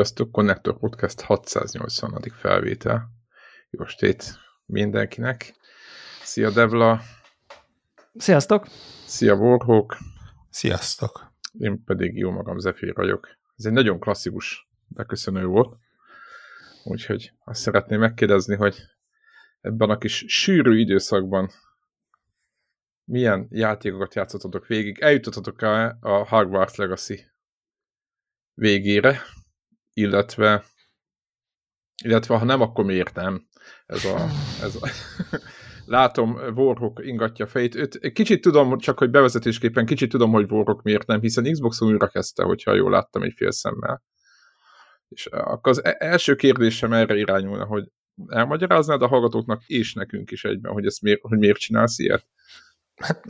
Sziasztok, Connector Podcast 680. felvétel. Jó estét mindenkinek. Szia Devla. Sziasztok. Szia Warhawk. Sziasztok. Én pedig jó magam Zephyr vagyok. Ez egy nagyon klasszikus beköszönő volt. Úgyhogy azt szeretném megkérdezni, hogy ebben a kis sűrű időszakban milyen játékokat játszottatok végig? Eljutottatok -e a Hogwarts Legacy végére, illetve illetve ha nem, akkor miért nem? Ez a, ez a látom, Warhawk ingatja fejét. Őt, kicsit tudom, csak hogy bevezetésképpen kicsit tudom, hogy Warhawk miért nem, hiszen Xboxon újra kezdte, hogyha jól láttam egy fél szemmel. És akkor az e-, első kérdésem erre irányulna, hogy elmagyaráznád a hallgatóknak és nekünk is egyben, hogy, ezt miért, hogy miért csinálsz ilyet? Hát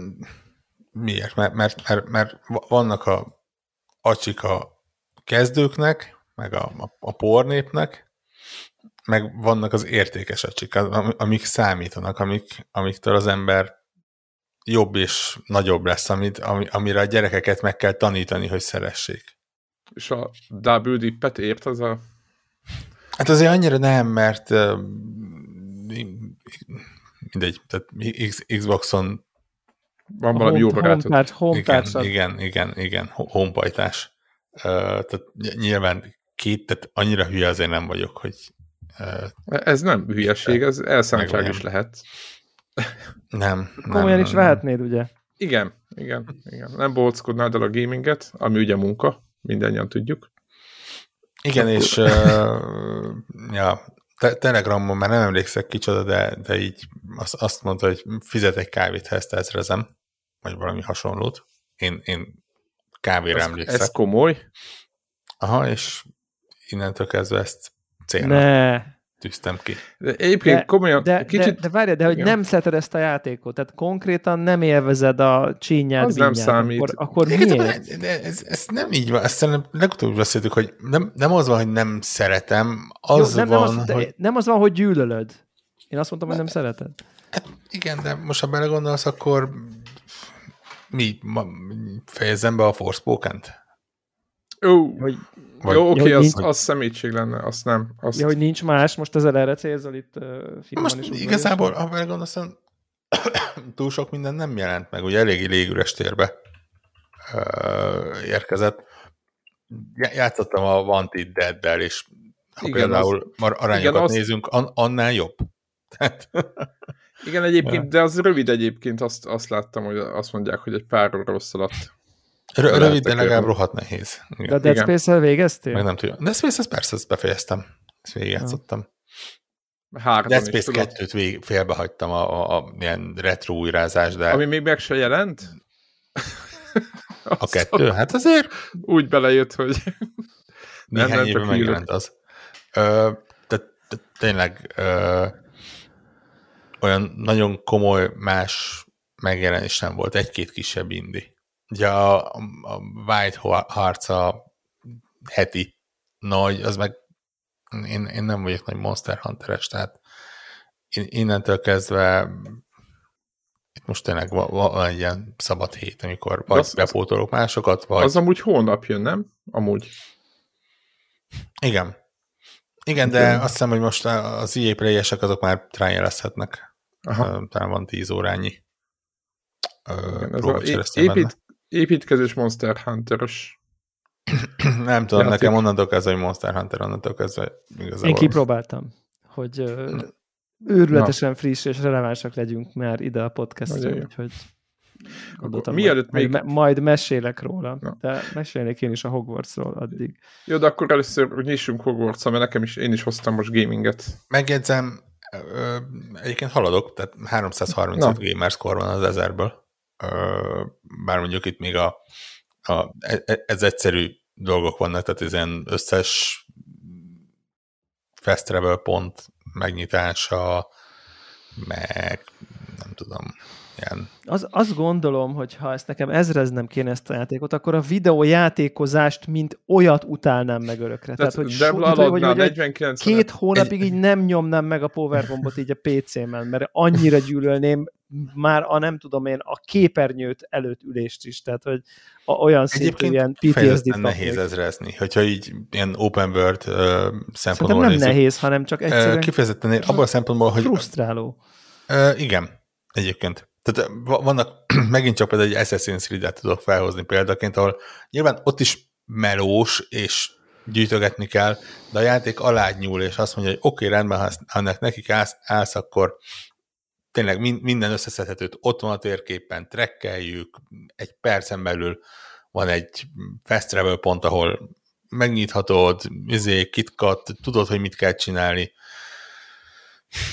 miért? Mert, mert, mert, mert vannak a acsik a kezdőknek, meg a, a, a pornépnek, meg vannak az értékes acsik, amik számítanak, amik, amiktől az ember jobb és nagyobb lesz, amit, amire a gyerekeket meg kell tanítani, hogy szeressék. És a dip ért az a... Hát azért annyira nem, mert uh, mindegy, tehát Xboxon van valami jó barátod. Igen, igen, igen, igen, honpajtás. Uh, tehát nyilván két, tehát annyira hülye azért nem vagyok, hogy... Uh, ez nem hülyeség, ez elszántság is lehet. Nem. Komolyan nem, is vehetnéd, ugye? Igen, igen, igen. Nem bolckodnád el a gaminget, ami ugye munka, mindannyian tudjuk. Igen, Akkor... és uh, ja, te Telegramon már nem emlékszek kicsoda, de, de így azt, azt mondta, hogy fizet egy kávét, ha ezt ezrezem, vagy valami hasonlót. Én, én kávéra ez, emlékszek. Ez komoly? Aha, és innentől kezdve ezt célnak ne. tűztem ki. De egyébként de, komolyan, de, kicsit... De, de várjál, de hogy nem szereted ezt a játékot, tehát konkrétan nem élvezed a csínyát, Az nem számít. Akkor, akkor igen, miért? De, de ez, ez, nem így van, ezt szerintem legutóbb beszéltük, hogy nem, nem az van, hogy nem szeretem, az Jó, nem, van, nem az, hogy... nem az van, hogy gyűlölöd. Én azt mondtam, hogy nem szereted. Hát igen, de most ha belegondolsz, akkor mi, ma, fejezzem be a Forspoken-t? Ó, hogy, vagy, jó, oké, okay, az, nincs, az szemétség lenne, azt nem. Azt... Ja, hogy nincs más, most ezzel erre célzol itt uh, Most is igazából, ha belegondolsz, túl sok minden nem jelent meg, ugye eléggé légüres térbe uh, érkezett. Játszottam a Wanted Dead-del, és ha igen, például az, arányokat igen, nézünk, an, annál jobb. igen, egyébként, de az rövid egyébként, azt, azt láttam, hogy azt mondják, hogy egy pár óra rossz alatt R- rövid, de legalább rohadt nehéz. Igen. De a Dead Space-el végeztél? Meg nem tudom. Dead Space, ezt persze, ezt befejeztem. Ezt végigjátszottam. Hárman Dead Space 2-t vég, félbehagytam a, a, a ilyen retro újrázás, de... Ami még meg se jelent? a kettő? Hát azért... Úgy belejött, hogy... Néhány nem, éve megjelent az. Ö, de, de tényleg ö, olyan nagyon komoly más megjelenés nem volt. Egy-két kisebb indi. Ugye a, a White harca heti nagy, az meg én, én nem vagyok nagy Monster Hunteres, tehát innentől kezdve itt most tényleg van, van egy ilyen szabad hét, amikor vagy az, bepótolok másokat, vagy... Az amúgy hónap jön, nem? Amúgy. Igen. Igen, de azt hiszem, hogy most az EA play azok már trialezhetnek. Talán van 10 órányi. Igen, ez a épít, építkezés Monster Hunter-ös. Nem tudom, játék. nekem onnantól kezdve, hogy Monster Hunter, onnantól kezdve igazából. Én kipróbáltam, hogy uh, őrületesen Na. friss és relevánsak legyünk már ide a podcastra, úgyhogy gondoltam, Mielőtt még... Majd, majd mesélek róla, Na. de mesélnék én is a Hogwartsról addig. Jó, de akkor először nyissunk hogwarts mert nekem is, én is hoztam most gaminget. Megjegyzem, egyébként haladok, tehát 335 Na. gamerscore van az ezerből bár mondjuk itt még a, a, e, ez egyszerű dolgok vannak, tehát ez ilyen összes fast travel pont megnyitása, meg nem tudom, ilyen. Az, azt gondolom, hogy ha ezt nekem ezreznem kéne ezt a játékot, akkor a videójátékozást, mint olyat utálnám meg örökre. Tehát, hogy, so, hogy, hogy, hogy 49 két hónapig így nem nyomnám meg a powerbombot így a PC-men, mert annyira gyűlölném már a nem tudom én, a képernyőt előtt ülést is, tehát hogy a, olyan szintű ilyen PTSD-t nehéz ezrezni, hogyha így ilyen open world uh, szempontból nem nézzük. nehéz, hanem csak egyszerűen uh, kifejezetten abban a szempontból, hogy frusztráló. Uh, igen, egyébként. Tehát vannak, megint csak például egy Assassin's Creed-et tudok felhozni példaként, ahol nyilván ott is melós, és gyűjtögetni kell, de a játék alá nyúl, és azt mondja, hogy oké, okay, rendben, ha ennek nekik állsz, állsz, akkor tényleg minden összeszedhetőt ott van a térképen, trekkeljük, egy percen belül van egy fast travel pont, ahol megnyithatod, izé, kitkat, tudod, hogy mit kell csinálni.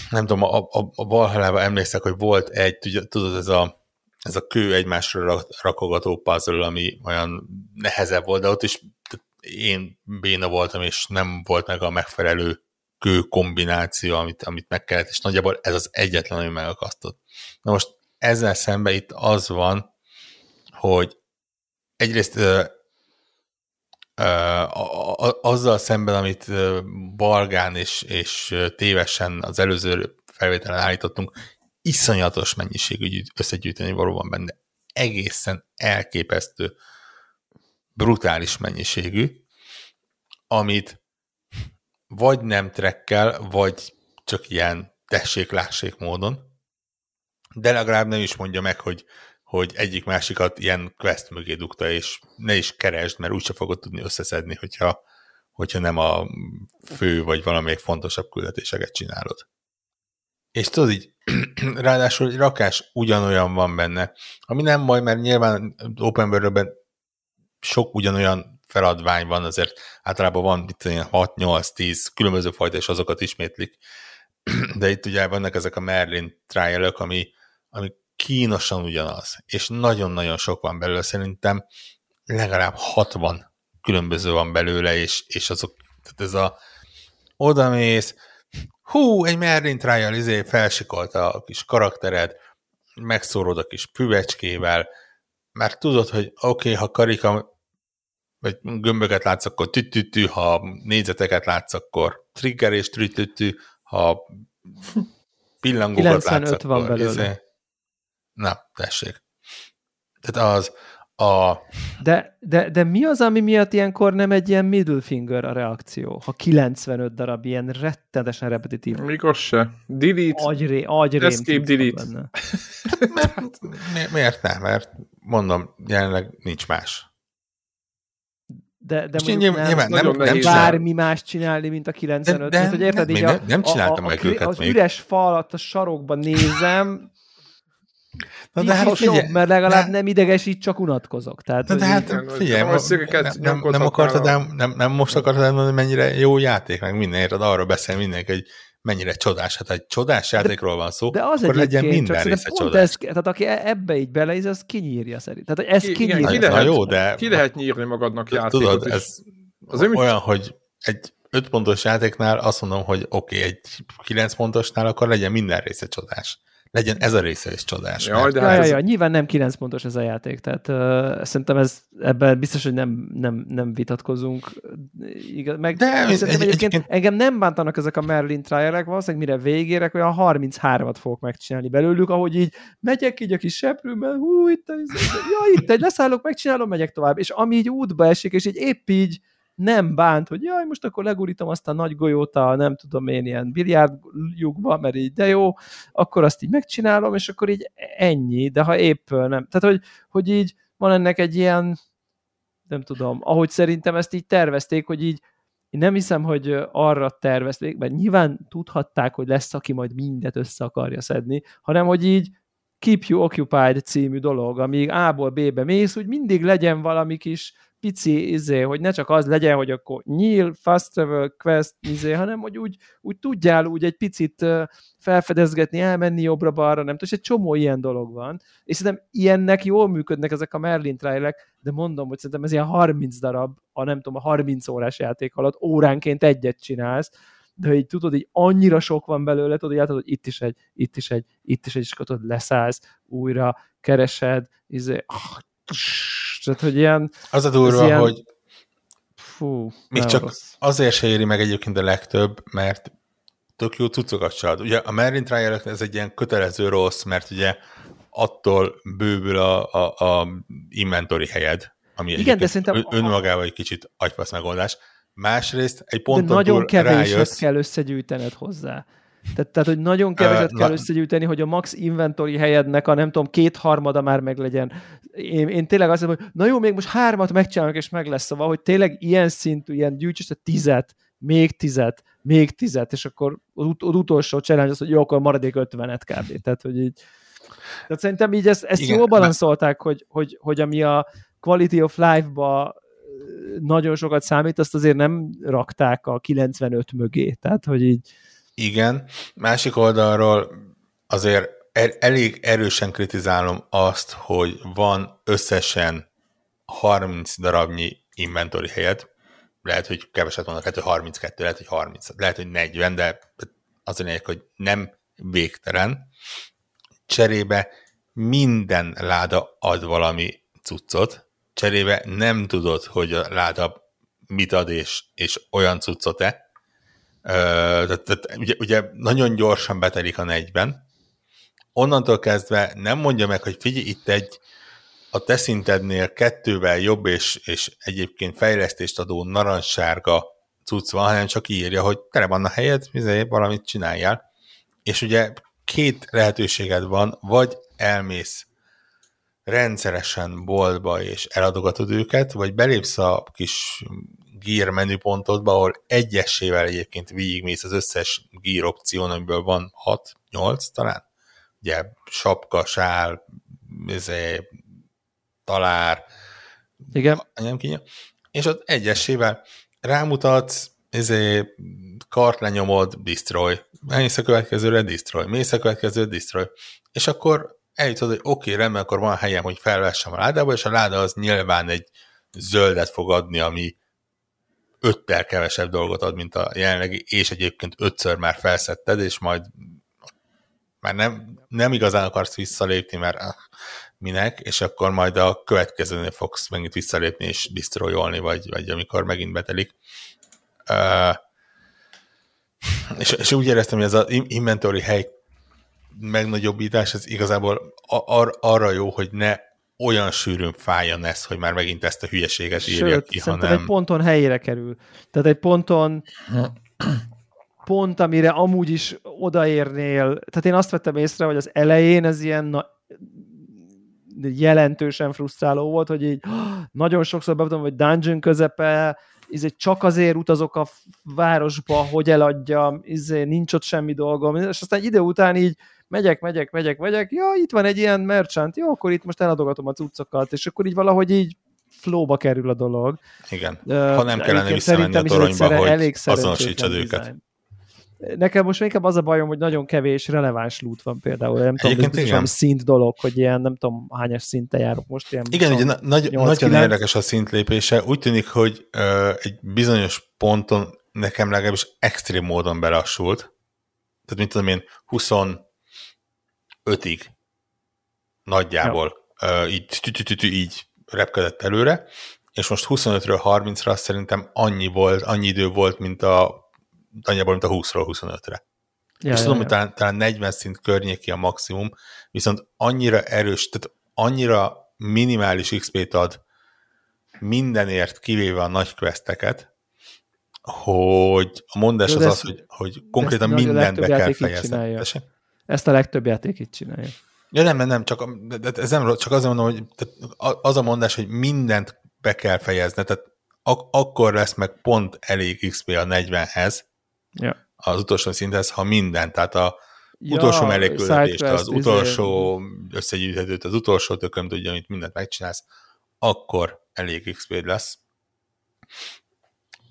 Nem tudom, a, a, a Valhallában emlékszek, hogy volt egy, tudod, ez a, ez a kő egymásra rakogató puzzle, ami olyan nehezebb volt, de ott is én béna voltam, és nem volt meg a megfelelő kő kombináció, amit, amit meg kellett, és nagyjából ez az egyetlen, ami megakasztott. Na most ezzel szemben itt az van, hogy egyrészt ö, ö, azzal szemben, amit Balgán és, és tévesen az előző felvételen állítottunk, iszonyatos mennyiségű összegyűjteni valóban benne. Egészen elképesztő, brutális mennyiségű, amit vagy nem trekkel, vagy csak ilyen tessék-lássék módon, de legalább nem is mondja meg, hogy, hogy egyik-másikat ilyen quest mögé dugta, és ne is keresd, mert úgyse fogod tudni összeszedni, hogyha, hogyha nem a fő vagy valamelyik fontosabb küldetéseket csinálod. És tudod így, ráadásul egy rakás ugyanolyan van benne, ami nem baj, mert nyilván Open world sok ugyanolyan feladvány van, azért általában van itt 6-8-10 különböző fajta, és azokat ismétlik. De itt ugye vannak ezek a Merlin trial ami, ami kínosan ugyanaz, és nagyon-nagyon sok van belőle, szerintem legalább 60 különböző van belőle, és, és azok, tehát ez a odamész, hú, egy Merlin Trial, izé felsikolta a kis karaktered, megszórod a kis füvecskével, mert tudod, hogy oké, okay, ha karika vagy gömböket látsz, akkor tütütű, ha négyzeteket látsz, akkor trigger és tütütű, ha pillangókat látsz, akkor... van belőle. Izé... Na, tessék. Tehát az a... De, de, de mi az, ami miatt ilyenkor nem egy ilyen middle finger a reakció? Ha 95 darab ilyen rettenetesen repetitív. Még az se. Delete. Agyré, agyrém. Escape delete. Benne. miért, miért nem? Mert mondom, jelenleg nincs más de, de mondjuk nyilván, nem, nyilván nem, nem bármi más csinálni, mint a 95. De, de, hogy érted, így a, nem csináltam a, a, meg a, őket az még. üres falat a sarokban nézem, Na de hát figyelj, jobb, mert legalább de, nem idegesít, csak unatkozok. Tehát, de, de hát figyelj, nem, nem, nem, akartad el, nem, nem most akartad elmondani, mennyire jó játék, meg minden, érted, arról beszél mindenki, hogy mennyire csodás. Hát egy csodás játékról van szó, de az akkor legyen minden része csodás. Ez, tehát aki e- ebbe így beleíz, az kinyírja szerint. Tehát ez kinyírja. Igen, ki, lehet, jó, de... ki lehet nyírni magadnak játékot Tudod, ez az olyan, hogy egy 5 pontos játéknál azt mondom, hogy oké, okay, egy 9 pontosnál akkor legyen minden része csodás legyen ez a része is csodás. Jaj, de ja, hát ja, ja, nyilván nem 9 pontos ez a játék, tehát uh, szerintem ez, ebben biztos, hogy nem, nem, nem vitatkozunk. Igaz, meg de egy, egy, egyébként egy, engem nem bántanak ezek a Merlin trialek, valószínűleg mire végérek, olyan 33-at fogok megcsinálni belőlük, ahogy így megyek így a kis seprőben, hú, itt, ja, itt egy leszállok, megcsinálom, megyek tovább, és ami így útba esik, és így épp így nem bánt, hogy jaj, most akkor legurítom azt a nagy golyót a nem tudom én ilyen biliárdjukba, mert így de jó, akkor azt így megcsinálom, és akkor így ennyi, de ha épp nem. Tehát, hogy, hogy így van ennek egy ilyen, nem tudom, ahogy szerintem ezt így tervezték, hogy így én nem hiszem, hogy arra tervezték, mert nyilván tudhatták, hogy lesz, aki majd mindet össze akarja szedni, hanem hogy így Keep You Occupied című dolog, amíg A-ból B-be mész, úgy mindig legyen valami kis pici, izé, hogy ne csak az legyen, hogy akkor nyíl, fast travel, quest, izé, hanem hogy úgy, úgy tudjál úgy egy picit felfedezgetni, elmenni jobbra-balra, nem tudom, és egy csomó ilyen dolog van, és szerintem ilyennek jól működnek ezek a Merlin trailek, de mondom, hogy szerintem ez ilyen 30 darab, a nem tudom, a 30 órás játék alatt óránként egyet csinálsz, de hogy tudod, így annyira sok van belőle, tudod, hogy, hogy itt is egy, itt is egy, itt is egy, és akkor tudod, leszállsz, újra keresed, izé, ah, tehát, hogy ilyen... Az a durva, ilyen... hogy Fú, még csak rossz. azért se éri meg egyébként a legtöbb, mert tök jó cuccokat csinál. Ugye a Merlin trial ez egy ilyen kötelező rossz, mert ugye attól bővül a, a, a inventory helyed, ami Igen, de szerintem önmagával egy kicsit agyfasz megoldás. Másrészt egy ponton de nagyon keveset rájössz, kell összegyűjtened hozzá. Tehát, tehát, hogy nagyon keveset uh, kell összegyűjteni, hogy a max inventory helyednek a nem tudom, kétharmada már meg legyen. Én, én tényleg azt mondom, hogy na jó, még most hármat megcsinálok, és meg lesz szóval, hogy tényleg ilyen szintű, ilyen gyűjtsd a tizet, még tizet, még tizet, és akkor az, ut- az utolsó challenge az, hogy jó, akkor maradék ötvenet kb. Tehát, hogy így tehát szerintem így ezt, ezt Igen, jól balanszolták, hogy, hogy, hogy ami a quality of life-ba nagyon sokat számít, azt azért nem rakták a 95 mögé. Tehát, hogy így igen, másik oldalról azért elég erősen kritizálom azt, hogy van összesen 30 darabnyi inventory helyet, lehet, hogy keveset mondok, lehet, hogy 32, lehet, hogy 30, lehet, hogy 40, de az a lényeg, hogy nem végtelen. Cserébe minden láda ad valami cuccot, cserébe nem tudod, hogy a láda mit ad és, és olyan cuccot-e, tehát, tehát, ugye, ugye nagyon gyorsan betelik a negyben, onnantól kezdve nem mondja meg, hogy figyelj, itt egy a te szintednél kettővel jobb és, és egyébként fejlesztést adó narancssárga cucc van, hanem csak írja, hogy tele van a helyed, valamit csináljál. És ugye két lehetőséged van, vagy elmész rendszeresen boltba és eladogatod őket, vagy belépsz a kis gear menüpontodba, ahol egyesével egyébként végigmész az összes gear opción, amiből van 6-8 talán. Ugye sapka, sál, ezé, talár, Igen. nem kinyom. És ott egyesével rámutatsz, ezé, kart lenyomod, destroy. Mész a következőre, destroy. Mész a következő, destroy. És akkor eljutod, hogy oké, okay, rendben, akkor van helyem, hogy felvessem a ládába, és a láda az nyilván egy zöldet fog adni, ami öttel kevesebb dolgot ad, mint a jelenlegi, és egyébként ötször már felszetted, és majd már nem, nem igazán akarsz visszalépni, mert ah, minek, és akkor majd a következőnél fogsz megint visszalépni és destroyolni, vagy, vagy amikor megint betelik. És, és úgy éreztem, hogy ez az inventory hely megnagyobbítás, ez igazából ar, arra jó, hogy ne olyan sűrűn fájjon ez, hogy már megint ezt a hülyeséget írja Sőt, ki, hanem... egy ponton helyére kerül. Tehát egy ponton pont, amire amúgy is odaérnél, tehát én azt vettem észre, hogy az elején ez ilyen na, jelentősen frusztráló volt, hogy így nagyon sokszor beadom, hogy dungeon közepe, izé csak azért utazok a városba, hogy eladjam, izé nincs ott semmi dolgom, és aztán egy idő után így megyek, megyek, megyek, megyek, ja, itt van egy ilyen merchant, jó, akkor itt most eladogatom a cuccokat, és akkor így valahogy így flóba kerül a dolog. Igen, ha nem kellene visszamenni a toronyba, hogy elég azonosítsad őket. Design. Nekem most inkább az a bajom, hogy nagyon kevés releváns loot van például. Nem tudom, ez igen. szint dolog, hogy ilyen nem tudom hányas szinte járok most. Ilyen igen, ugye nagy, nagyon érdekes a szintlépése. Úgy tűnik, hogy uh, egy bizonyos ponton nekem legalábbis extrém módon belassult. Tehát mint tudom én, 20 5-ig nagyjából ja. így, így repkedett előre, és most 25-ről 30-ra szerintem annyi volt, annyi idő volt, mint a annyiból, mint a 20-ról 25-re. Ja, és ja, tudom, ja. hogy talán, talán 40 szint környéki a maximum, viszont annyira erős, tehát annyira minimális XP-t ad mindenért, kivéve a nagy questeket, hogy a mondás az az, hogy, hogy konkrétan mindent be kell fejezni. Ezt a legtöbb játék itt csinálja. Ja, nem, nem, csak, ez nem, csak azért mondom, hogy az a mondás, hogy mindent be kell fejezni, tehát ak- akkor lesz meg pont elég XP a 40-hez, ja. az utolsó szinthez, ha minden, tehát a ja, utolsó melléküldetést, az izé- utolsó összegyűjthetőt, az utolsó tököm tudja, amit mindent megcsinálsz, akkor elég XP lesz.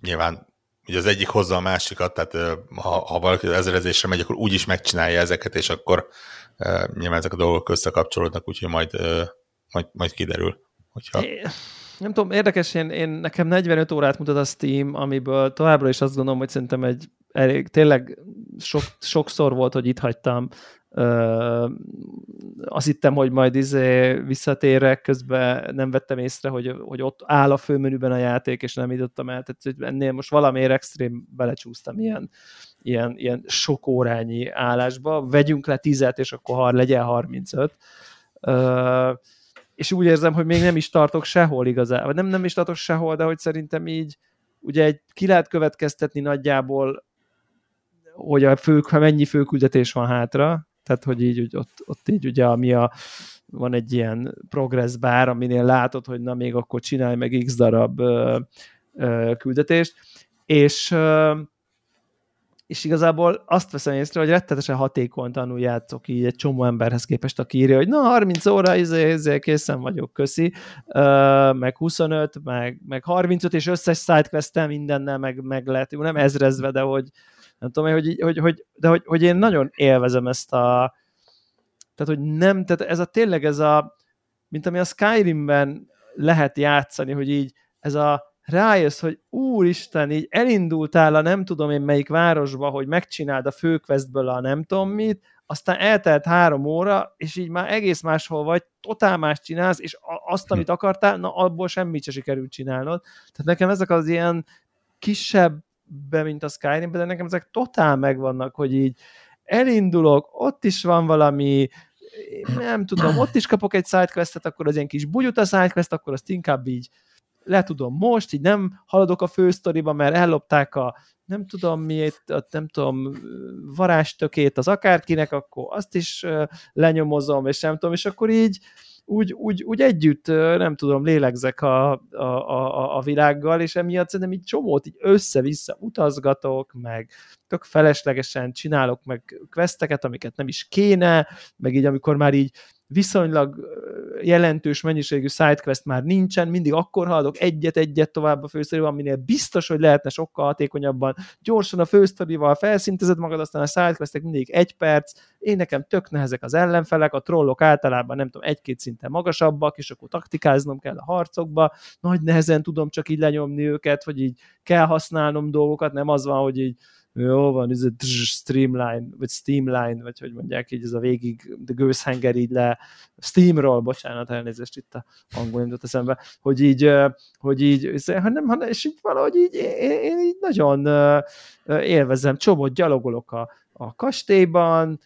Nyilván ugye az egyik hozza a másikat, tehát ha, ha valaki az ezerezésre megy, akkor úgy is megcsinálja ezeket, és akkor uh, nyilván ezek a dolgok összekapcsolódnak, úgyhogy majd, majd, majd kiderül. Hogyha... Nem tudom, érdekes, én, én nekem 45 órát mutat a Steam, amiből továbbra is azt gondolom, hogy szerintem egy elég, tényleg sok, sokszor volt, hogy itt hagytam Uh, azt hittem, hogy majd izé visszatérek, közben nem vettem észre, hogy, hogy ott áll a főmenüben a játék, és nem jutottam el. Tehát ennél most valamiért extrém belecsúsztam ilyen, ilyen, ilyen sok órányi állásba. Vegyünk le tizet, és akkor har, legyen 35. Uh, és úgy érzem, hogy még nem is tartok sehol igazából. Nem, nem is tartok sehol, de hogy szerintem így ugye egy, ki lehet következtetni nagyjából, hogy a fő, ha mennyi főküldetés van hátra, tehát hogy így hogy ott, ott így ugye ami a, van egy ilyen progress bár, aminél látod, hogy na még akkor csinálj meg x darab ö, ö, küldetést, és ö, és igazából azt veszem észre, hogy rettetesen hatékonytanul játszok így egy csomó emberhez képest, aki írja, hogy na 30 óra, izé, izé, készen vagyok, köszi, uh, meg 25, meg, meg 35, és összes sidequestem mindennel meg, meg lehet, nem ezrezve, de hogy nem tudom, hogy, hogy, hogy, de hogy, hogy én nagyon élvezem ezt a tehát, hogy nem, tehát ez a tényleg ez a, mint ami a Skyrimben lehet játszani, hogy így ez a rájössz, hogy úristen, így elindultál a nem tudom én melyik városba, hogy megcsináld a főquestből a nem tudom mit, aztán eltelt három óra, és így már egész máshol vagy, totál más csinálsz, és azt, amit akartál, na abból semmit se sikerült csinálnod. Tehát nekem ezek az ilyen kisebb be, mint a skyrim de nekem ezek totál megvannak, hogy így elindulok, ott is van valami, nem tudom, ott is kapok egy sidequestet, akkor az ilyen kis bugyut a sidequest, akkor azt inkább így le tudom most, így nem haladok a fősztoriba, mert ellopták a nem tudom miért, a, nem tudom, varástökét az akárkinek, akkor azt is lenyomozom, és nem tudom, és akkor így úgy, úgy, úgy együtt, nem tudom, lélegzek a, a, a, a világgal, és emiatt szerintem így csomót így össze-vissza utazgatok, meg tök feleslegesen csinálok meg questeket, amiket nem is kéne, meg így amikor már így viszonylag jelentős mennyiségű sidequest már nincsen, mindig akkor haladok egyet-egyet tovább a fősztorival, aminél biztos, hogy lehetne sokkal hatékonyabban. Gyorsan a fősztorival felszintezed magad, aztán a sidequestek mindig egy perc, én nekem tök nehezek az ellenfelek, a trollok általában nem tudom, egy-két szinten magasabbak, és akkor taktikáznom kell a harcokba, nagy nehezen tudom csak így lenyomni őket, hogy így kell használnom dolgokat, nem az van, hogy így jó van, ez a streamline, vagy steamline, vagy hogy mondják így, ez a végig, de gőzhenger így le, steamról, bocsánat, elnézést itt a angol jutott eszembe, hogy így, hogy így, hanem, hanem és így valahogy így, én, én így nagyon élvezem, csomót gyalogolok a, a kastélyban,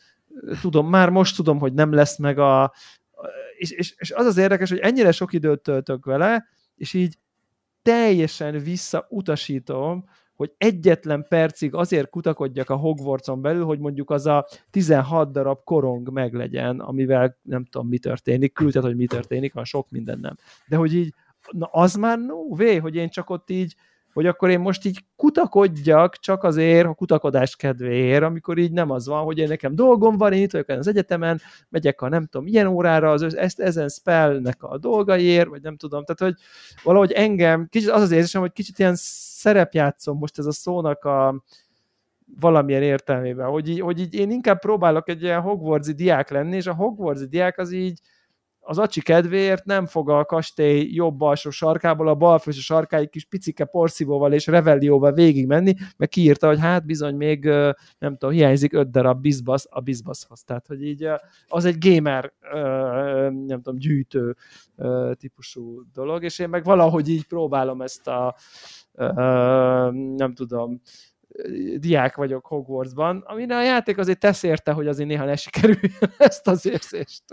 tudom, már most tudom, hogy nem lesz meg a, és, és, és az az érdekes, hogy ennyire sok időt töltök vele, és így teljesen visszautasítom, hogy egyetlen percig azért kutakodjak a Hogwartson belül, hogy mondjuk az a 16 darab korong meglegyen, amivel nem tudom, mi történik, küldted, hogy mi történik, van sok minden nem. De hogy így, na az már no way, hogy én csak ott így hogy akkor én most így kutakodjak csak azért, a kutakodás kedvéért, amikor így nem az van, hogy én nekem dolgom van, én itt vagyok az egyetemen, megyek a nem tudom, ilyen órára, az, ezt, ezen spellnek a dolgaiért, vagy nem tudom, tehát hogy valahogy engem, kicsit az az érzésem, hogy kicsit ilyen szerepjátszom most ez a szónak a valamilyen értelmében, hogy így, hogy így én inkább próbálok egy ilyen Hogwartsi diák lenni, és a Hogwartsi diák az így, az acsi kedvéért nem fog a kastély jobb alsó sarkából a bal felső sarkáig kis picike porszívóval és revellióval végig menni, meg kiírta, hogy hát bizony még nem tudom, hiányzik öt darab bizbasz a bizbaszhoz. Tehát, hogy így az egy gamer nem tudom, gyűjtő típusú dolog, és én meg valahogy így próbálom ezt a nem tudom, diák vagyok Hogwartsban, amire a játék azért tesz érte, hogy azért néha ne sikerüljön ezt az érzést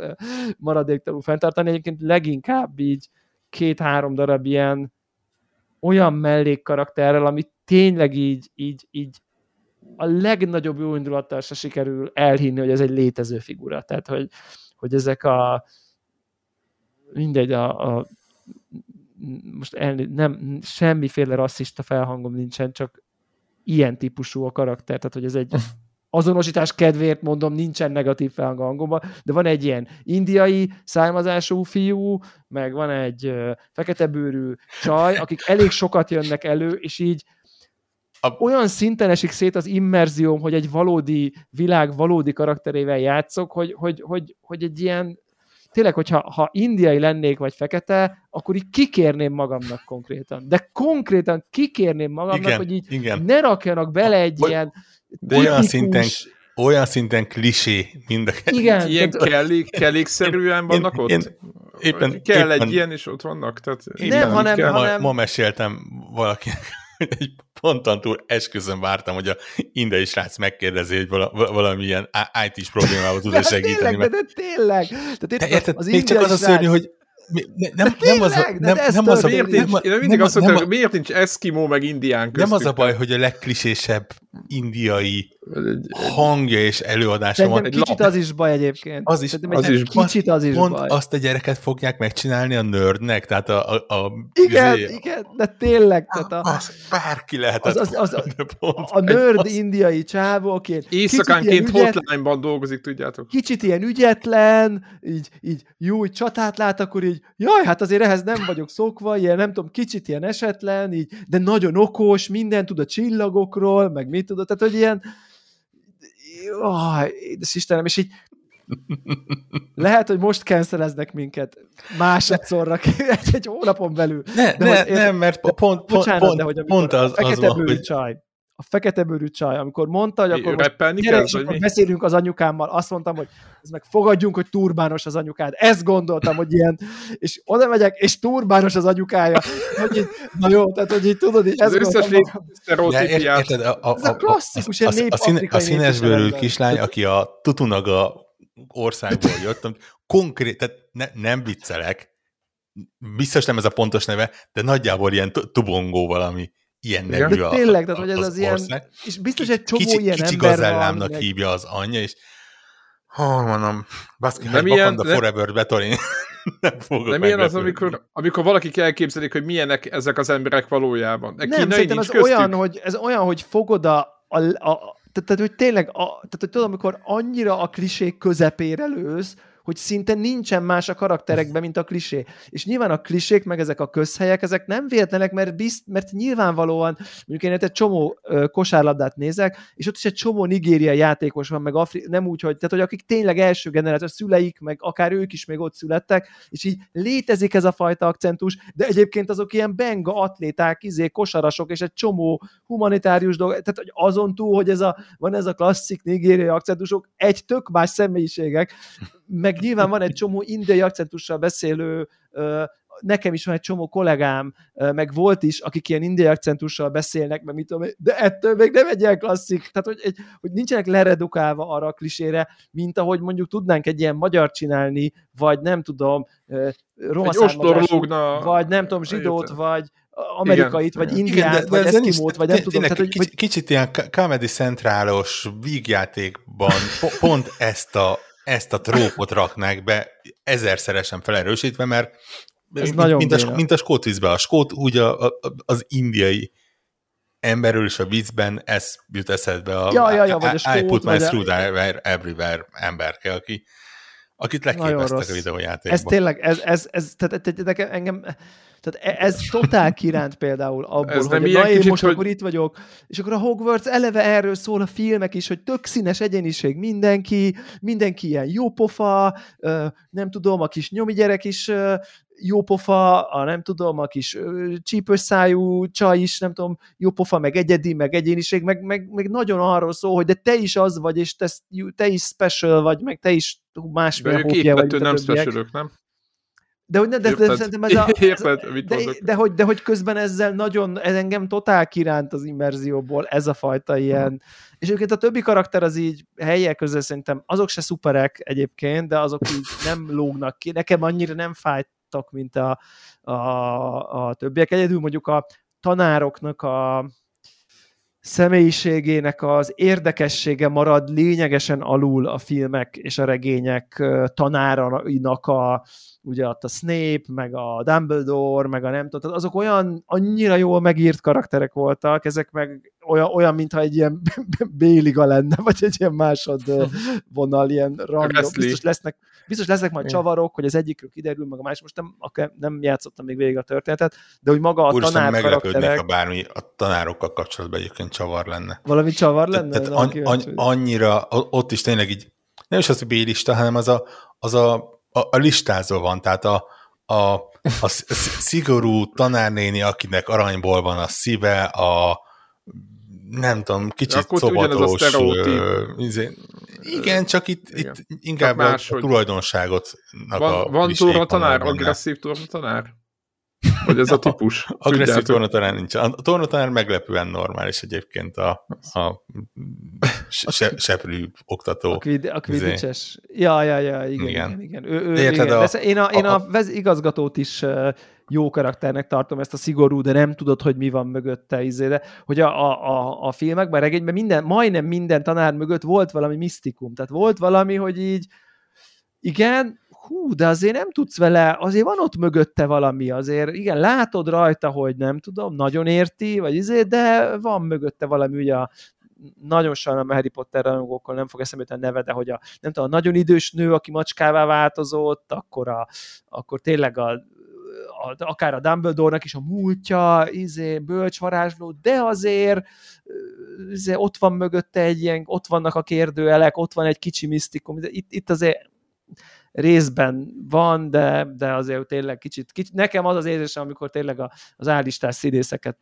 maradéktalanul fenntartani. Egyébként leginkább így két-három darab ilyen olyan mellékkarakterrel, ami tényleg így, így, így a legnagyobb jó indulattal se sikerül elhinni, hogy ez egy létező figura. Tehát, hogy, hogy ezek a mindegy, a, a most el, nem, semmiféle rasszista felhangom nincsen, csak ilyen típusú a karakter, tehát hogy ez egy azonosítás kedvéért mondom, nincsen negatív felhang hangomban, de van egy ilyen indiai származású fiú, meg van egy feketebőrű csaj, akik elég sokat jönnek elő, és így a... olyan szinten esik szét az immerzióm, hogy egy valódi világ valódi karakterével játszok, hogy, hogy, hogy, hogy egy ilyen tényleg, hogyha ha indiai lennék, vagy fekete, akkor így kikérném magamnak konkrétan. De konkrétan kikérném magamnak, igen, hogy így igen. ne rakjanak bele egy vagy, ilyen de olyan szinten, olyan szinten klisé mind a Igen. Ilyen kellék, kellékszerűen vannak én, ott? Én, éppen, kell éppen, egy ilyen, és ott vannak? Tehát nem, hanem, kell. hanem... Ma, ma meséltem valakinek, egy ponton túl esküszöm vártam, hogy a indiai srác megkérdezi, hogy vala, valamilyen IT-s problémával tud segíteni. Tényleg, mert... de, de tényleg. Tehát de érted, az még csak az a szörnyű, hogy nem, nem, nem az a, nem, nem az a, miért nincs, nem, én mindig azt mondtam, hogy miért nincs Eskimo meg indián köztük. Nem az a baj, hogy a legklisésebb indiai hangja és előadása van. kicsit az is baj egyébként. Az is, az is kicsit az is pont baj. azt a gyereket fogják megcsinálni a nördnek, tehát a... a, a igen, izé, igen, de tényleg. Tehát a, az bárki lehet. Az, az, az, az, a nörd az, indiai csávóként. Éjszakánként hotline-ban dolgozik, tudjátok. Kicsit ilyen ügyetlen, így, így jó, hogy csatát lát, akkor így, jaj, hát azért ehhez nem vagyok szokva, ilyen nem tudom, kicsit ilyen esetlen, így, de nagyon okos, minden tud a csillagokról, meg mit tudod, tehát hogy ilyen, oh, édes Istenem, és így lehet, hogy most canceleznek minket másodszorra egy, egy hónapon belül. Ne, de ne, nem, mert pont, pont, bocsánat, pont, de hogy pont az, az van, hogy... Csaj, a fekete bőrű csaj, amikor mondta, hogy akkor most gyere, és akkor beszélünk az anyukámmal, azt mondtam, hogy ez meg fogadjunk, hogy turbános az anyukád. Ezt gondoltam, hogy ilyen, és oda megyek, és turbános az anyukája. Hogy így, na jó, tehát hogy így tudod, így ez összes sztereotípiát. Ez a klasszikus, a, a, a, a színesbőrű kislány, aki a Tutunaga országból jött, konkrét, tehát ne, nem viccelek, biztos nem ez a pontos neve, de nagyjából ilyen tubongó valami ilyen nevű de tényleg, tehát, hogy ez az, az ilyen, ország. és biztos egy csomó kicsi, ilyen kicsi ember gazellámnak van, hívja az anyja, és ha mondom, baszki, nem ilyen, a forever betorin. nem fogok Nem ilyen az, amikor, amikor valakik elképzelik, hogy milyenek ezek az emberek valójában. Nem, szerintem ez olyan, hogy, ez olyan, hogy fogod a, a, a tehát, tehát, hogy tényleg, a, tehát, hogy tudom, amikor annyira a klisék közepére lősz, hogy szinte nincsen más a karakterekben, mint a klisé. És nyilván a klisék, meg ezek a közhelyek, ezek nem véletlenek, mert, bizt, mert nyilvánvalóan, mondjuk én egy csomó kosárlabdát nézek, és ott is egy csomó nigériai játékos van, meg Afri- nem úgy, hogy, tehát, hogy akik tényleg első generáció, szüleik, meg akár ők is még ott születtek, és így létezik ez a fajta akcentus, de egyébként azok ilyen benga atléták, izé, kosarasok, és egy csomó humanitárius dolog, tehát hogy azon túl, hogy ez a, van ez a klasszik nigériai akcentusok, egy tök más személyiségek, meg nyilván van egy csomó indiai akcentussal beszélő nekem is van egy csomó kollégám, meg volt is, akik ilyen indiai akcentussal beszélnek, meg mit tudom, de ettől még nem egy ilyen klasszik, tehát hogy, egy, hogy nincsenek leredukálva arra a klisére, mint ahogy mondjuk tudnánk egy ilyen magyar csinálni, vagy nem tudom, romaszármazású, vagy nem tudom, zsidót, vagy amerikait, igen. vagy indiát, igen, de, vagy eszkimót, vagy nem tudom. Tehát, hogy, kicsit ilyen Comedy Centrálos vígjátékban pont ezt a ezt a trópot raknák be ezerszeresen felerősítve, mert Ez mint, nagyon mint, a, mint a skót vízbe. A skót úgy a, a, az indiai emberről is a vízben ez jut eszedbe a, ja, ja, ja, vagy a skót, I put my screwdriver everywhere emberke, aki, akit leképeztek a videójátékban. Ez tényleg, ez, ez, ez tehát, tehát engem, tehát e- ez totál kiránt például abból, ez hogy na én most hogy... akkor itt vagyok, és akkor a Hogwarts eleve erről szól a filmek is, hogy tök színes egyeniség mindenki, mindenki ilyen jópofa, nem tudom, a kis nyomi gyerek is jópofa, a nem tudom, a kis csípős szájú csaj is, nem tudom, jópofa, meg egyedi, meg egyéniség, meg, meg, meg nagyon arról szól, hogy de te is az vagy, és te, te is special vagy, meg te is másmilyen hópja vagy. nem specialök, nem? De hogy, ne, de, de, szerintem ez a, Érted, mit de, de, hogy, de hogy közben ezzel nagyon, ez engem totál kiránt az immerzióból, ez a fajta ilyen. Hmm. És egyébként a többi karakter az így helyek közül szerintem, azok se szuperek egyébként, de azok így nem lógnak ki. Nekem annyira nem fájtak, mint a, a, a többiek. Egyedül mondjuk a tanároknak a, személyiségének az érdekessége marad lényegesen alul a filmek és a regények tanárainak a, ugye ott a Snape, meg a Dumbledore, meg a nem tudom, azok olyan annyira jól megírt karakterek voltak, ezek meg olyan, olyan mintha egy ilyen béliga lenne, vagy egy ilyen másodvonal, ilyen random. Biztos lesznek, biztos lesznek majd csavarok, hogy az egyikről kiderül, meg a másik, most nem, nem játszottam még végig a történetet, de hogy maga a Úr, tanár karakterek... ha bármi a tanárokkal kapcsolatban egyébként csavar lenne. Valami csavar lenne? Tehát, tehát an, an, annyira, ott is tényleg így, nem is az, hogy bélista, hanem az a, az a a, a listázó van, tehát a, a, a szigorú tanárnéni, akinek aranyból van a szíve, a nem tudom, kicsit Akkor szobatos. A izé, igen, csak itt, igen. itt inkább csak más, a tulajdonságot. Van, van tornatanár, agresszív tornatanár? Vagy ez a típus? Agresszív tornatanár nincs. A tornatanár meglepően normális egyébként a, a se, seprű oktató. A, kvid, a kvidicses. Ja, ja, ja, igen, igen. igen, igen. Ő, ő, Érted igen. A, én a, én a, a, a igazgatót is jó karakternek tartom ezt a szigorú, de nem tudod, hogy mi van mögötte, izé, de hogy a, a, a, a filmekben, a regényben minden, majdnem minden tanár mögött volt valami misztikum, tehát volt valami, hogy így igen, hú, de azért nem tudsz vele, azért van ott mögötte valami, azért igen, látod rajta, hogy nem tudom, nagyon érti, vagy izé, de van mögötte valami, ugye a nagyon sajnálom a Harry Potter rajongókkal nem fog eszembe a neve, de hogy a, nem tudom, a nagyon idős nő, aki macskává változott, akkor, a, akkor tényleg a, a, akár a Dumbledore-nak is a múltja, izé, bölcs varázsló, de azért izé, ott van mögötte egy ilyen, ott vannak a kérdőelek, ott van egy kicsi misztikum, itt, itt azért részben van, de, de azért tényleg kicsit, kicsit, nekem az az érzésem, amikor tényleg a, az állistás színészeket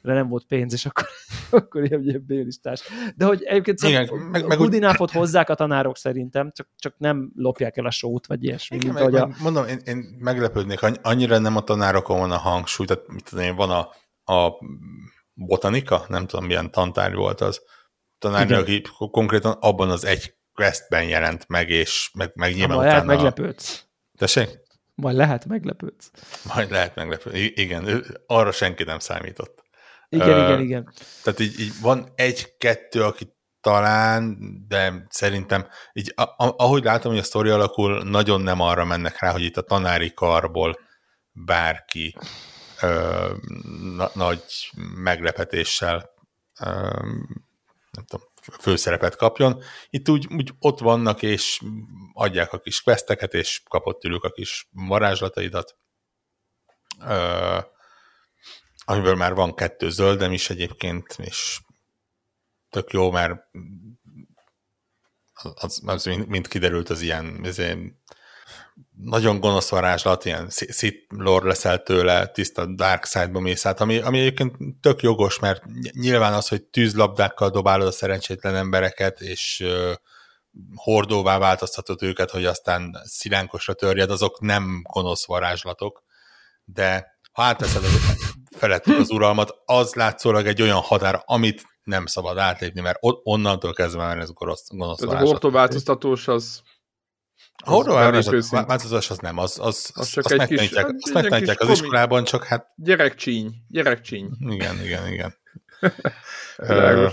nem volt pénz, és akkor, akkor ilyen, ilyen bélistás. De hogy egyébként Igen, meg, meg Hudináfot hozzák a tanárok szerintem, csak, csak nem lopják el a sót, vagy ilyesmi. Igen, mint, meg, a... Mondom, én, én meglepődnék, annyira nem a tanárokon van a hangsúly, tehát mit tudom én, van a, a botanika, nem tudom milyen tantárgy volt az, tanárnő, aki konkrétan abban az egy questben jelent meg, és meg, meg nyilván Majd lehet meglepődsz. Tessék? Majd lehet meglepődsz. Majd lehet meglepődsz. Igen, arra senki nem számított. Igen, uh, igen, igen. Tehát így, így van egy-kettő, aki talán, de szerintem így ahogy látom, hogy a sztori alakul, nagyon nem arra mennek rá, hogy itt a tanári karból bárki ö, na, nagy meglepetéssel ö, nem tudom, főszerepet kapjon. Itt úgy, úgy ott vannak, és adják a kis questeket, és kapott tőlük a kis varázslataidat. Uh, amiből már van kettő zöldem is egyébként, és tök jó, mert az, az mint kiderült, az ilyen nagyon gonosz varázslat, ilyen Sith Lord leszel tőle, tiszta Dark Side-ba mész át, ami, ami egyébként tök jogos, mert nyilván az, hogy tűzlabdákkal dobálod a szerencsétlen embereket, és uh, hordóvá változtatod őket, hogy aztán szilánkosra törjed, azok nem gonosz varázslatok, de ha átveszed felettük az uralmat, az látszólag egy olyan határ, amit nem szabad átlépni, mert onnantól kezdve már ez gonosz, gonosz Ez a hordóváltoztatós az a horrorváltozás az nem, az, az, az csak azt egy kis, azt megtanítják az iskolában, csak hát... Gyerekcsíny, gyerekcsíny. Igen, igen, igen. uh,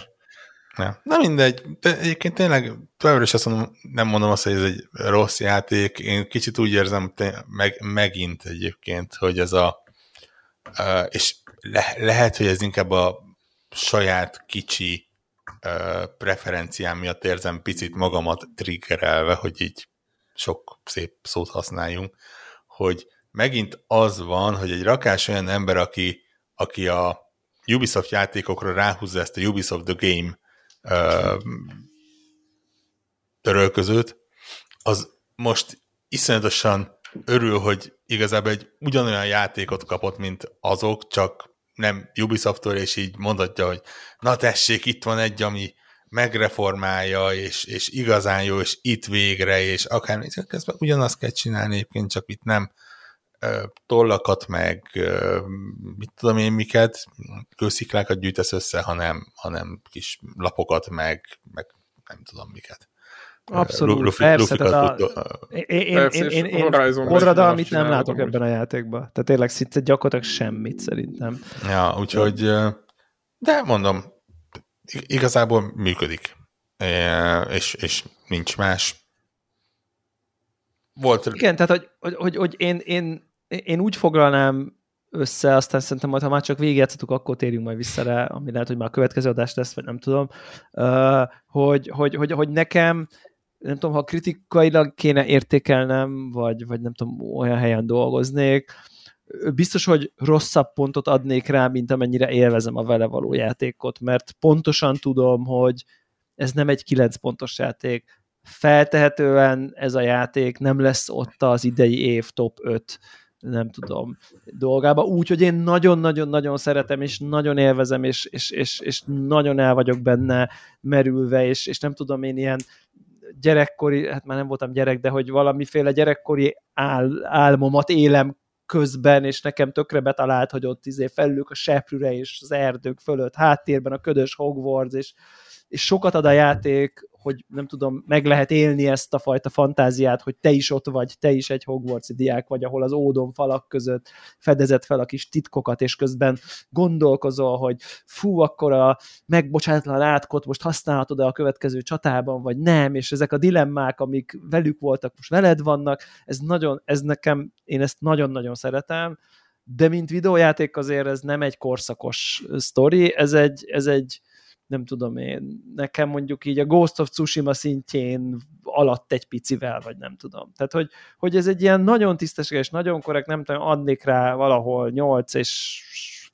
nem. Na mindegy, de egyébként tényleg továbbra is azt mondom, nem mondom azt, hogy ez egy rossz játék, én kicsit úgy érzem, meg, megint egyébként, hogy ez a és le, lehet, hogy ez inkább a saját kicsi preferenciám miatt érzem picit magamat triggerelve, hogy így sok szép szót használjunk, hogy megint az van, hogy egy rakás olyan ember, aki, aki a Ubisoft játékokra ráhúzza ezt a Ubisoft The Game uh, törölközőt, az most iszonyatosan örül, hogy igazából egy ugyanolyan játékot kapott, mint azok, csak nem Ubisoft-tól, és így mondhatja, hogy na tessék, itt van egy, ami megreformálja, és, és igazán jó, és itt végre, és akár közben ugyanazt kell csinálni egyébként, csak itt nem tollakat, meg mit tudom én miket, kősziklákat gyűjtesz össze, hanem, hanem kis lapokat, meg, meg nem tudom miket. Abszolút, Luffy, persze. Tehát a, én, én, én, én, én forradalmit nem látok ebben a játékban. Tehát tényleg szinte gyakorlatilag semmit szerintem. Ja, úgyhogy, de mondom, igazából működik, és, és nincs más. Volt... Igen, tehát hogy, hogy, hogy, hogy én, én, én úgy foglalnám össze, aztán szerintem majd, ha már csak végigjátszottuk, akkor térjünk majd vissza rá, ami lehet, hogy már a következő adás lesz, vagy nem tudom, hogy, hogy, hogy, hogy nekem nem tudom, ha kritikailag kéne értékelnem, vagy, vagy nem tudom, olyan helyen dolgoznék, biztos, hogy rosszabb pontot adnék rá, mint amennyire élvezem a vele való játékot, mert pontosan tudom, hogy ez nem egy 9 pontos játék, feltehetően ez a játék nem lesz ott az idei év top 5 nem tudom, dolgába. Úgy, hogy én nagyon-nagyon-nagyon szeretem, és nagyon élvezem, és, és, és, és nagyon el vagyok benne merülve, és, és nem tudom, én ilyen gyerekkori, hát már nem voltam gyerek, de hogy valamiféle gyerekkori ál, álmomat élem közben, és nekem tökre betalált, hogy ott izé felülök a seprűre, és az erdők fölött, háttérben a ködös Hogwarts, és, és sokat ad a játék, hogy nem tudom, meg lehet élni ezt a fajta fantáziát, hogy te is ott vagy, te is egy Hogwarts diák vagy, ahol az ódon falak között fedezett fel a kis titkokat, és közben gondolkozol, hogy fú, akkor a megbocsátlan átkot most használhatod-e a következő csatában, vagy nem, és ezek a dilemmák, amik velük voltak, most veled vannak, ez nagyon, ez nekem, én ezt nagyon-nagyon szeretem, de mint videójáték azért ez nem egy korszakos sztori, ez egy, ez egy, nem tudom én, nekem mondjuk így a Ghost of Tsushima szintjén alatt egy picivel, vagy nem tudom. Tehát, hogy, hogy ez egy ilyen nagyon tisztességes, nagyon korrekt, nem tudom, adnék rá valahol 8 és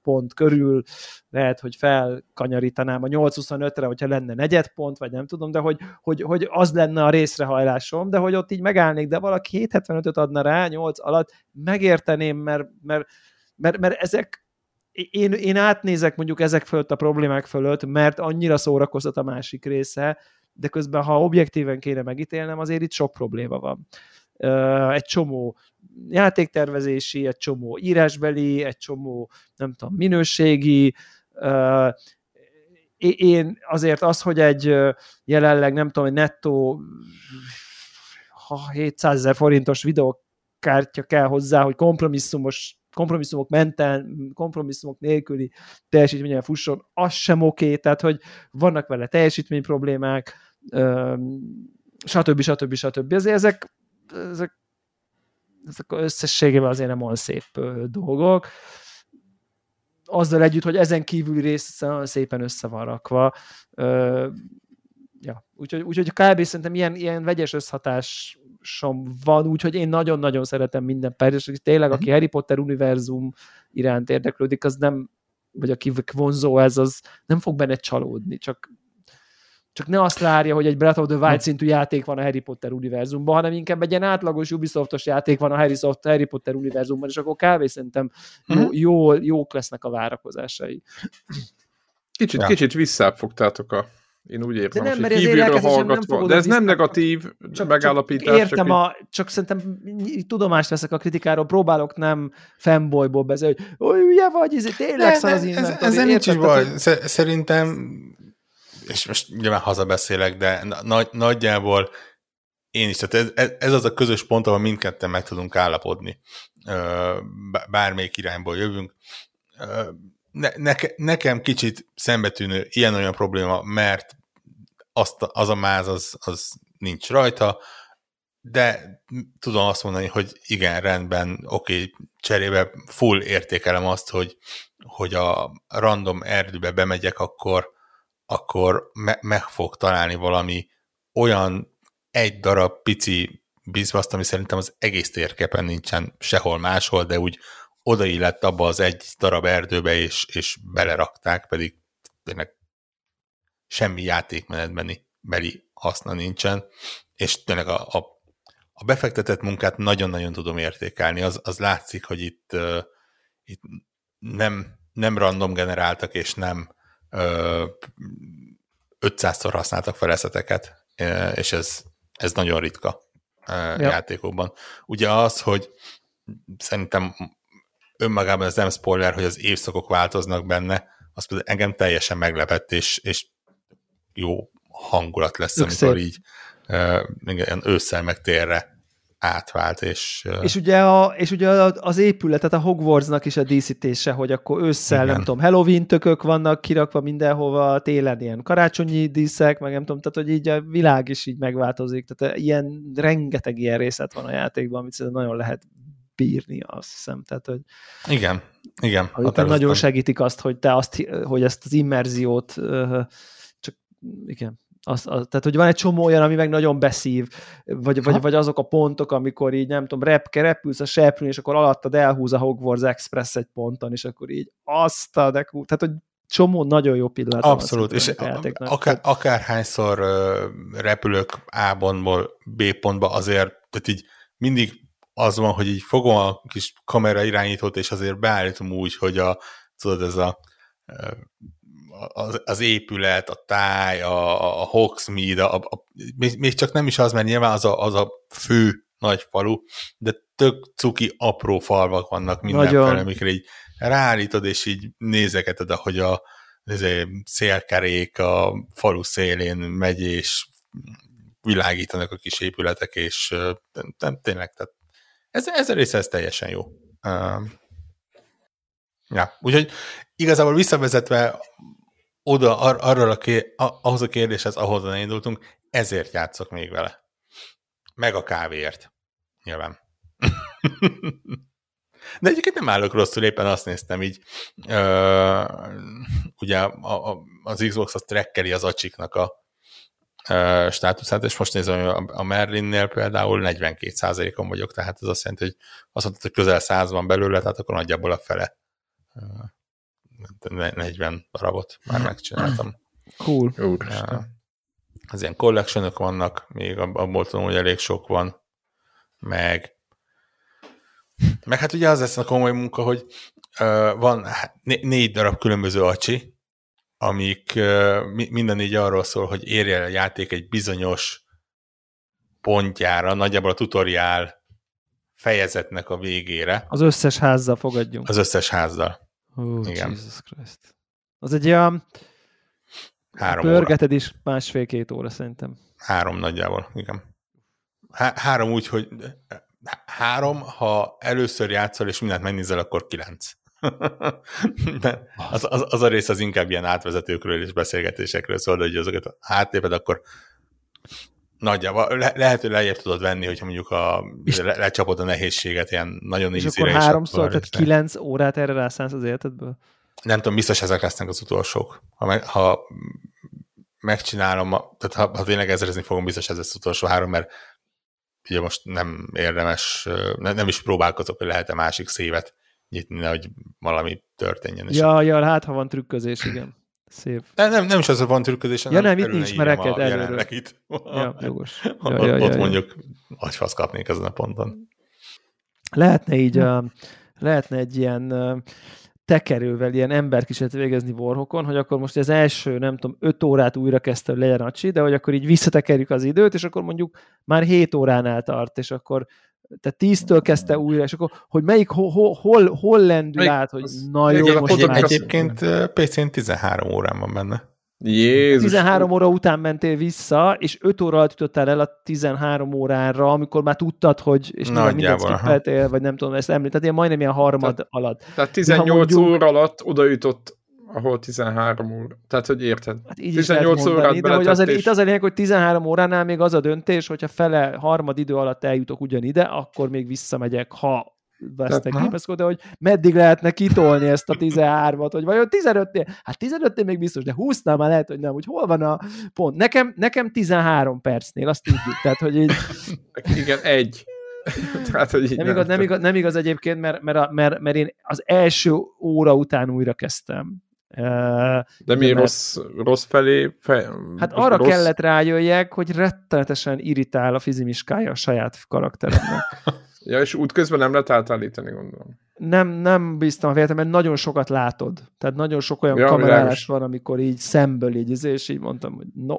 pont körül, lehet, hogy felkanyarítanám a 8-25-re, hogyha lenne negyed pont, vagy nem tudom, de hogy, hogy, hogy az lenne a részrehajlásom, de hogy ott így megállnék, de valaki 7.75-öt adna rá 8 alatt, megérteném, mert, mert, mert, mert ezek én, én átnézek mondjuk ezek fölött a problémák fölött, mert annyira szórakoztat a másik része, de közben, ha objektíven kéne megítélnem, azért itt sok probléma van. Egy csomó játéktervezési, egy csomó írásbeli, egy csomó, nem tudom, minőségi, én azért az, hogy egy jelenleg nem tudom, egy nettó 700 ezer forintos videókártya kell hozzá, hogy kompromisszumos kompromisszumok menten, kompromisszumok nélküli teljesítményen fusson, az sem oké, tehát hogy vannak vele teljesítmény problémák, stb. stb. stb. Ezért ezek, ezek, ezek összességében azért nem olyan szép dolgok. Azzal együtt, hogy ezen kívüli rész szépen össze van rakva. Ja, úgyhogy, úgyhogy kb. szerintem ilyen, ilyen vegyes összhatás som van, úgyhogy én nagyon-nagyon szeretem minden pályát, és tényleg, aki mhm. Harry Potter univerzum iránt érdeklődik, az nem, vagy aki vonzó ez, az nem fog benne csalódni, csak csak ne azt várja, hogy egy Breath of the Wild szintű játék van a Harry Potter univerzumban, hanem inkább egy ilyen átlagos Ubisoftos játék van a Harry, Soft, Harry Potter univerzumban, és akkor kávé szerintem jó, mhm. jó, jók lesznek a várakozásai. Kicsit, ja. kicsit visszább a én úgy értem, de nem, mert kívülről hallgatva, nem de ez nem negatív csak, megállapítás. Csak értem, csak, a, csak szerintem tudomást veszek a kritikáról, próbálok nem fanboyból beszélni, hogy oly, ugye vagy, ez tényleg szar az inventory. Ez, ez nincs is baj. Szerintem, és most nyilván hazabeszélek, de nagy, nagyjából én is, tehát ez, ez az a közös pont, ahol mindketten meg tudunk állapodni. Bármelyik irányból jövünk ne, neke, nekem kicsit szembetűnő ilyen-olyan probléma, mert azt, az a máz az, az nincs rajta, de tudom azt mondani, hogy igen, rendben, oké, okay, cserébe full értékelem azt, hogy, hogy a random erdőbe bemegyek, akkor, akkor me, meg fog találni valami olyan egy darab pici bizbaszt, ami szerintem az egész térképen nincsen sehol máshol, de úgy odaillett abba az egy darab erdőbe, és, és belerakták, pedig tényleg semmi játékmenetbeni beli haszna nincsen, és tényleg a, a, a befektetett munkát nagyon-nagyon tudom értékelni. Az, az látszik, hogy itt, uh, itt nem, nem random generáltak, és nem uh, 500-szor használtak feleszeteket, uh, és ez, ez nagyon ritka uh, ja. játékokban. Ugye az, hogy szerintem önmagában ez nem spoiler, hogy az évszakok változnak benne, az pedig engem teljesen meglepett, és, és jó hangulat lesz, Ök amikor szép. így igen, ősszel meg térre átvált, és... És ugye, a, és ugye az épület, tehát a Hogwartsnak is a díszítése, hogy akkor ősszel, Igen. nem tudom, Halloween tökök vannak kirakva mindenhova, télen ilyen karácsonyi díszek, meg nem tudom, tehát hogy így a világ is így megváltozik, tehát ilyen rengeteg ilyen részlet van a játékban, amit szerintem nagyon lehet bírni, azt hiszem. Tehát, hogy, igen, igen. Hogy nagyon segítik azt, hogy te azt, hogy ezt az immerziót csak igen, az, az, tehát, hogy van egy csomó olyan, ami meg nagyon beszív, vagy, vagy, vagy azok a pontok, amikor így, nem tudom, rep, repülsz a seprűn, és akkor alattad elhúz a Hogwarts Express egy ponton, és akkor így azt a de tehát, hogy csomó nagyon jó pillanat. Abszolút, és akár, akárhányszor repülök A pontból B pontba, azért, tehát így mindig az van, hogy így fogom a kis kamera irányítót, és azért beállítom úgy, hogy a, tudod, ez a az, az épület, a táj, a, a Hogsmeade, a, a, még, még csak nem is az, mert nyilván az a, az a fő nagy falu, de tök cuki apró falvak vannak mindenféle, amikre így ráállítod, és így nézegeted, ahogy a izé, szélkerék a falu szélén megy, és világítanak a kis épületek, és tényleg, tehát ez, ez a része ez teljesen jó. Uh, ja, úgyhogy igazából visszavezetve oda, ar, arra a ké, ahhoz a kérdéshez, ahhoz indultunk, ezért játszok még vele. Meg a kávéért. Nyilván. De egyébként nem állok rosszul, éppen azt néztem így, ö, ugye a, a, az Xbox az trekkeli az acsiknak a státuszát, és most nézem, a, a Merlinnél például 42%-on vagyok, tehát ez azt jelenti, hogy azt mondtad, hogy közel 100 van belőle, tehát akkor nagyjából a fele. 40 darabot már megcsináltam. Cool. Az ilyen collectionok vannak, még abból tudom, hogy elég sok van, meg meg hát ugye az lesz a komoly munka, hogy uh, van né- négy darab különböző acsi, amik minden négy arról szól, hogy érje el a játék egy bizonyos pontjára, nagyjából a tutoriál fejezetnek a végére. Az összes házzal fogadjunk. Az összes házzal. Oh, Igen. Jesus Christ. Az egy olyan Három pörgeted óra. is másfél-két óra szerintem. Három nagyjából, igen. Há- három úgy, hogy három, ha először játszol és mindent megnézel, akkor kilenc. Az, az, az, a rész az inkább ilyen átvezetőkről és beszélgetésekről szól, hogy azokat hátléped, akkor nagyjából le, lehet, hogy lejjebb tudod venni, hogyha mondjuk a, le, lecsapod a nehézséget ilyen nagyon és akkor háromszor, tehát kilenc órát erre rászánsz az életedből? Nem tudom, biztos ezek lesznek az utolsók. Ha, meg, ha megcsinálom, tehát ha, ha tényleg ezrezni fogom, biztos ez az utolsó három, mert ugye most nem érdemes, nem, nem is próbálkozok, hogy lehet-e másik szévet nyitni, hogy valami történjön. Ja, ja, hát ha van trükközés, igen. Szép. De nem, nem is az, hogy van trükközés, ja, nem, itt nincs mereked előről. Itt. Ja, jogos. Ja, ja, ja, ott ja, mondjuk agyfasz kapnék ezen a ponton. Lehetne így, uh, lehetne egy ilyen tekerővel ilyen emberkísérlet végezni Warhawkon, hogy akkor most az első, nem tudom, öt órát újra kezdte, hogy legyen acsi, de hogy akkor így visszatekerjük az időt, és akkor mondjuk már hét óránál tart, és akkor tehát tíztől kezdte újra, és akkor, hogy melyik, hol, hol, hol lendül át, hogy na jó, most Egyébként PC-n 13 órán van benne. Jézus. 13 óra után mentél vissza, és 5 óra alatt jutottál el a 13 órára, amikor már tudtad, hogy és nem mindent vagy nem tudom, ezt említett, ilyen majdnem ilyen harmad tehát, alatt. Tehát 18 mondjuk, óra alatt oda jutott ahol 13 óra. Tehát, hogy érted? Hát így 18 órát de hogy az, és... itt az a lényeg, hogy 13 óránál még az a döntés, hogyha fele harmad idő alatt eljutok ugyanide, akkor még visszamegyek, ha vesztek képeszkó, de hogy meddig lehetne kitolni ezt a 13-at, hogy vajon 15-nél, hát 15-nél még biztos, de 20-nál már lehet, hogy nem, hogy hol van a pont. Nekem, nekem 13 percnél, azt tudjuk, tehát, hogy így... Igen, egy. Tehát, hogy nem, igaz, nem, igaz, nem igaz egyébként, mert, mert, mert, mert én az első óra után újra kezdtem. De mi rossz, rossz felé? Fe, hát arra rossz... kellett rájöjjek, hogy rettenetesen irritál a fizimiskája a saját karakteremnek. ja, és útközben nem lehet átállítani, gondolom. Nem, nem bíztam a véletem, mert nagyon sokat látod. Tehát nagyon sok olyan ja, kamerálás van, amikor így szemből így, és így mondtam, hogy no.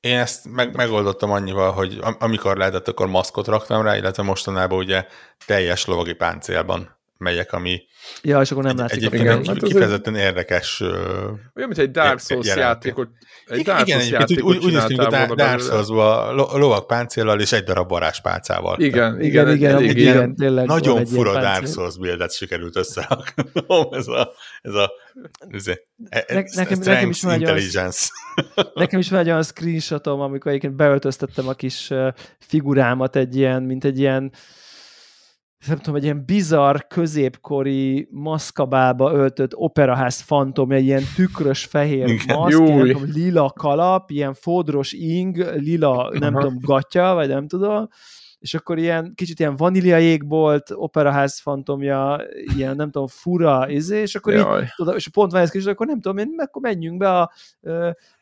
Én ezt meg, megoldottam annyival, hogy amikor lehetett, akkor maszkot raktam rá, illetve mostanában ugye teljes lovagi páncélban megyek, ami ja, és akkor nem látszik egyébként egy hát kifejezetten érdekes olyan, mint egy Dark Souls játékot. Egy Dark igen, Souls játékot úgy, úgy néztünk a Dark souls a lovak páncéllal és egy darab varázspálcával. Igen, igen, igen, igen, igen, igen tényleg Nagyon fura Dark Souls buildet sikerült összeraknom, ez a, ez a ez a, ne, nekem, nekem is intelligence. nekem is van egy olyan screenshotom, amikor egyébként beöltöztettem a kis figurámat egy ilyen, mint egy ilyen nem tudom, egy ilyen bizarr, középkori maszkabába öltött operaház fantomja, ilyen tükrös fehér Igen, maszk, ilyen, tudom, lila kalap, ilyen fodros ing, lila, nem tudom, gatya, vagy nem tudom, és akkor ilyen kicsit ilyen vanília jégbolt, operaház fantomja, ilyen nem tudom, fura, izé, és akkor így, tudom, és pont van ez kis, akkor nem tudom én, akkor menjünk be a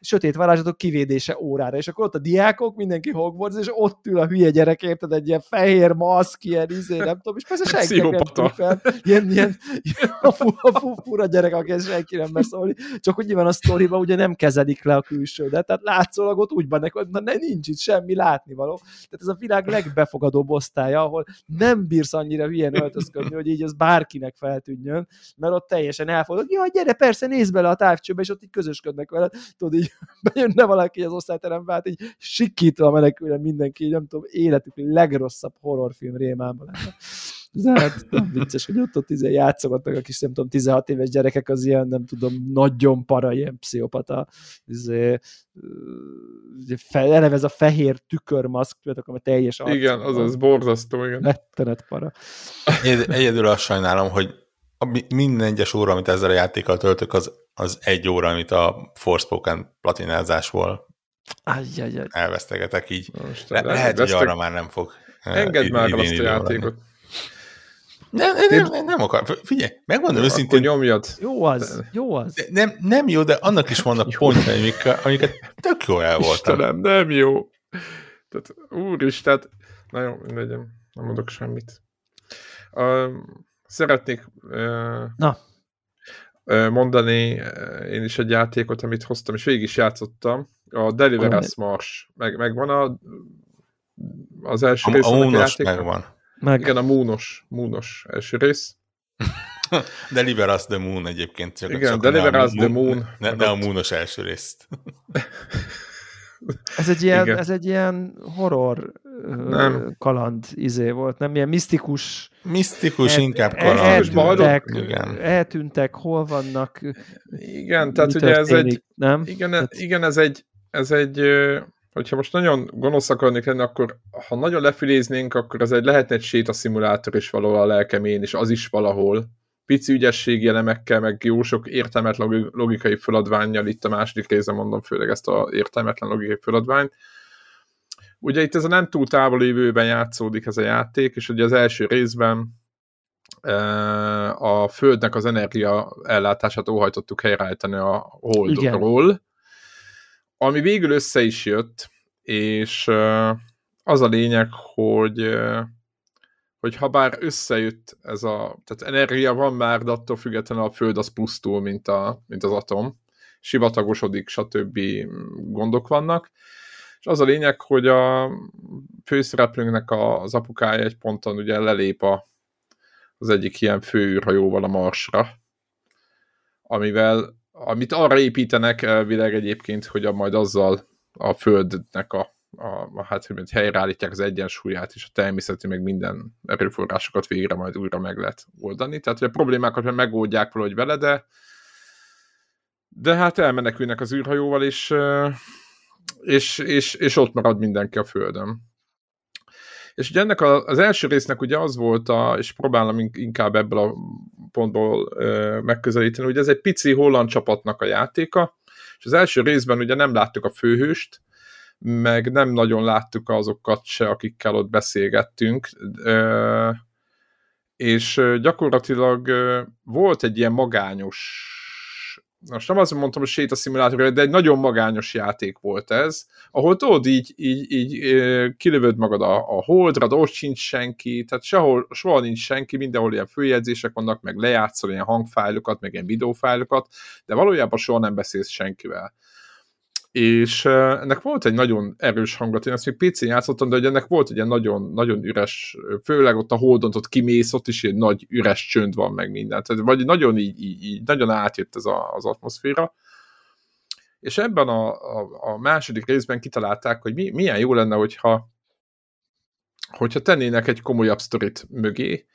sötét varázslatok kivédése órára, és akkor ott a diákok, mindenki Hogwarts, és ott ül a hülye gyerek, érted, egy ilyen fehér maszk, ilyen izé, nem tudom, és persze senki nem fel, ilyen, ilyen, a, fura, fura gyerek, aki senki nem beszólni, csak hogy nyilván a sztoriban ugye nem kezelik le a külsődet, tehát látszólag ott úgy van hogy na, nincs itt semmi látnivaló. Tehát ez a világ legbefogadóbb osztálya, ahol nem bírsz annyira hülyen öltözködni, hogy így az bárkinek feltűnjön, mert ott teljesen hogy jaj, gyere, persze, nézd bele a távcsőbe, és ott így közösködnek vele, tudod, így bejönne valaki az osztályterembe, hát így sikítva menekülne mindenki, így nem tudom, életük legrosszabb horrorfilm rémában lenne. Ez hát vicces, hogy ott, ott izé játszogatnak a kis, nem tudom, 16 éves gyerekek az ilyen, nem tudom, nagyon para, ilyen pszichopata, izé, eleve ez a fehér tükörmaszk, tudjátok, ami teljes arc. Igen, az az borzasztó, igen. Rettenet para. Egyedül azt sajnálom, hogy a minden egyes óra, amit ezzel a játékkal töltök, az, az egy óra, amit a Forspoken platinázásból Ajjajaj. elvesztegetek így. Most Le, lehet, hogy arra már nem fog. Engedd már azt a játékot. Nem, nem, nem, nem akar. Figyelj, megmondom őszintén. nyomjad. Jó az, jó az. Nem, nem jó, de annak is vannak pontjai, amiket, amiket tök jó el voltam. Istenem, nem jó. Tehát, úristen, na jó, mindegy, nem mondok semmit. Uh, szeretnék uh, na. Mondani én is egy játékot, amit hoztam, és végig is játszottam. A Deliverance Mars. Meg, megvan a, az első a, rész. A, a játék. megvan. Meg. Igen, a Moonos, Moonos első rész. Deliver Us the Moon egyébként. Csak Igen, csak Deliver Us the Moon. Ne, ne a Moonos első részt. ez egy ilyen, ez egy ilyen horror nem. kaland izé volt, nem ilyen misztikus. Misztikus, el, inkább kaland. Eltűntek, igen. eltűntek, hol vannak. Igen, tehát ugye ez egy, nem? Igen, tehát... igen, ez egy, ez egy hogyha most nagyon gonosz akarnék lenni, akkor ha nagyon lefiléznénk, akkor ez egy lehetne egy sétaszimulátor is valahol a lelkemén, és az is valahol. Pici ügyességi elemekkel, meg jó sok értelmetlen logikai feladványjal, itt a második része mondom főleg ezt a értelmetlen logikai feladványt. Ugye itt ez a nem túl távol évőben játszódik ez a játék, és ugye az első részben e, a Földnek az energia ellátását óhajtottuk helyreállítani a Holdról, ami végül össze is jött, és az a lényeg, hogy hogy ha bár összejött ez a, tehát energia van már, de attól függetlenül a Föld az pusztul, mint, a, mint az atom, sivatagosodik, stb. gondok vannak, és az a lényeg, hogy a főszereplőnknek az apukája egy ponton ugye lelép a, az egyik ilyen főűrhajóval a Marsra, amivel amit arra építenek elvileg egyébként, hogy a, majd azzal a Földnek a, a, a hát, hogy helyreállítják az egyensúlyát, és a természeti meg minden erőforrásokat végre majd újra meg lehet oldani. Tehát, hogy a problémákat megoldják valahogy vele, de de hát elmenekülnek az űrhajóval, és, és, és, és ott marad mindenki a Földön. És ugye ennek a, az első résznek ugye az volt, a, és próbálom inkább ebből a pontból ö, megközelíteni, hogy ez egy pici holland csapatnak a játéka, és az első részben ugye nem láttuk a főhőst, meg nem nagyon láttuk azokat se, akikkel ott beszélgettünk, ö, és gyakorlatilag volt egy ilyen magányos most nem azt mondtam, hogy sétaszimulátor, de egy nagyon magányos játék volt ez, ahol tudod, így, így, így kilövöd magad a, a holdra, de ott sincs senki, tehát sehol, soha nincs senki, mindenhol ilyen főjegyzések vannak, meg lejátszol ilyen hangfájlokat, meg ilyen videófájlokat, de valójában soha nem beszélsz senkivel és ennek volt egy nagyon erős hangulat, én ezt még PC-n játszottam, de hogy ennek volt egy ilyen nagyon, nagyon üres, főleg ott a holdon, ott kimész, ott is egy nagy üres csönd van meg minden, tehát vagy nagyon így, így nagyon átjött ez a, az atmoszféra, és ebben a, a, a második részben kitalálták, hogy mi, milyen jó lenne, hogyha hogyha tennének egy komolyabb sztorit mögé,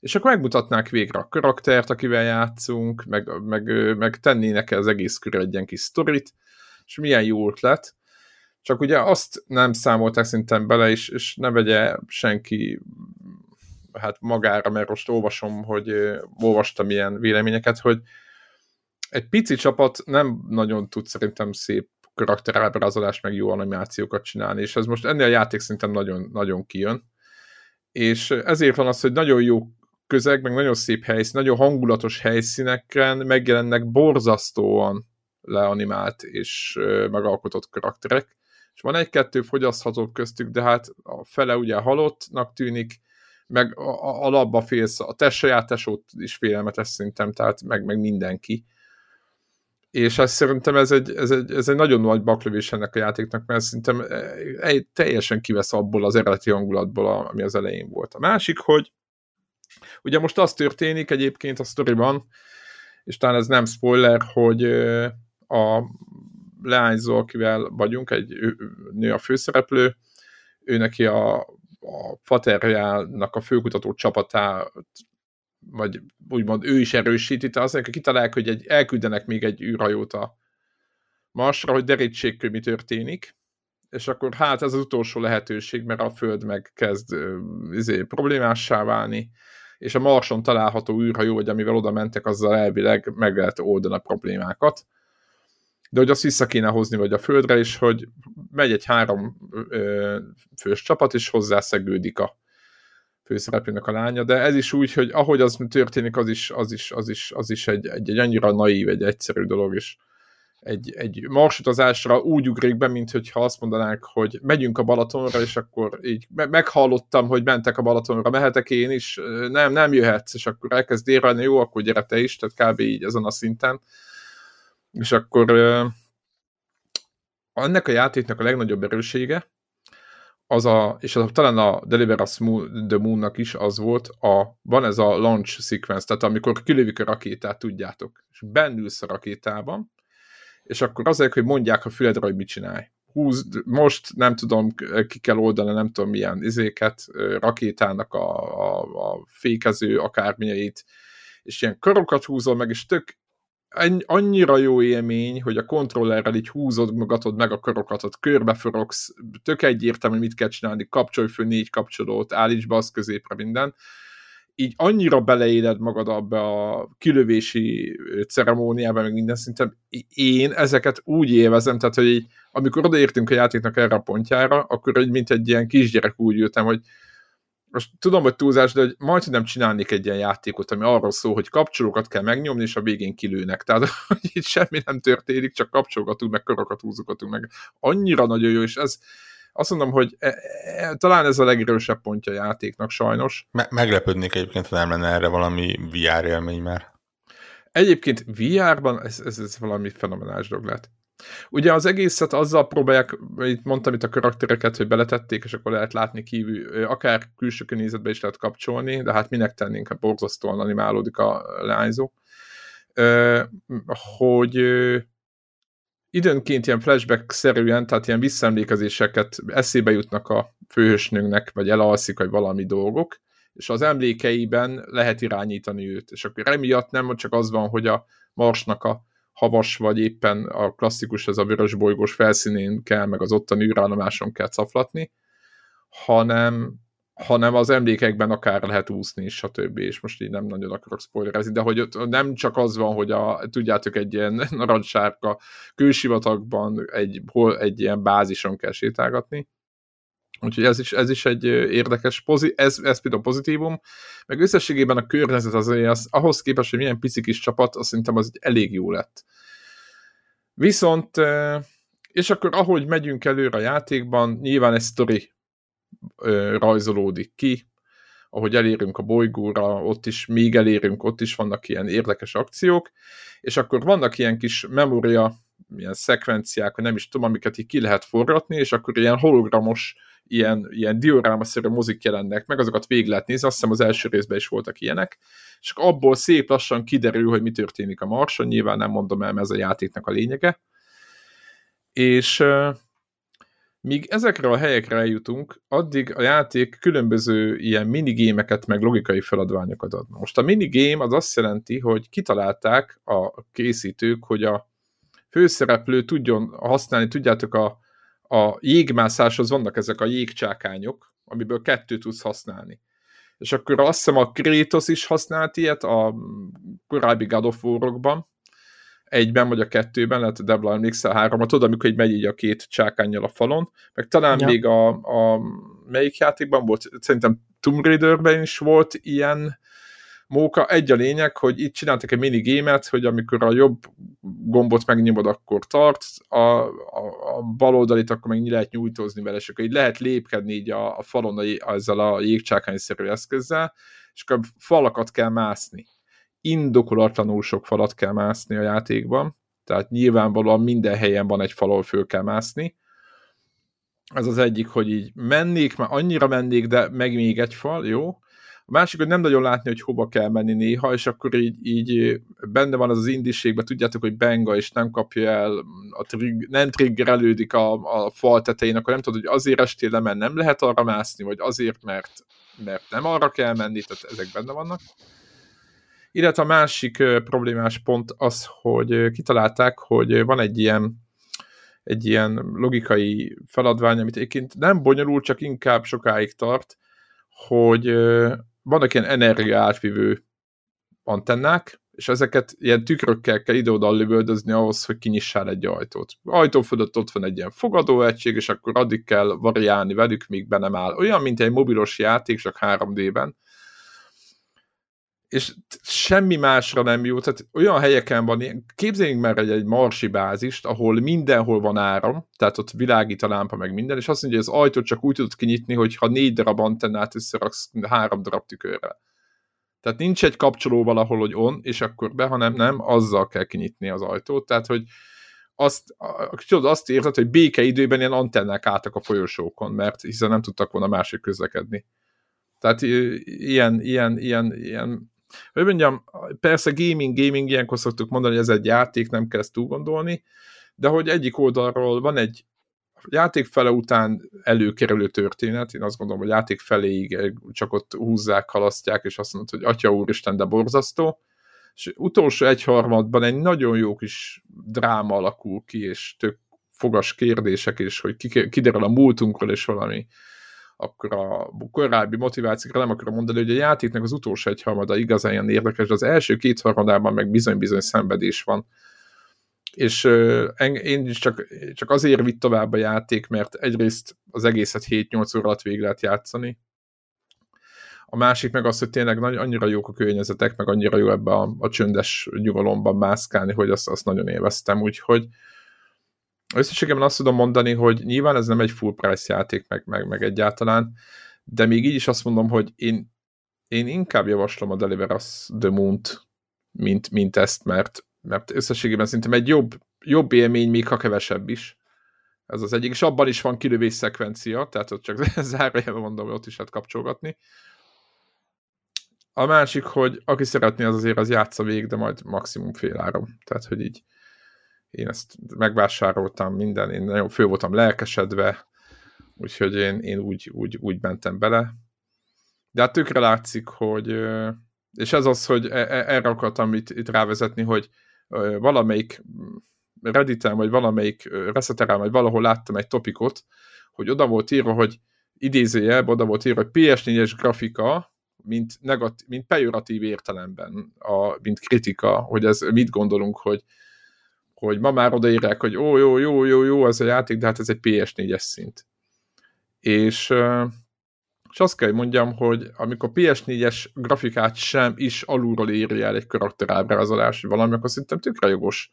és akkor megmutatnák végre a karaktert, akivel játszunk, meg, meg, meg tennének az egész körül egy ilyen kis sztorit, és milyen jó ötlet. Csak ugye azt nem számolták szerintem bele, és, és ne vegye senki hát magára, mert most olvasom, hogy olvastam ilyen véleményeket, hogy egy pici csapat nem nagyon tud szerintem szép karakterábrázolást, meg jó animációkat csinálni, és ez most ennél a játék szinten nagyon, nagyon kijön. És ezért van az, hogy nagyon jó közeg, meg nagyon szép helyszín, nagyon hangulatos helyszíneken megjelennek borzasztóan leanimált és megalkotott karakterek, és van egy-kettő fogyasztható köztük, de hát a fele ugye halottnak tűnik, meg a, a labba félsz, a te saját tesót is félelmetes szintem, tehát meg, meg mindenki. És ezt szerintem ez egy, ez, egy, ez egy nagyon nagy baklövés ennek a játéknak, mert szerintem egy, teljesen kivesz abból az eredeti hangulatból, ami az elején volt. A másik, hogy ugye most az történik egyébként a sztoriban, és talán ez nem spoiler, hogy a leányzó, akivel vagyunk, egy nő a főszereplő, ő neki a, a faterjának a főkutató csapatát vagy úgymond ő is erősíti, tehát azt kitalálják, hogy egy, elküldenek még egy űrhajót a Marsra, hogy derítsék, hogy mi történik, és akkor hát ez az utolsó lehetőség, mert a Föld meg kezd izé, problémássá válni, és a Marson található űrhajó, vagy amivel oda mentek, azzal elvileg meg lehet oldani a problémákat de hogy azt vissza kéne hozni vagy a földre, és hogy megy egy három ö, fős csapat, és hozzászegődik a főszereplőnek a lánya, de ez is úgy, hogy ahogy az történik, az is, az is, az is, az is egy, egy, egy annyira naív, egy egyszerű dolog, és egy, egy marsutazásra úgy ugrik be, mint hogyha azt mondanák, hogy megyünk a Balatonra, és akkor így meghallottam, hogy mentek a Balatonra, mehetek én is, nem, nem jöhetsz, és akkor elkezd érelni, jó, akkor gyere te is, tehát kb. így ezen a szinten és akkor ennek a játéknak a legnagyobb erősége, az a, és az, talán a Deliver Us the Moon-nak is az volt, a, van ez a launch sequence, tehát amikor kilövik a rakétát, tudjátok, és bennülsz a rakétában, és akkor azért, hogy mondják a füledre, hogy mit csinálj. Húz, most nem tudom, ki kell oldani, nem tudom milyen izéket, rakétának a, a, a fékező akármilyeit, és ilyen karokat húzol meg, és tök annyira jó élmény, hogy a kontrollerrel így húzod magatod meg a karokat, körbeforogsz, tök egyértelmű, mit kell csinálni, kapcsolj föl négy kapcsolót, állíts be az középre minden. Így annyira beleéled magad abba a kilövési ceremóniába, meg minden szinten. Én ezeket úgy élvezem, tehát, hogy így, amikor odaértünk a játéknak erre a pontjára, akkor egy, mint egy ilyen kisgyerek úgy ültem, hogy most tudom, hogy túlzás, de hogy majd nem csinálnék egy ilyen játékot, ami arról szól, hogy kapcsolókat kell megnyomni, és a végén kilőnek. Tehát, hogy itt semmi nem történik, csak kapcsolgatunk, meg korokat húzogatunk meg. Annyira nagyon jó, és ez, azt mondom, hogy e, e, talán ez a legerősebb pontja a játéknak sajnos. Me- meglepődnék egyébként, ha nem lenne erre valami VR élmény már. Egyébként VR-ban ez, ez, ez valami fenomenális dolog lehet. Ugye az egészet azzal próbálják, itt mondtam itt a karaktereket, hogy beletették, és akkor lehet látni kívül, akár külső környezetbe is lehet kapcsolni, de hát minek tennénk, ha borzasztóan animálódik a leányzó. Hogy időnként ilyen flashback-szerűen, tehát ilyen visszaemlékezéseket eszébe jutnak a főhősnőnknek, vagy elalszik, vagy valami dolgok, és az emlékeiben lehet irányítani őt. És akkor emiatt nem csak az van, hogy a Marsnak a havas, vagy éppen a klasszikus, ez a vörös bolygós felszínén kell, meg az ottani űrállomáson kell caflatni, hanem, hanem az emlékekben akár lehet úszni is, stb. És most így nem nagyon akarok spoilerezni, de hogy nem csak az van, hogy a, tudjátok, egy ilyen narancssárka kősivatagban egy, hol, egy ilyen bázison kell sétálgatni, Úgyhogy ez is, ez is egy érdekes, pozi, ez, ez például pozitívum, meg összességében a környezet az, az ahhoz képest, hogy milyen pici kis csapat, azt szerintem az elég jó lett. Viszont, és akkor ahogy megyünk előre a játékban, nyilván egy sztori rajzolódik ki, ahogy elérünk a bolygóra, ott is, még elérünk, ott is vannak ilyen érdekes akciók, és akkor vannak ilyen kis memória, ilyen szekvenciák, nem is tudom, amiket így ki lehet forgatni, és akkor ilyen hologramos ilyen, ilyen diorámaszerű mozik jelennek meg, azokat végig lehet nézni, azt hiszem az első részben is voltak ilyenek, és abból szép lassan kiderül, hogy mi történik a Marson, nyilván nem mondom el, mert ez a játéknak a lényege. És míg ezekre a helyekre eljutunk, addig a játék különböző ilyen minigémeket, meg logikai feladványokat ad. Most a minigame az azt jelenti, hogy kitalálták a készítők, hogy a főszereplő tudjon használni, tudjátok, a, a jégmászáshoz vannak ezek a jégcsákányok, amiből kettőt tudsz használni. És akkor azt hiszem a Kratos is használt ilyet a korábbi God of War-okban, egyben vagy a kettőben, lehet a Debla emlékszel háromat, oda, amikor így megy így a két csákányjal a falon, meg talán ja. még a, a melyik játékban volt, szerintem Tomb Raiderben is volt ilyen móka. Egy a lényeg, hogy itt csináltak egy minigémet, hogy amikor a jobb gombot megnyomod, akkor tart, a, a, a bal oldalit akkor meg lehet nyújtózni vele, és akkor így lehet lépkedni így a, a falon a, ezzel a jégcsákányszerű eszközzel, és akkor falakat kell mászni. Indokolatlanul sok falat kell mászni a játékban, tehát nyilvánvalóan minden helyen van egy falon föl kell mászni. Ez az egyik, hogy így mennék, már annyira mennék, de meg még egy fal, jó? A másik, hogy nem nagyon látni, hogy hova kell menni néha, és akkor így, így benne van az az indiségben, tudjátok, hogy benga, és nem kapja el, a trig, nem triggerelődik a, a fal tetején, akkor nem tudod, hogy azért estél le, mert nem lehet arra mászni, vagy azért, mert, mert nem arra kell menni, tehát ezek benne vannak. Illetve a másik problémás pont az, hogy kitalálták, hogy van egy ilyen egy ilyen logikai feladvány, amit egyébként nem bonyolul, csak inkább sokáig tart, hogy vannak ilyen energia átvívő antennák, és ezeket ilyen tükrökkel kell ide-oda lövöldözni ahhoz, hogy kinyissál egy ajtót. Ajtó fölött ott van egy ilyen fogadóegység, és akkor addig kell variálni velük, míg be nem áll. Olyan, mint egy mobilos játék, csak 3D-ben, és semmi másra nem jó, tehát olyan helyeken van, képzeljünk már egy, egy marsi bázist, ahol mindenhol van áram, tehát ott világít a lámpa meg minden, és azt mondja, hogy az ajtót csak úgy tudod kinyitni, hogy ha négy darab antennát összeraksz három darab tükörre. Tehát nincs egy kapcsoló valahol, hogy on, és akkor be, hanem nem, azzal kell kinyitni az ajtót, tehát hogy azt, tudod, azt érted, hogy békeidőben ilyen antennák álltak a folyosókon, mert hiszen nem tudtak volna másik közlekedni. Tehát ilyen, ilyen, ilyen, ilyen hogy mondjam, persze gaming, gaming, ilyenkor szoktuk mondani, hogy ez egy játék, nem kell ezt túl gondolni, de hogy egyik oldalról van egy játék fele után előkerülő történet, én azt gondolom, hogy játék feléig csak ott húzzák, halasztják, és azt mondod, hogy atya úristen, de borzasztó, és utolsó egyharmadban egy nagyon jó kis dráma alakul ki, és tök fogas kérdések, és hogy kiderül a múltunkról, és valami akkor a korábbi motivációkra nem akarom mondani, hogy a játéknak az utolsó egyharmada igazán ilyen érdekes, de az első két harmadában meg bizony-bizony szenvedés van. És én is csak, csak azért vitt tovább a játék, mert egyrészt az egészet 7-8 óra alatt végig lehet játszani, a másik meg az, hogy tényleg nagy, annyira jók a környezetek, meg annyira jó ebbe a, a csöndes nyugalomban mászkálni, hogy azt, azt nagyon élveztem, úgyhogy összességében azt tudom mondani, hogy nyilván ez nem egy full price játék, meg, meg, meg egyáltalán, de még így is azt mondom, hogy én, én inkább javaslom a Deliver Us The Moon-t, mint, mint ezt, mert, mert összességében szerintem egy jobb, jobb élmény, még ha kevesebb is. Ez az egyik, és abban is van kilövés szekvencia, tehát ott csak zárójelben mondom, hogy ott is lehet kapcsolgatni. A másik, hogy aki szeretné, az azért az játsza végig, de majd maximum fél áram. Tehát, hogy így én ezt megvásároltam minden, én nagyon fő voltam lelkesedve, úgyhogy én, én úgy, úgy, úgy mentem bele. De hát tökre látszik, hogy és ez az, hogy e, e, erre akartam itt, itt rávezetni, hogy valamelyik Redditen, vagy valamelyik reszeteren, vagy valahol láttam egy topikot, hogy oda volt írva, hogy idézőjel, oda volt írva, hogy PS4-es grafika, mint, negat, mint pejoratív értelemben, a, mint kritika, hogy ez mit gondolunk, hogy hogy ma már odaírják, hogy ó, jó, jó, jó, jó, ez a játék, de hát ez egy PS4-es szint. És, és azt kell, hogy mondjam, hogy amikor PS4-es grafikát sem is alulról írja el egy karakterábrázolás, vagy valami, akkor szerintem tökre jogos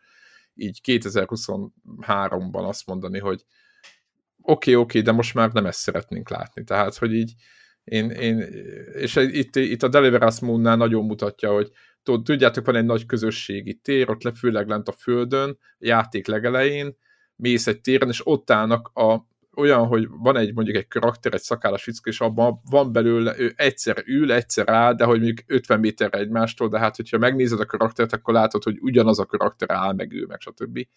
így 2023-ban azt mondani, hogy oké, okay, oké, okay, de most már nem ezt szeretnénk látni. Tehát, hogy így én, én és itt, itt a Deliverance Moon-nál nagyon mutatja, hogy tudjátok, van egy nagy közösségi tér, ott le, főleg lent a földön, játék legelején, mész egy téren, és ott állnak a, olyan, hogy van egy mondjuk egy karakter, egy szakállas fickó, és abban van belőle, ő egyszer ül, egyszer áll, de hogy mondjuk 50 méterre egymástól, de hát hogyha megnézed a karaktert, akkor látod, hogy ugyanaz a karakter áll, meg ő, meg stb.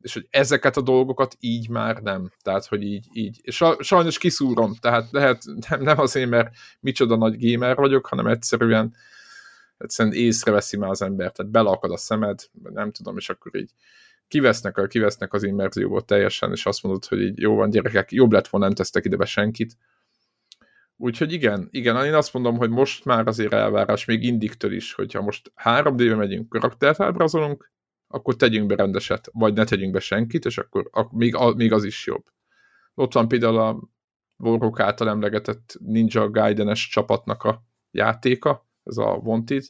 És hogy ezeket a dolgokat így már nem. Tehát, hogy így, így. És sajnos kiszúrom, tehát lehet, nem, nem azért, mert micsoda nagy gamer vagyok, hanem egyszerűen egyszerűen észreveszi már az ember, tehát belakad a szemed, nem tudom, és akkor így kivesznek, kivesznek az immerzióból teljesen, és azt mondod, hogy így jó van gyerekek, jobb lett volna, nem tesztek ide be senkit. Úgyhogy igen, igen, én azt mondom, hogy most már azért elvárás még Indiktől is, hogyha most 3D-be megyünk, karaktert ábrázolunk, akkor tegyünk be rendeset, vagy ne tegyünk be senkit, és akkor, akkor még, a, még az is jobb. Ott van például a Warhawk által emlegetett Ninja Gaiden-es csapatnak a játéka, ez a Wanted.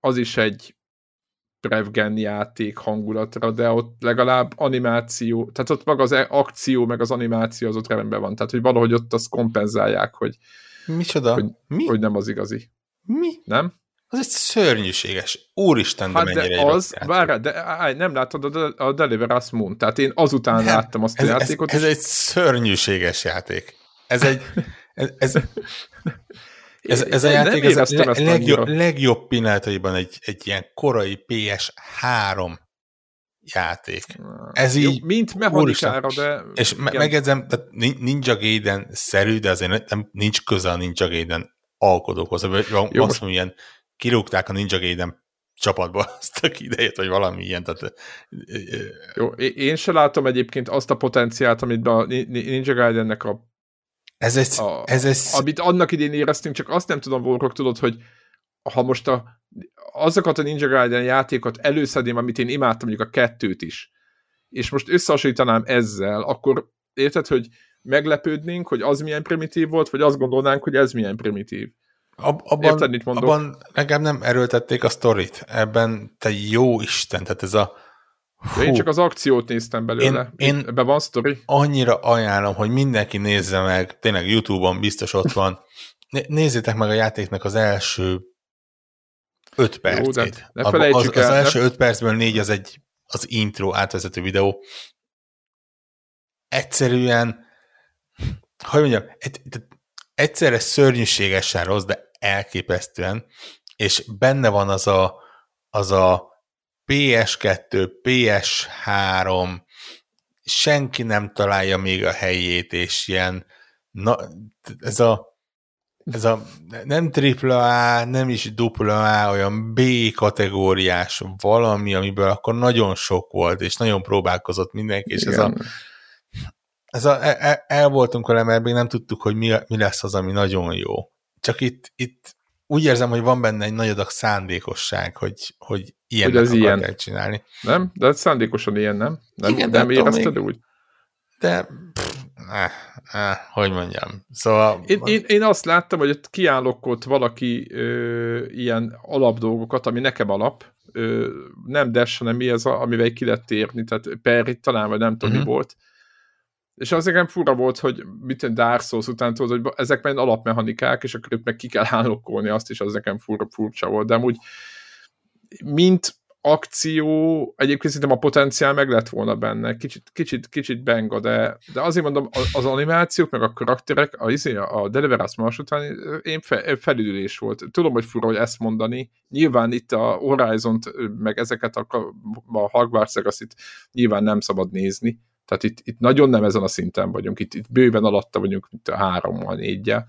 Az is egy Prevgen játék hangulatra, de ott legalább animáció, tehát ott maga az e- akció, meg az animáció az ott rendben van. Tehát, hogy valahogy ott azt kompenzálják, hogy, Micsoda? hogy, Mi? hogy nem az igazi. Mi? Nem? Az egy szörnyűséges. Úristen, de Hát mennyire de az, várj, de áj, nem láttad a, a Deliver Us Moon, tehát én azután nem, láttam azt ez, a játékot. Ez, ez egy szörnyűséges játék. Ez egy, ez, ez, ez, ez a játék ez a le, legjobb, legjobb pillanataiban egy, egy ilyen korai PS3 játék. Ez így... Jó, mint mechanikára, de... És igen. megedzem, tehát Ninja Gaiden szerű, de azért nem, nincs köze a Ninja Gaiden alkodókhoz. Vagy Jó, azt mondom, ilyen kirúgták a Ninja Gaiden csapatba azt a idejét, vagy valami ilyen. Tehát, Jó, én se látom egyébként azt a potenciált, amit a Ninja Gaidennek a ez egy, a, ez egy... Amit annak idén éreztünk, csak azt nem tudom, Volkok, tudod, hogy ha most a, azokat a Ninja Gaiden játékot előszedném, amit én imádtam, mondjuk a kettőt is, és most összehasonlítanám ezzel, akkor érted, hogy meglepődnénk, hogy az milyen primitív volt, vagy azt gondolnánk, hogy ez milyen primitív. Ab, abban, Érted, mit mondok? abban nekem nem erőltették a sztorit. Ebben te jó Isten, tehát ez a Hú. Én csak az akciót néztem belőle. Én, én Ebben van sztori. Annyira ajánlom, hogy mindenki nézze meg, tényleg YouTube-on biztos ott van. Nézzétek meg a játéknak az első öt percét. Jó, ne az, az, el, az első ne... öt percből négy az egy az intro átvezető videó. Egyszerűen, hogy mondjam, egy, egyszerre szörnyűségesen rossz, de elképesztően, és benne van az a, az a PS2, PS3, senki nem találja még a helyét, és ilyen, na, ez a ez a nem tripla A, nem is dupla A, olyan B kategóriás valami, amiből akkor nagyon sok volt, és nagyon próbálkozott mindenki, és ez a, ez a el, el voltunk vele, mert még nem tudtuk, hogy mi, mi lesz az, ami nagyon jó. Csak itt, itt úgy érzem, hogy van benne egy nagy adag szándékosság, hogy, hogy ilyen hogy ez ilyen. csinálni. Nem? De ez szándékosan ilyen, nem? Nem, Igen, nem érezted még... úgy? De, pff, eh, eh, hogy mondjam. Szóval... Én, én, én azt láttam, hogy ott kiállokott valaki ö, ilyen alapdolgokat, ami nekem alap, ö, nem Dash, hanem mi ez, amivel ki lehet térni, tehát Perry talán, vagy nem tudom, uh-huh. mi mhm. volt, és az nekem fura volt, hogy mit Dark Souls után tudod, hogy ezek meg alapmechanikák, és akkor ők meg ki kell állokkolni azt is, az nekem fura, furcsa volt. De amúgy, mint akció, egyébként szerintem a potenciál meg lett volna benne, kicsit, kicsit, kicsit benga, de, de azért mondom, az animációk, meg a karakterek, a, izé, a Deliverance Mars után én fe, volt. Tudom, hogy fura, hogy ezt mondani. Nyilván itt a Horizon-t, meg ezeket a, a Hogwarts legacy nyilván nem szabad nézni, tehát itt, itt nagyon nem ezen a szinten vagyunk, itt, itt bőven alatta vagyunk, mint a hárommal, négyel.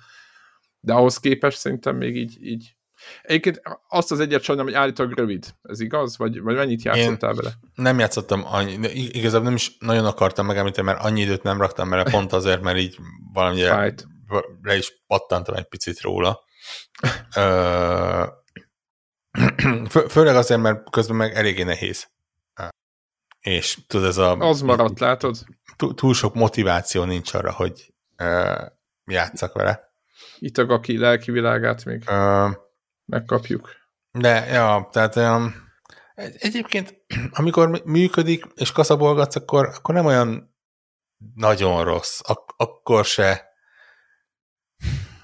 De ahhoz képest szerintem még így, így Egyébként azt az egyet sajnálom, hogy állítólag rövid. Ez igaz? Vagy, vagy mennyit játszottál Én vele? Nem játszottam annyi, igazából nem is nagyon akartam megemlíteni, mert annyi időt nem raktam bele, pont azért, mert így valamire Fight. le is pattantam egy picit róla. Fő, főleg azért, mert közben meg eléggé nehéz és tudod, ez a... Az maradt, látod? Túl sok motiváció nincs arra, hogy játszak vele. Itt a Gaki lelki világát még uh, megkapjuk. De, ja, tehát um, egyébként, amikor működik, és kaszabolgatsz, akkor, akkor nem olyan nagyon rossz. Ak- akkor se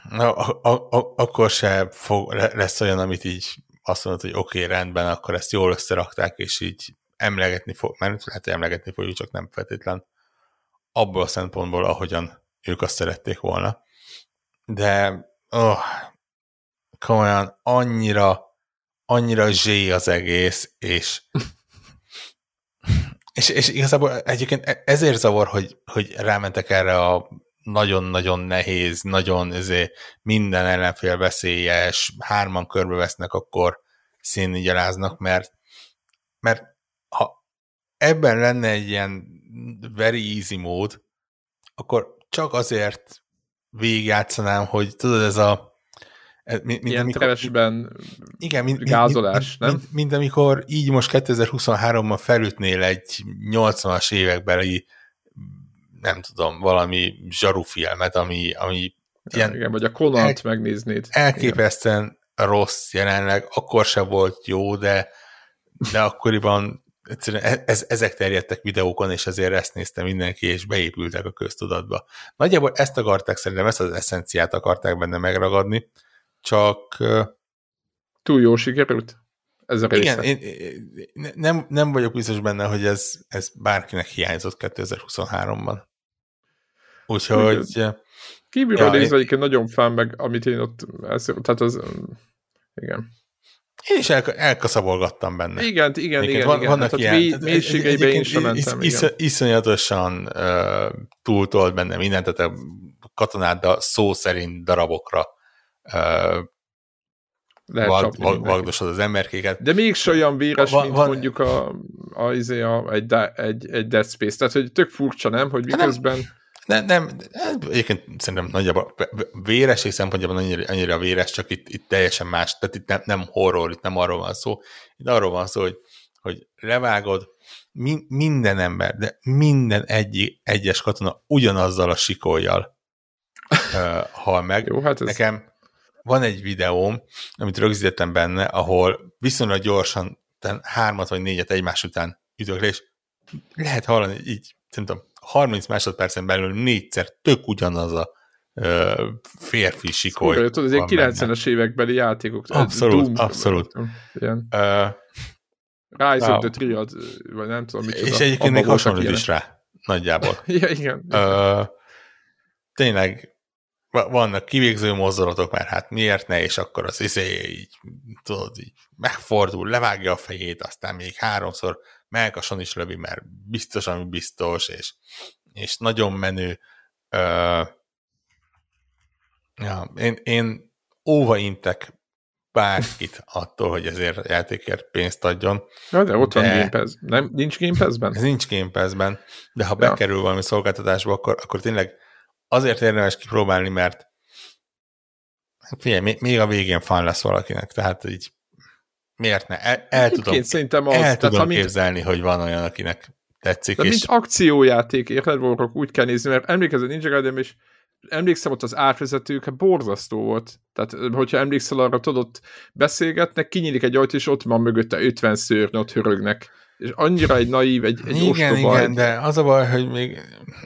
na, a- a- a- akkor se fog, lesz olyan, amit így azt mondod, hogy oké, okay, rendben, akkor ezt jól összerakták, és így emlegetni fog, mert lehet, hogy emlegetni fogjuk, csak nem feltétlen abból a szempontból, ahogyan ők azt szerették volna. De oh, komolyan annyira annyira zsé az egész, és és, és igazából egyébként e- ezért zavar, hogy, hogy rámentek erre a nagyon-nagyon nehéz, nagyon ezért minden ellenfél veszélyes, hárman körbevesznek, akkor szénügyeláznak, mert, mert ha ebben lenne egy ilyen very easy mód, akkor csak azért végigjátszanám, hogy tudod, ez a mint, Ilyen amikor, keresben igen, mint, gázolás, mint, nem? Mint, mint, amikor így most 2023-ban felütnél egy 80-as évekbeli nem tudom, valami zsarufilmet, ami, ami ilyen... Igen, vagy a Konant el, megnéznéd. Elképesztően igen. rossz jelenleg, akkor se volt jó, de, de akkoriban egyszerűen e- ez, ezek terjedtek videókon, és ezért ezt nézte mindenki, és beépültek a köztudatba. Nagyjából ezt akarták szerintem, ezt az eszenciát akarták benne megragadni, csak... Túl jó sikerült? Ez a része. Igen, én, én, nem, nem vagyok biztos benne, hogy ez, ez bárkinek hiányzott 2023-ban. Úgyhogy... Kívülről ja, nézve egyébként nagyon fán meg, amit én ott, ez, tehát az, igen. Én is el, elkaszabolgattam benne. Igen, igen, igen. Van, igen. Vannak hát ilyen, mélységeibe én sem mentem. Is, is, iszonyatosan uh, túltolt benne mindent, tehát a de szó szerint darabokra uh, vag, vag, vagdosod az emberkéket. De mégis olyan véres, van, mint van, mondjuk a, a, a, izé, a, egy, egy, egy Dead Space. Tehát, hogy tök furcsa, nem? Hogy miközben... Nem nem, nem, egyébként szerintem nagyjából véresség szempontjában annyira, annyira véres, csak itt, itt teljesen más, tehát itt nem, nem horror, itt nem arról van szó, itt arról van szó, hogy, hogy levágod, mi, minden ember, de minden egy, egyes katona ugyanazzal a sikoljal uh, hal meg. Jó, hát ez... Nekem van egy videóm, amit rögzítettem benne, ahol viszonylag gyorsan hármat vagy négyet egymás után ütök le, és lehet hallani így, nem tudom, 30 másodpercen belül négyszer tök ugyanaz a ö, férfi sikoly. Szóval, tudod, ez egy 90-es évekbeli játékok. Abszolút, Doom, abszolút. Ilyen. Uh, Rise wow. of the Triad, vagy nem tudom micsoda. És egyébként még hasonlít is rá, nagyjából. ja, igen. Uh, tényleg vannak kivégző mozdulatok, mert hát miért ne, és akkor az izé így, tudod, így megfordul, levágja a fejét, aztán még háromszor melkason is lövi, mert biztos, ami biztos, és, és nagyon menő. Uh, ja, én, én óva intek bárkit attól, hogy ezért játékért pénzt adjon. Ja, de ott de van Game Pass. Nem, nincs Game Pass-ben? Ez nincs Game Pass-ben, de ha ja. bekerül valami szolgáltatásba, akkor, akkor tényleg azért érdemes kipróbálni, mert figyelj, még a végén fan lesz valakinek, tehát így Miért ne? El, el tudom, szerintem az, el tehát, tudom mint, képzelni, hogy van olyan, akinek tetszik. De és... mint akciójáték, érted, voltak úgy kell nézni, mert emlékezett Ninja Gaiden, és emlékszem, ott az átvezetők, hát borzasztó volt. Tehát, hogyha emlékszel arra, tudod, beszélgetnek, kinyílik egy ajtó, és ott van mögötte 50 szőrny, ott hörögnek. És annyira egy naív, egy, egy Igen, ostoba, igen, egy... de az a baj, hogy még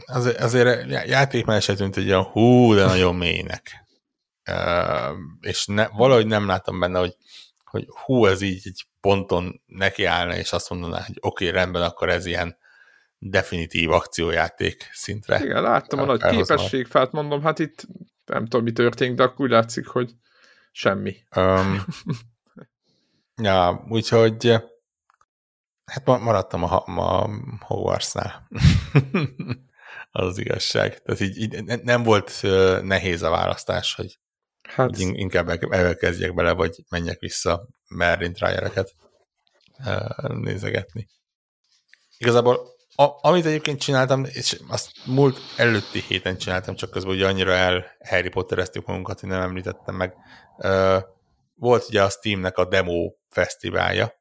az, azért játék már se tűnt egy olyan hú, de nagyon mélynek. Uh, és ne, valahogy nem láttam benne, hogy hogy hú, ez így egy ponton nekiállna, és azt mondaná, hogy oké, okay, rendben, akkor ez ilyen definitív akciójáték szintre. Igen, láttam a nagy képességfát, mondom, hát itt nem tudom, mi történik, de akkor úgy látszik, hogy semmi. Um, ja, úgyhogy hát maradtam a, a Hogwartsnál. az az igazság. Tehát így, így nem volt nehéz a választás, hogy Hát... Inkább elkezdjek bele, vagy menjek vissza Merlin Tryereket nézegetni. Igazából a, amit egyébként csináltam, és azt múlt előtti héten csináltam, csak közben ugye annyira el Harry Pottereztük magunkat, hogy nem említettem meg. Volt ugye a Steamnek a demo fesztiválja.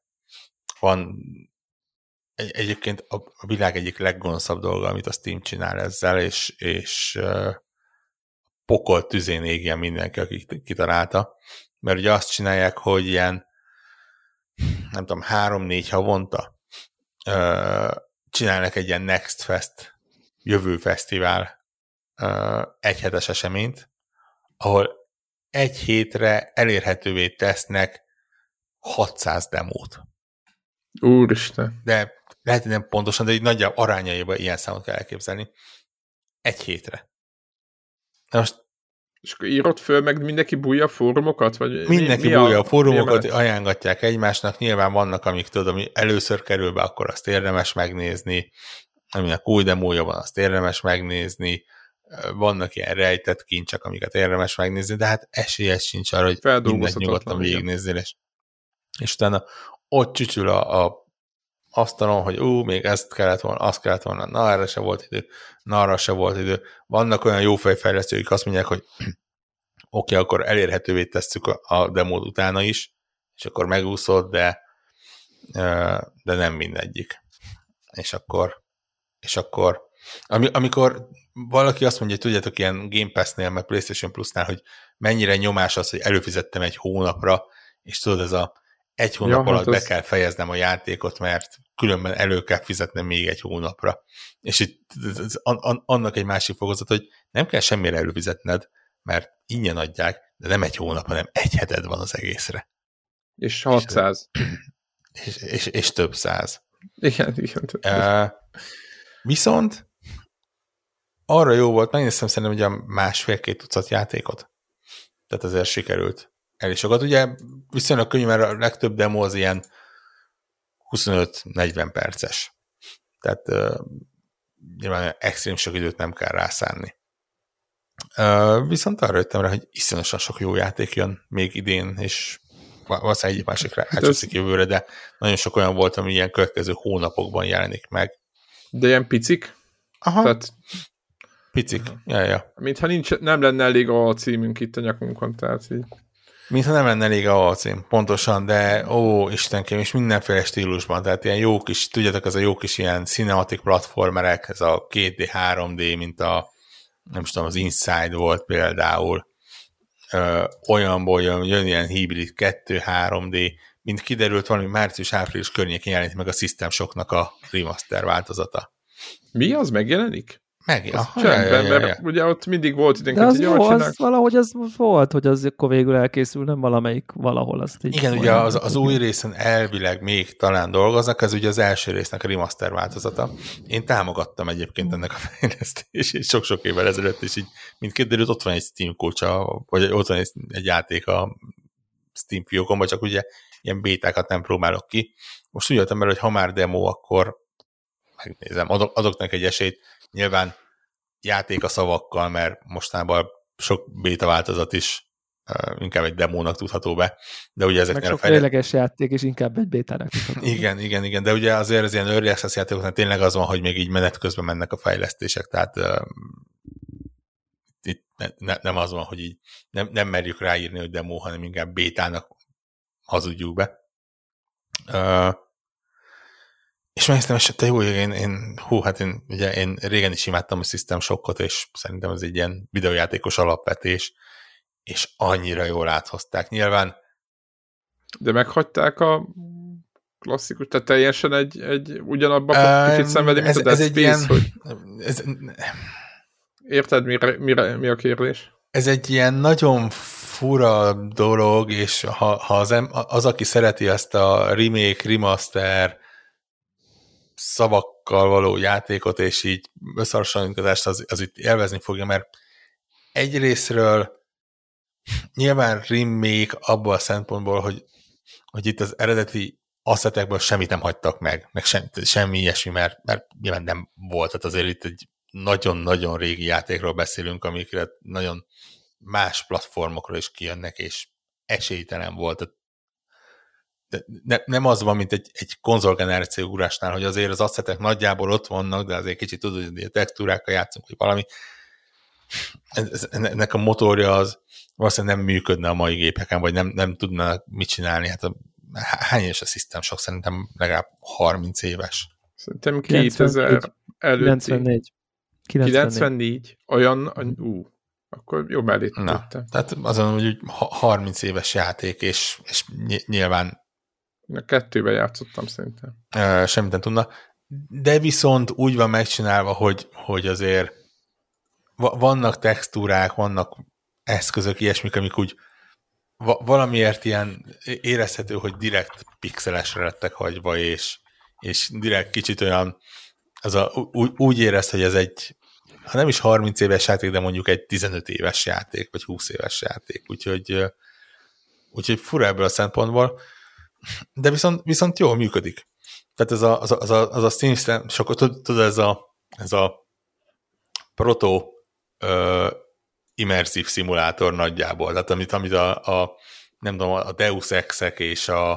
Van egy, egyébként a, a világ egyik leggonoszabb dolga, amit a Steam csinál ezzel, és, és pokol tüzén égjen mindenki, aki kitalálta, mert ugye azt csinálják, hogy ilyen nem tudom, három-négy havonta ö, csinálnak egy ilyen Next Fest jövő fesztivál ö, egyhetes eseményt, ahol egy hétre elérhetővé tesznek 600 demót. Úristen. De lehet, hogy nem pontosan, de így nagyjából arányaiban ilyen számot kell elképzelni. Egy hétre. Na most és akkor írott föl meg mindenki bújja a fórumokat? Vagy mindenki mi, mi bújja a, a fórumokat, ajánlatják egymásnak. Nyilván vannak, amik tudod, ami először kerül be, akkor azt érdemes megnézni. Aminek új demója van, azt érdemes megnézni. Vannak ilyen rejtett kincsek, amiket érdemes megnézni, de hát esélyes sincs arra, hogy mindent nyugodtan végignézzél, és, és utána ott csücsül a, a asztalon, hogy ú, még ezt kellett volna, azt kellett volna, na erre se volt idő, na arra se volt idő. Vannak olyan jó fejfejlesztők, azt mondják, hogy oké, akkor elérhetővé tesszük a demót utána is, és akkor megúszod, de, de nem mindegyik. És akkor, és akkor amikor valaki azt mondja, hogy tudjátok, ilyen Game Pass-nél, meg PlayStation Plus-nál, hogy mennyire nyomás az, hogy előfizettem egy hónapra, és tudod, ez a egy hónap ja, alatt hát be az... kell fejeznem a játékot, mert különben elő kell fizetnem még egy hónapra. És itt ez, annak egy másik fokozat, hogy nem kell semmire előfizetned, mert ingyen adják, de nem egy hónap, hanem egy heted van az egészre. És 600. És, és, és, és több száz. Igen, igen. Uh, viszont arra jó volt, megnéztem szerintem ugye a másfél-két tucat játékot. Tehát azért sikerült el sokat. Ugye viszonylag könnyű, mert a legtöbb demo az ilyen 25-40 perces. Tehát uh, nyilván extrém sok időt nem kell rászánni. Uh, viszont arra jöttem rá, hogy iszonyatosan sok jó játék jön még idén, és valószínűleg egy másikra hát elcsúszik jövőre, de nagyon sok olyan volt, ami ilyen következő hónapokban jelenik meg. De ilyen picik? Aha. Tehát... Picik, ja, ja. Mintha nincs, nem lenne elég a címünk itt a nyakunkon, tehát így. Mintha nem lenne elég a cím, pontosan, de ó, istenkém, és mindenféle stílusban, tehát ilyen jó kis, tudjátok, ez a jó kis ilyen cinematic platformerek, ez a 2D, 3D, mint a, nem is tudom, az Inside volt például, ö, olyanból jön, jön ilyen hibrid 2-3D, mint kiderült valami március-április környékén jelenik meg a System Shocknak a remaster változata. Mi az megjelenik? Meg, aha, csendben, ja, ja, ja, ja. mert ugye ott mindig volt időnk, hogy jó, az valahogy az volt, hogy az akkor végül elkészül, nem valamelyik valahol azt így. Igen, ugye az, az új részen elvileg még talán dolgoznak, ez ugye az első résznek a remaster változata. Én támogattam egyébként ennek a fejlesztését sok-sok évvel ezelőtt, és így, mint kiderült, ott van egy Steam kulcsa, vagy ott van egy, egy játék a Steam fiókon, vagy csak ugye ilyen bétákat nem próbálok ki. Most úgy jöttem el, hogy ha már demo, akkor megnézem, adok, adok neki egy esélyt, Nyilván játék a szavakkal, mert mostában sok béta változat is uh, inkább egy demónak tudható be, de ugye ezeknél Meg sok a fejlett... játék, és inkább egy bétának. Igen, igen, igen, de ugye azért az ilyen early access játékoknál tényleg az van, hogy még így menet közben mennek a fejlesztések, tehát uh, itt ne, ne, nem az van, hogy így nem, nem merjük ráírni, hogy demo, hanem inkább bétának hazudjuk be. Uh, és megnéztem, és te jó, én, én, hú, hát én, ugye én régen is imádtam a System Shockot, és szerintem ez egy ilyen videójátékos alapvetés, és annyira jól áthozták. Nyilván de meghagyták a klasszikus, tehát teljesen egy, egy ugyanabban a kicsit szenvedi, mint ez, a Dead ez Space, ilyen, hogy... Ez, Érted, mire, mire, mi a kérdés? Ez egy ilyen nagyon fura dolog, és ha, ha az, az, aki szereti ezt a remake, remaster, szavakkal való játékot, és így összehasonlítást az, az itt élvezni fogja, mert egyrésztről nyilván remake abból a szempontból, hogy, hogy itt az eredeti asszetekből semmit nem hagytak meg, meg sem, semmi ilyesmi, mert, mert nyilván nem volt, tehát azért itt egy nagyon-nagyon régi játékról beszélünk, amikre nagyon más platformokra is kijönnek, és esélytelen volt. Tehát ne, nem az van, mint egy, egy konzolgeneráció ugrásnál, hogy azért az asszetek nagyjából ott vannak, de azért kicsit tudod, hogy a textúrákkal játszunk, hogy valami. Ez, ennek a motorja az valószínűleg nem működne a mai gépeken, vagy nem, nem tudna mit csinálni. Hát a, hány éves a System sok szerintem legalább 30 éves. Szerintem 2000 előtti. 94. 94. 94. Olyan, ú, akkor jobb mellé Na, Tehát azon, hogy 30 éves játék, és, és nyilván a kettőben játszottam szerintem. Semmit nem tudna. De viszont úgy van megcsinálva, hogy, hogy azért vannak textúrák, vannak eszközök, ilyesmik, amik úgy valamiért ilyen érezhető, hogy direkt pixelesre lettek hagyva, és, és direkt kicsit olyan, az a, úgy, úgy érezt, hogy ez egy, ha nem is 30 éves játék, de mondjuk egy 15 éves játék, vagy 20 éves játék, úgyhogy, úgyhogy fura ebből a szempontból de viszont, viszont jól működik. Tehát ez a, az a, az a, az a Steam, akkor tudod, ez a, ez a proto ö, immerzív szimulátor nagyjából, tehát amit, amit a, a nem tudom, a Deus Ex-ek és a,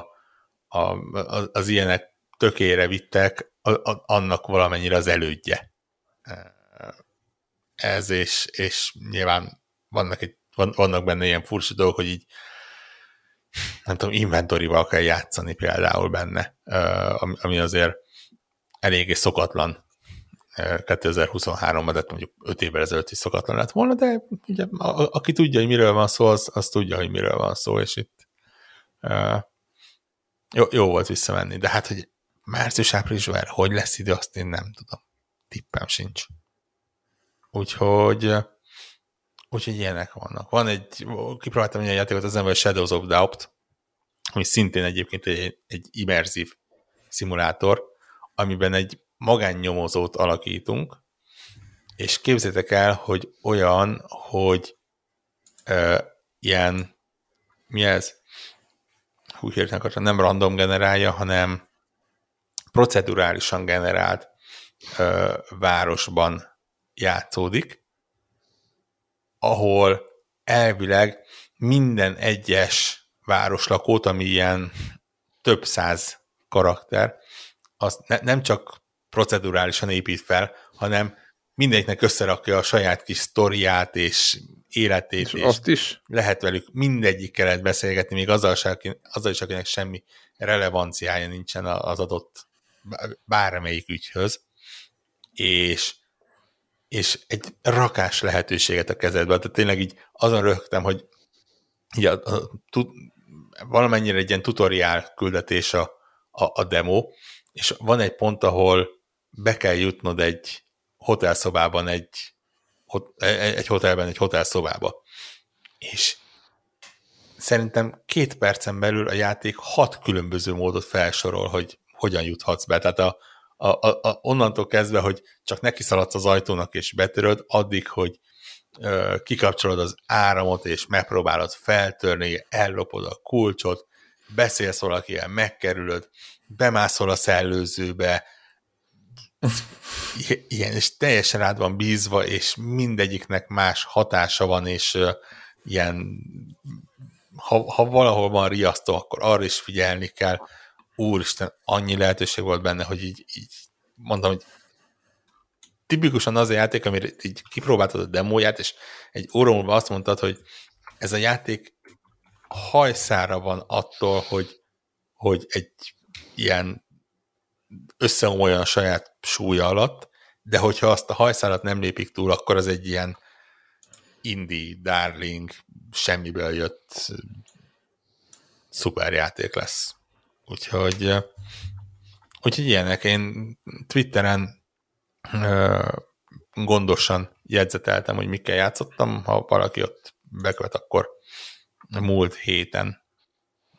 a, az ilyenek tökére vittek, a, a, annak valamennyire az elődje. Ez, és, és nyilván vannak egy van, vannak benne ilyen furcsa dolgok, hogy így nem tudom, inventorival kell játszani például benne, ami azért eléggé szokatlan 2023-ban, de mondjuk 5 évvel ezelőtt is szokatlan lett volna, de ugye, aki tudja, hogy miről van szó, az, az tudja, hogy miről van szó, és itt jó, jó volt visszamenni, de hát, hogy március-áprilisban hogy lesz idő, azt én nem tudom. Tippem sincs. Úgyhogy úgyhogy ilyenek vannak. Van egy, kipróbáltam egy játékot az ember Shadows of Doubt, ami szintén egyébként egy, egy immerzív szimulátor, amiben egy magánnyomozót alakítunk, és képzétek el, hogy olyan, hogy ö, ilyen, mi ez? Hú, hirtelen nem random generálja, hanem procedurálisan generált ö, városban játszódik, ahol elvileg minden egyes városlakót, ami ilyen több száz karakter, az ne, nem csak procedurálisan épít fel, hanem mindegyiknek összerakja a saját kis sztoriát és életét, és, és azt is? lehet velük mindegyikkel lehet beszélgetni, még azzal, azzal is, akinek semmi relevanciája nincsen az adott bármelyik ügyhöz, és, és egy rakás lehetőséget a kezedbe. Tehát tényleg így azon rögtem, hogy így a, a, a, valamennyire egy ilyen tutoriál küldetés a, a, a demo, és van egy pont, ahol be kell jutnod egy hotelszobában, egy, e, e, egy hotelben, egy hotelszobába. És szerintem két percen belül a játék hat különböző módot felsorol, hogy hogyan juthatsz be. Tehát a, a, a, a, onnantól kezdve, hogy csak neki szaladsz az ajtónak és betöröd, addig, hogy ö, kikapcsolod az áramot és megpróbálod feltörni, ellopod a kulcsot, beszélsz valakivel, megkerülöd, bemászol a szellőzőbe, ilyen, és teljesen rád van bízva, és mindegyiknek más hatása van, és uh, ilyen, ha, ha valahol van riasztó, akkor arra is figyelni kell. Úristen, annyi lehetőség volt benne, hogy így, így mondtam, hogy tipikusan az a játék, amire így kipróbáltad a demóját, és egy óra múlva azt mondtad, hogy ez a játék hajszára van attól, hogy, hogy egy ilyen összeomoljon a saját súlya alatt, de hogyha azt a hajszálat nem lépik túl, akkor az egy ilyen indie, darling, semmiből jött szuperjáték lesz. Úgyhogy, úgyhogy ilyenek. Én Twitteren gondosan jegyzeteltem, hogy mikkel játszottam. Ha valaki ott bekövet, akkor múlt héten,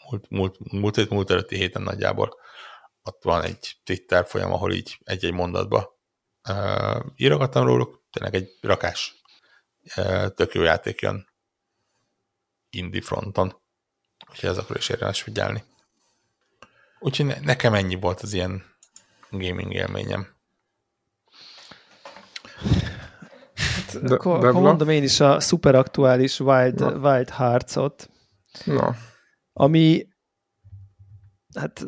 múlt, múlt, múlt, múlt, múlt előtti héten nagyjából ott van egy Twitter folyam, ahol így egy-egy mondatba uh, írogattam róluk, tényleg egy rakás uh, tök jó játék jön indie fronton, úgyhogy ezekről is érdemes figyelni. Úgyhogy ne, nekem ennyi volt az ilyen gaming élményem. Hát, de, akkor, de, akkor mondom én is a szuper aktuális Wild, Wild Hearts-ot, Na. ami hát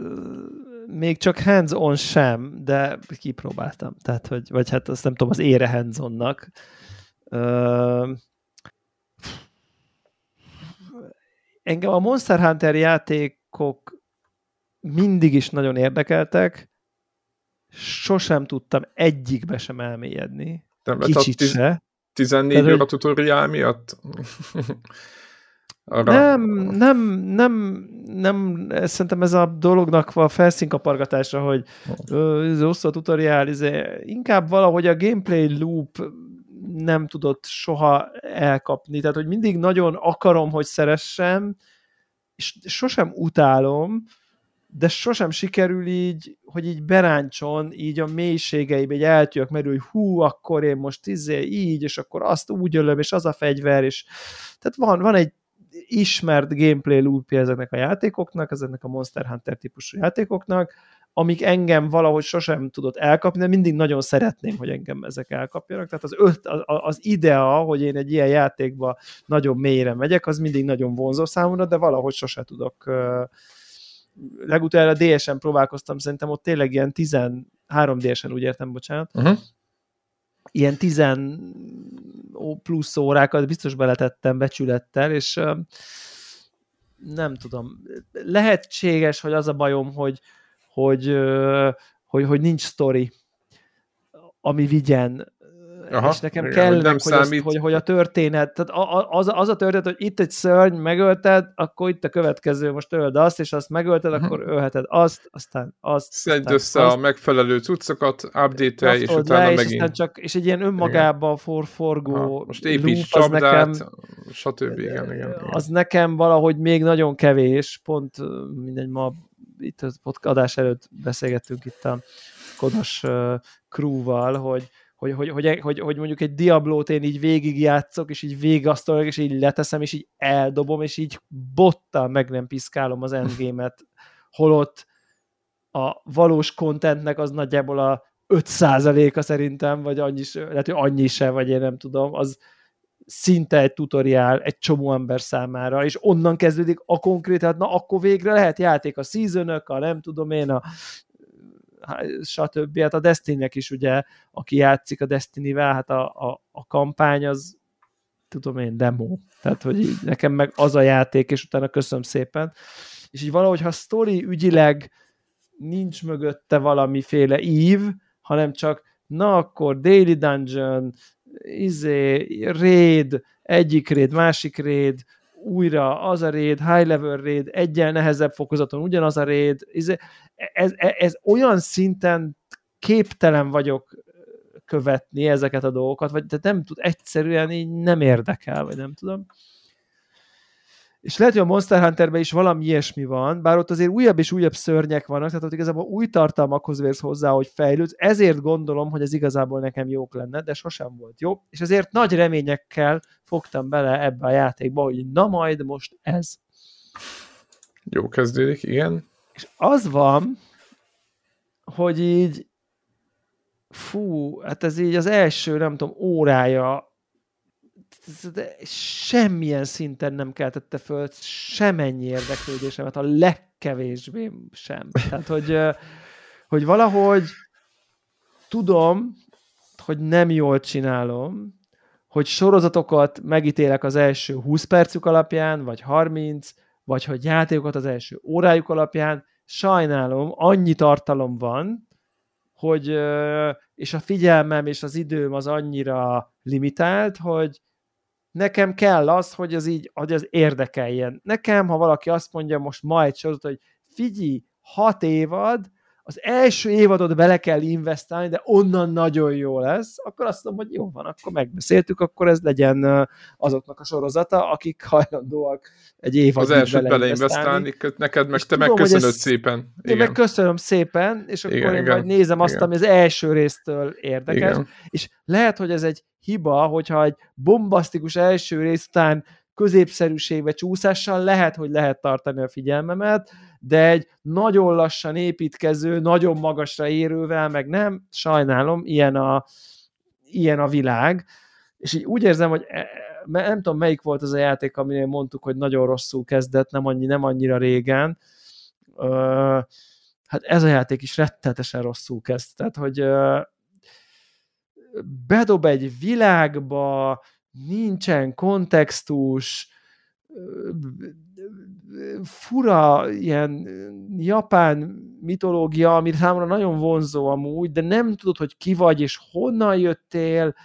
még csak hands-on sem, de kipróbáltam. Tehát, hogy, vagy hát azt nem tudom, az ére hands-onnak. Uh, engem a Monster Hunter játékok mindig is nagyon érdekeltek, sosem tudtam egyikbe sem elmélyedni. Nem, Kicsit tiz- se. 14 Tehát, óra tutoriál miatt? Arra... Nem, nem, nem, nem, szerintem ez a dolognak a felszínkapargatása, hogy ez rossz a tutoriál, ez inkább valahogy a gameplay loop nem tudott soha elkapni, tehát hogy mindig nagyon akarom, hogy szeressem, és sosem utálom, de sosem sikerül így, hogy így beráncson, így a mélységeibe, így eltűjök, mert hogy hú, akkor én most izé így, és akkor azt úgy ölöm, és az a fegyver, és tehát van, van egy ismert gameplay loopja ezeknek a játékoknak, ezeknek a Monster Hunter típusú játékoknak, amik engem valahogy sosem tudott elkapni, de mindig nagyon szeretném, hogy engem ezek elkapjanak. Tehát az, öt, az, az idea, hogy én egy ilyen játékba nagyon mélyre megyek, az mindig nagyon vonzó számomra, de valahogy sose tudok legutóbb a DS-en próbálkoztam, szerintem ott tényleg ilyen 13 DS-en úgy értem, bocsánat, uh-huh. ilyen 10 plusz órákat biztos beletettem becsülettel, és nem tudom, lehetséges, hogy az a bajom, hogy, hogy, hogy, hogy nincs sztori, ami vigyen Aha, és nekem igen, kell, hogy, nem hogy, azt, hogy, hogy a történet, tehát az, az a történet, hogy itt egy szörny, megölted, akkor itt a következő, most öld azt, és azt megölted, uh-huh. akkor ölheted azt, aztán azt. Szedd össze azt. a megfelelő cuccokat, update és utána le, megint. És, csak, és egy ilyen önmagában for, forgó ha, Most építs csapdát, nekem, stb. Igen, igen, igen. Az nekem valahogy még nagyon kevés, pont mindegy, ma itt a adás előtt beszélgettünk itt a Kodas uh, crew-val, hogy hogy, hogy, hogy, hogy, hogy mondjuk egy Diablót én így végigjátszok, és így végigasztalok, és így leteszem, és így eldobom, és így bottal meg nem piszkálom az endgame-et, holott a valós contentnek az nagyjából a 5%-a szerintem, vagy annyi, lehet, hogy annyi se, vagy én nem tudom, az szinte egy tutoriál egy csomó ember számára, és onnan kezdődik a konkrét, hát na akkor végre lehet játék a season a nem tudom én, a stb. Hát a Destiny-nek is ugye, aki játszik a Destiny-vel, hát a, a, a kampány az tudom én, demo. Tehát, hogy így nekem meg az a játék, és utána köszönöm szépen. És így valahogy, ha sztori ügyileg nincs mögötte valamiféle ív, hanem csak na akkor Daily Dungeon, izé, raid, egyik raid, másik raid, újra az a raid, high level raid, egyen nehezebb fokozaton ugyanaz a izé, ez, ez, ez olyan szinten képtelen vagyok követni ezeket a dolgokat, vagy de nem tud, egyszerűen így nem érdekel, vagy nem tudom. És lehet, hogy a Monster Hunterben is valami ilyesmi van, bár ott azért újabb és újabb szörnyek vannak, tehát ott igazából új tartalmakhoz vérsz hozzá, hogy fejlődsz, ezért gondolom, hogy ez igazából nekem jók lenne, de sosem volt jó, és ezért nagy reményekkel fogtam bele ebbe a játékba, hogy na majd most ez. Jó kezdődik, igen. És az van, hogy így fú, hát ez így az első, nem tudom, órája de semmilyen szinten nem keltette föl semennyi érdeklődésemet, a legkevésbé sem. Tehát, hogy, hogy valahogy tudom, hogy nem jól csinálom, hogy sorozatokat megítélek az első 20 percük alapján, vagy 30, vagy hogy játékokat az első órájuk alapján, sajnálom, annyi tartalom van, hogy, és a figyelmem és az időm az annyira limitált, hogy nekem kell az, hogy az így, hogy az érdekeljen. Nekem, ha valaki azt mondja most ma egy sorozat, hogy figyelj, hat évad, az első évadot bele kell investálni, de onnan nagyon jó lesz, akkor azt mondom, hogy jó van, akkor megbeszéltük, akkor ez legyen azoknak a sorozata, akik hajlandóak egy évadot Az elsőt beleinvestálni, neked meg És te tudom, megköszönöd szépen. Én meg köszönöm szépen, és akkor igen, én igen, majd nézem azt, igen. ami az első résztől érdekes, igen. és lehet, hogy ez egy hiba, hogyha egy bombasztikus első rész után középszerűségbe csúszással lehet, hogy lehet tartani a figyelmemet, de egy nagyon lassan építkező, nagyon magasra érővel, meg nem, sajnálom, ilyen a, ilyen a világ, és így úgy érzem, hogy e, nem tudom, melyik volt az a játék, aminél mondtuk, hogy nagyon rosszul kezdett, nem, annyi, nem annyira régen, hát ez a játék is rettetesen rosszul kezd, tehát, hogy bedob egy világba, nincsen kontextus, fura ilyen japán mitológia, ami számomra nagyon vonzó amúgy, de nem tudod, hogy ki vagy, és honnan jöttél,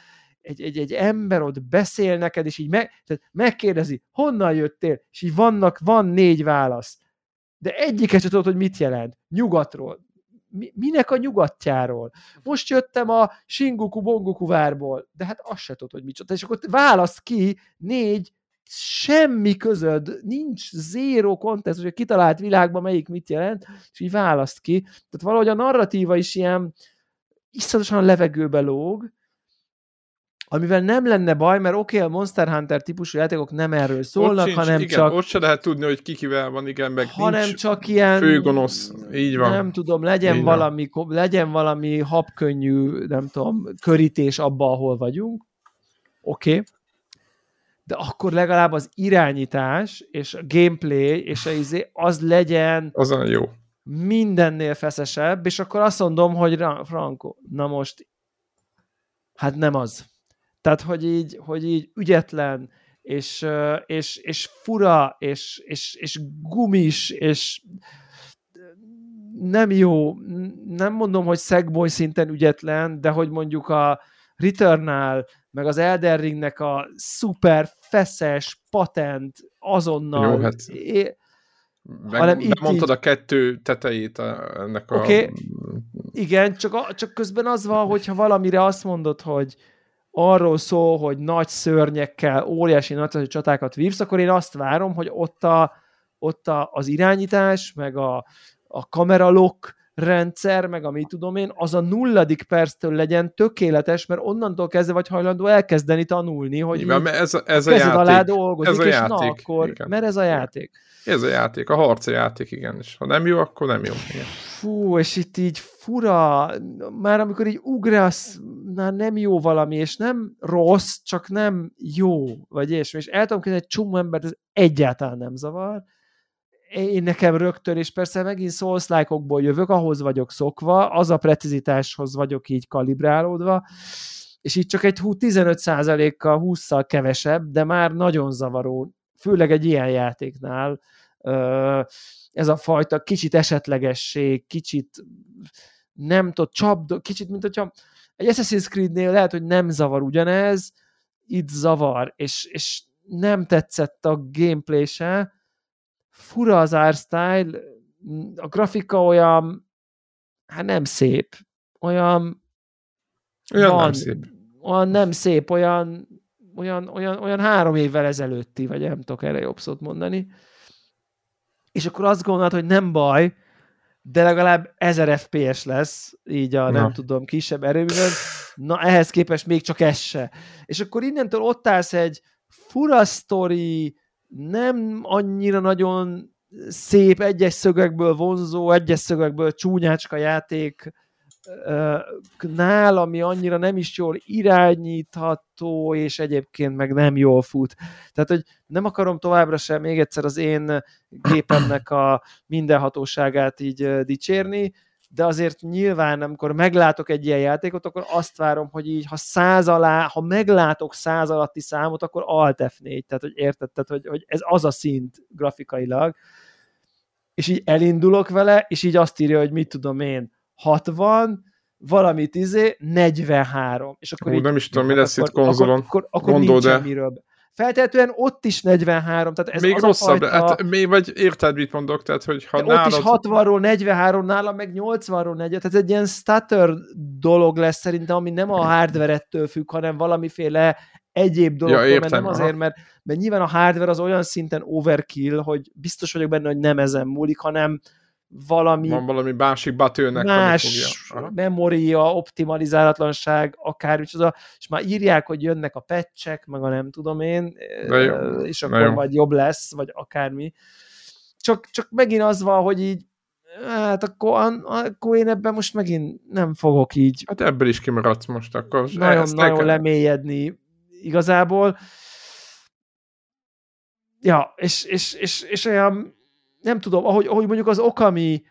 egy, egy, egy ember ott beszél neked, és így meg, tehát megkérdezi, honnan jöttél, és így vannak, van négy válasz. De egyiket sem tudod, hogy mit jelent. Nyugatról mi, minek a nyugatjáról? Most jöttem a Shinguku Bonguku várból, de hát azt se tudod, hogy micsoda. És akkor válasz ki négy semmi közöd, nincs zéro kontextus, hogy kitalált világban melyik mit jelent, és így választ ki. Tehát valahogy a narratíva is ilyen iszonyatosan levegőbe lóg, amivel nem lenne baj, mert oké, okay, a Monster Hunter típusú játékok nem erről szólnak, sincs, hanem igen, csak... Ott se lehet tudni, hogy kikivel van, igen, meg hanem nincs csak ilyen... Főgonosz, így van. Nem tudom, legyen, valami, van. legyen valami habkönnyű, nem tudom, körítés abba, ahol vagyunk. Oké. Okay. De akkor legalább az irányítás, és a gameplay, és a izé, az legyen... Azon jó. Mindennél feszesebb, és akkor azt mondom, hogy Franco, na most, hát nem az Tehát, hogy így, hogy így ügyetlen, és, és, és fura, és, és, és gumis, és nem jó, nem mondom, hogy szegboly szinten ügyetlen, de hogy mondjuk a Returnal, meg az Elden Ringnek a szuper feszes, patent, azonnal jó, hát... É, meg, hanem itt mondtad így... a kettő tetejét a, ennek a... Okay. Igen, csak, a, csak közben az van, hogyha valamire azt mondod, hogy arról szól, hogy nagy szörnyekkel, óriási nagy csatákat vívsz, akkor én azt várom, hogy ott, a, ott a, az irányítás, meg a, a kameralok rendszer, meg amit tudom én, az a nulladik perctől legyen tökéletes, mert onnantól kezdve vagy hajlandó elkezdeni tanulni, hogy Igen, ez, ez a játék. alá dolgozik, ez a és játék, na akkor, igen. mert ez a játék. Ez a játék, a harci játék, igen, és ha nem jó, akkor nem jó. Igen. Fú, és itt így fura, már amikor így ugrasz, már nem jó valami, és nem rossz, csak nem jó, vagy és, és el tudom kezdeni, egy csomó embert ez egyáltalán nem zavar, én nekem rögtön, és persze megint souls jövök, ahhoz vagyok szokva, az a precizitáshoz vagyok így kalibrálódva, és így csak egy 15%-kal, 20-szal kevesebb, de már nagyon zavaró, főleg egy ilyen játéknál ez a fajta kicsit esetlegesség, kicsit nem tudod, csapd, kicsit, mint hogyha egy Assassin's Creed-nél lehet, hogy nem zavar ugyanez, itt zavar, és, és nem tetszett a gameplay se, fura az art style, a grafika olyan, hát nem szép, olyan olyan van, nem szép. Olyan nem szép, olyan, olyan, olyan, olyan három évvel ezelőtti, vagy nem tudok erre jobb szót mondani. És akkor azt gondolod, hogy nem baj, de legalább 1000 FPS lesz, így a, Na. nem tudom, kisebb erőművel. Na, ehhez képest még csak ez se. És akkor innentől ott állsz egy fura sztori, nem annyira nagyon szép, egyes szögekből vonzó, egyes szögekből csúnyácska játék nál, ami annyira nem is jól irányítható, és egyébként meg nem jól fut. Tehát, hogy nem akarom továbbra sem még egyszer az én gépemnek a mindenhatóságát így dicsérni, de azért nyilván, amikor meglátok egy ilyen játékot, akkor azt várom, hogy így, ha száz alá, ha meglátok száz alatti számot, akkor Alt F4, tehát hogy értetted, hogy, hogy ez az a szint grafikailag, és így elindulok vele, és így azt írja, hogy mit tudom én, 60, valamit izé, 43. És akkor Hú, így, nem is tudom, mi lesz itt konzolon. Akkor, akkor, akkor Gondol, de... miről. Feltehetően ott is 43, tehát ez Még az rosszabb, a fajta... hát, még vagy érted, mit mondok, tehát hogy ha nálad... Ott is 60-ról 43, nála meg 80-ról 40, tehát egy ilyen stutter dolog lesz szerintem, ami nem a hardware-ettől függ, hanem valamiféle egyéb dologtól, ja, értem, mert nem azért, mert, mert nyilván a hardware az olyan szinten overkill, hogy biztos vagyok benne, hogy nem ezen múlik, hanem valami... Van valami másik batőnek, más memória, optimalizálatlanság, akár, és, a, és már írják, hogy jönnek a patchek, meg a nem tudom én, jó, és akkor jó. majd jobb lesz, vagy akármi. Csak, csak megint az van, hogy így hát akkor, akkor én ebben most megint nem fogok így. Hát ebből is kimaradsz most akkor. Nagyon, nagyon lemélyedni igazából. Ja, és, és, és, és olyan, nem tudom, ahogy, ahogy mondjuk az Okami